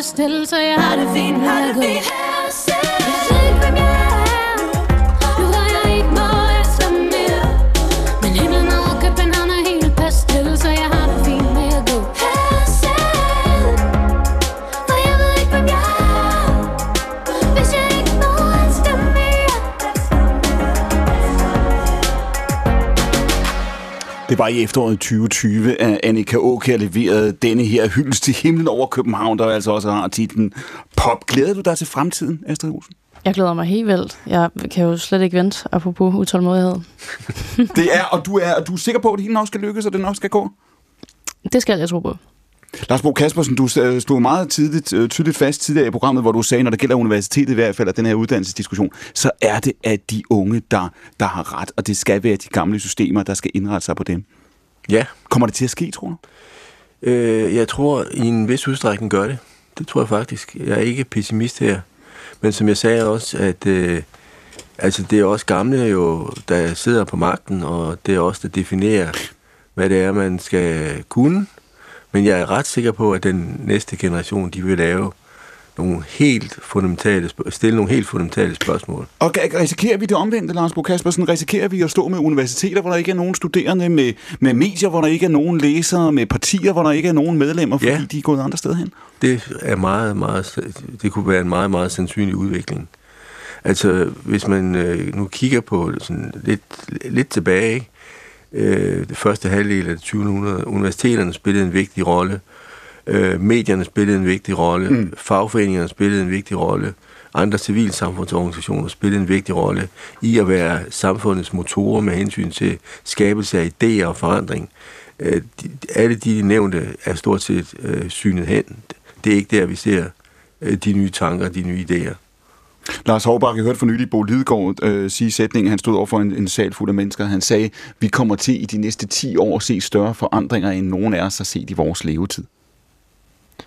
stille, så jeg har det fint har det fint. Var i efteråret 2020, at Annika Aukjær leverede denne her hyldest til himlen over København, der altså også har titlen Pop. Glæder du dig til fremtiden, Astrid Olsen? Jeg glæder mig helt vildt. Jeg kan jo slet ikke vente, apropos utålmodighed. Det er, og du er, og du er sikker på, at det hele nok skal lykkes, og det nok skal gå? Det skal jeg tro på. Lars Bo Kaspersen, du stod meget tidligt, øh, tydeligt fast tidligere i programmet, hvor du sagde, når det gælder universitetet i hvert fald, og den her uddannelsesdiskussion, så er det, at de unge, der, der har ret, og det skal være de gamle systemer, der skal indrette sig på dem. Ja. Kommer det til at ske, tror du? Øh, jeg tror, i en vis udstrækning gør det. Det tror jeg faktisk. Jeg er ikke pessimist her. Men som jeg sagde også, at øh, altså det er også gamle jo, der sidder på magten, og det er også der definerer, hvad det er, man skal kunne. Men jeg er ret sikker på, at den næste generation, de vil lave nogle helt fundamentale, stille nogle helt fundamentale spørgsmål. Og risikerer vi det omvendte, Lars Bo Kaspersen? Risikerer vi at stå med universiteter, hvor der ikke er nogen studerende, med, med medier, hvor der ikke er nogen læsere, med partier, hvor der ikke er nogen medlemmer, fordi Ja. de er gået andre steder hen? Det er meget, meget, det kunne være en meget, meget sandsynlig udvikling. Altså, hvis man øh, nu kigger på sådan lidt, lidt tilbage, ikke? Øh, det første halvdel af det 20. århundrede, universiteterne spillede en vigtig rolle, øh, medierne spillede en vigtig rolle, mm. fagforeningerne spillede en vigtig rolle, andre civilsamfundsorganisationer spillede en vigtig rolle i at være samfundets motorer med hensyn til skabelse af idéer og forandring. Øh, de, alle de nævnte er stort set øh, synet hen. Det er ikke der, vi ser øh, de nye tanker, de nye idéer. Lars Hårbak, jeg hørte for nylig Bo Lidegaard øh, sige sætningen, han stod over for en, en sal fuld af mennesker. Han sagde, vi kommer til i de næste 10 år at se større forandringer, end nogen af os har set i vores levetid.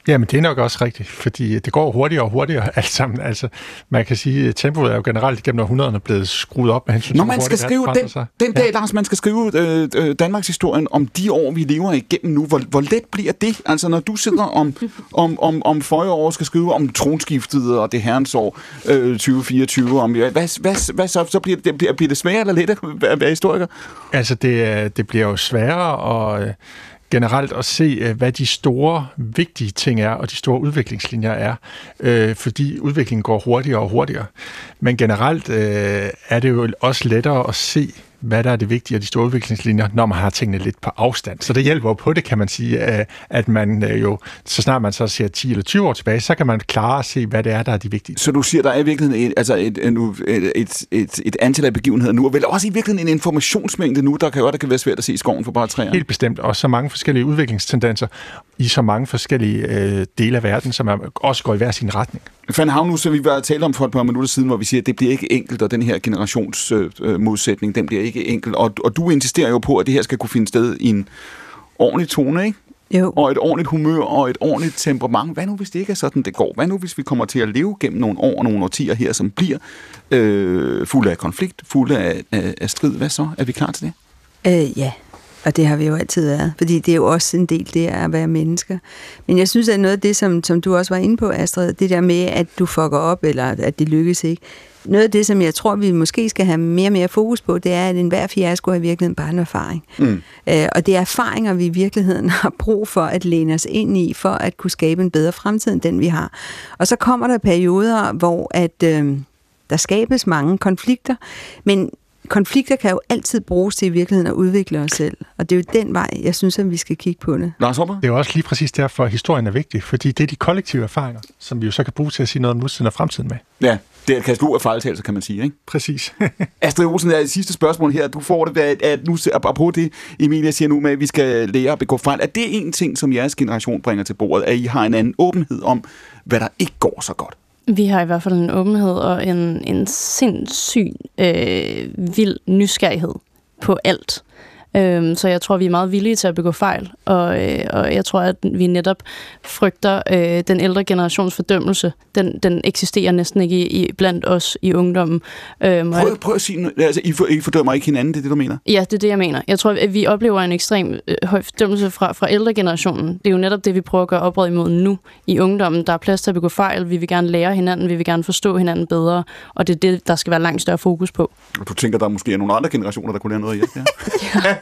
Jamen, det er nok også rigtigt, fordi det går hurtigere og hurtigere alt sammen. Altså, man kan sige, at tempoet er jo generelt gennem århundrederne blevet skruet op med hensyn Når man skal skrive den, sig. den dag, Lars, man skal skrive øh, øh, Danmarks historien om de år, vi lever igennem nu, hvor, hvor let bliver det? Altså, når du sidder om, om, om, om 40 år og skal skrive om tronskiftet og det herrens år øh, 2024, om, hvad, hvad, hvad så, så bliver det, bliver, bliver det sværere eller let at være, historiker? Altså, det, det bliver jo sværere at øh, generelt at se, øh, hvad de store, vigtige ting er, og de store udviklingslinjer er, øh, fordi udviklingen går hurtigere og hurtigere. Men generelt øh, er det jo også lettere at se, hvad der er det vigtige af de store udviklingslinjer, når man har tingene lidt på afstand. Så det hjælper jo på det, kan man sige, øh, at man øh, jo, så snart man så ser 10 eller 20 år tilbage, så kan man klare at se, hvad det er, der er de vigtige. Så du siger, der er i virkeligheden et, altså et, et, et, et, et, antal af begivenheder nu, og vel også i virkeligheden en informationsmængde nu, der kan det kan være svært at se i skoven for bare træer. Helt bestemt, og så mange forskellige udviklingstendenser i så mange forskellige øh, dele af verden, som er, også går i hver sin retning. Van Havn, som vi var talt om for et par minutter siden, hvor vi siger, at det bliver ikke enkelt, og den her generationsmodsætning, øh, modsætning, den bliver ikke enkel. Og, og du insisterer jo på, at det her skal kunne finde sted i en ordentlig tone, ikke? Jo. Og et ordentligt humør og et ordentligt temperament. Hvad nu, hvis det ikke er sådan, det går? Hvad nu, hvis vi kommer til at leve gennem nogle år og nogle årtier her, som bliver øh, fulde af konflikt, fulde af, af, af strid? Hvad så? Er vi klar til det? Øh, ja, og det har vi jo altid været, fordi det er jo også en del det er at være mennesker. Men jeg synes, at noget af det, som, som du også var inde på, Astrid, det der med, at du fucker op, eller at det lykkes ikke, noget af det, som jeg tror, vi måske skal have mere og mere fokus på, det er, at enhver fiasko er i virkeligheden bare en erfaring. Mm. Øh, og det er erfaringer, vi i virkeligheden har brug for at læne os ind i, for at kunne skabe en bedre fremtid, end den vi har. Og så kommer der perioder, hvor at, øh, der skabes mange konflikter, men konflikter kan jo altid bruges til i virkeligheden at udvikle os selv. Og det er jo den vej, jeg synes, at vi skal kigge på det. Lars Hopper? Det er jo også lige præcis derfor, at historien er vigtig, fordi det er de kollektive erfaringer, som vi jo så kan bruge til at sige noget om nutiden og fremtiden med. Ja, det er et katalog af fejltagelser, kan man sige, ikke? Præcis. Astrid Olsen, der er et sidste spørgsmål her. Du får det, at, at nu, apropos det, Emilia siger nu med, at vi skal lære at begå fejl. Er det en ting, som jeres generation bringer til bordet, at I har en anden åbenhed om, hvad der ikke går så godt? Vi har i hvert fald en åbenhed og en, en sindssyg, øh, vild nysgerrighed på alt. Øhm, så jeg tror, vi er meget villige til at begå fejl, og, øh, og jeg tror, at vi netop frygter øh, den ældre generations fordømmelse. Den, den eksisterer næsten ikke i, i, blandt os i ungdommen. Øhm, Prøv, prøv at sige, altså, I, for, I fordømmer ikke hinanden, det er det, du mener? Ja, det er det, jeg mener. Jeg tror, at vi oplever en ekstrem øh, høj fordømmelse fra, fra ældre generationen. Det er jo netop det, vi prøver at gøre oprør imod nu i ungdommen. Der er plads til at begå fejl. Vi vil gerne lære hinanden. Vi vil gerne forstå hinanden bedre. Og det er det, der skal være langt større fokus på. Og du tænker, der måske er nogle andre generationer, der kunne lære noget af jer? Ja.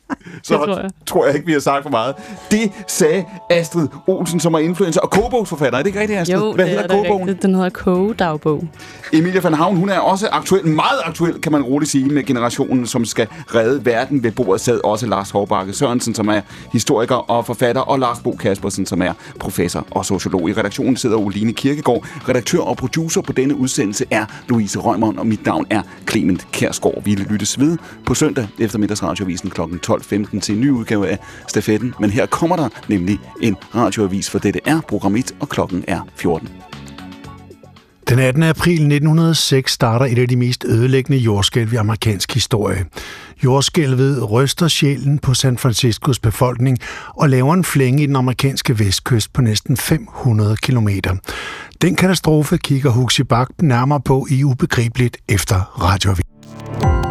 Så Det tror jeg. tror jeg ikke, vi har sagt for meget. Det sagde Astrid Olsen, som er influencer og kogebogsforfatter. Er det ikke rigtigt, Astrid? Jo, Hvad det hedder er kogebogen? rigtigt. Den hedder Kogedagbog. Emilia van Havn, hun er også aktuel, meget aktuel, kan man roligt sige, med generationen, som skal redde verden. Ved bordet sad også Lars Hårbakke Sørensen, som er historiker og forfatter, og Lars Bo Kaspersen, som er professor og sociolog. I redaktionen sidder Oline Kirkegaard. Redaktør og producer på denne udsendelse er Louise Rømmer, og mit navn er Clement Kærsgaard. Vi lyttes ved på søndag eftermiddagsradiovisen kl. 12.15 til en ny udgave af Stafetten. Men her kommer der nemlig en radioavis, for dette er program 1, og klokken er 14. Den 18. april 1906 starter et af de mest ødelæggende jordskælv i amerikansk historie. Jordskælvet ryster sjælen på San Franciscos befolkning og laver en flænge i den amerikanske vestkyst på næsten 500 km. Den katastrofe kigger Huxi Bak nærmere på i Ubegribeligt efter radioavis.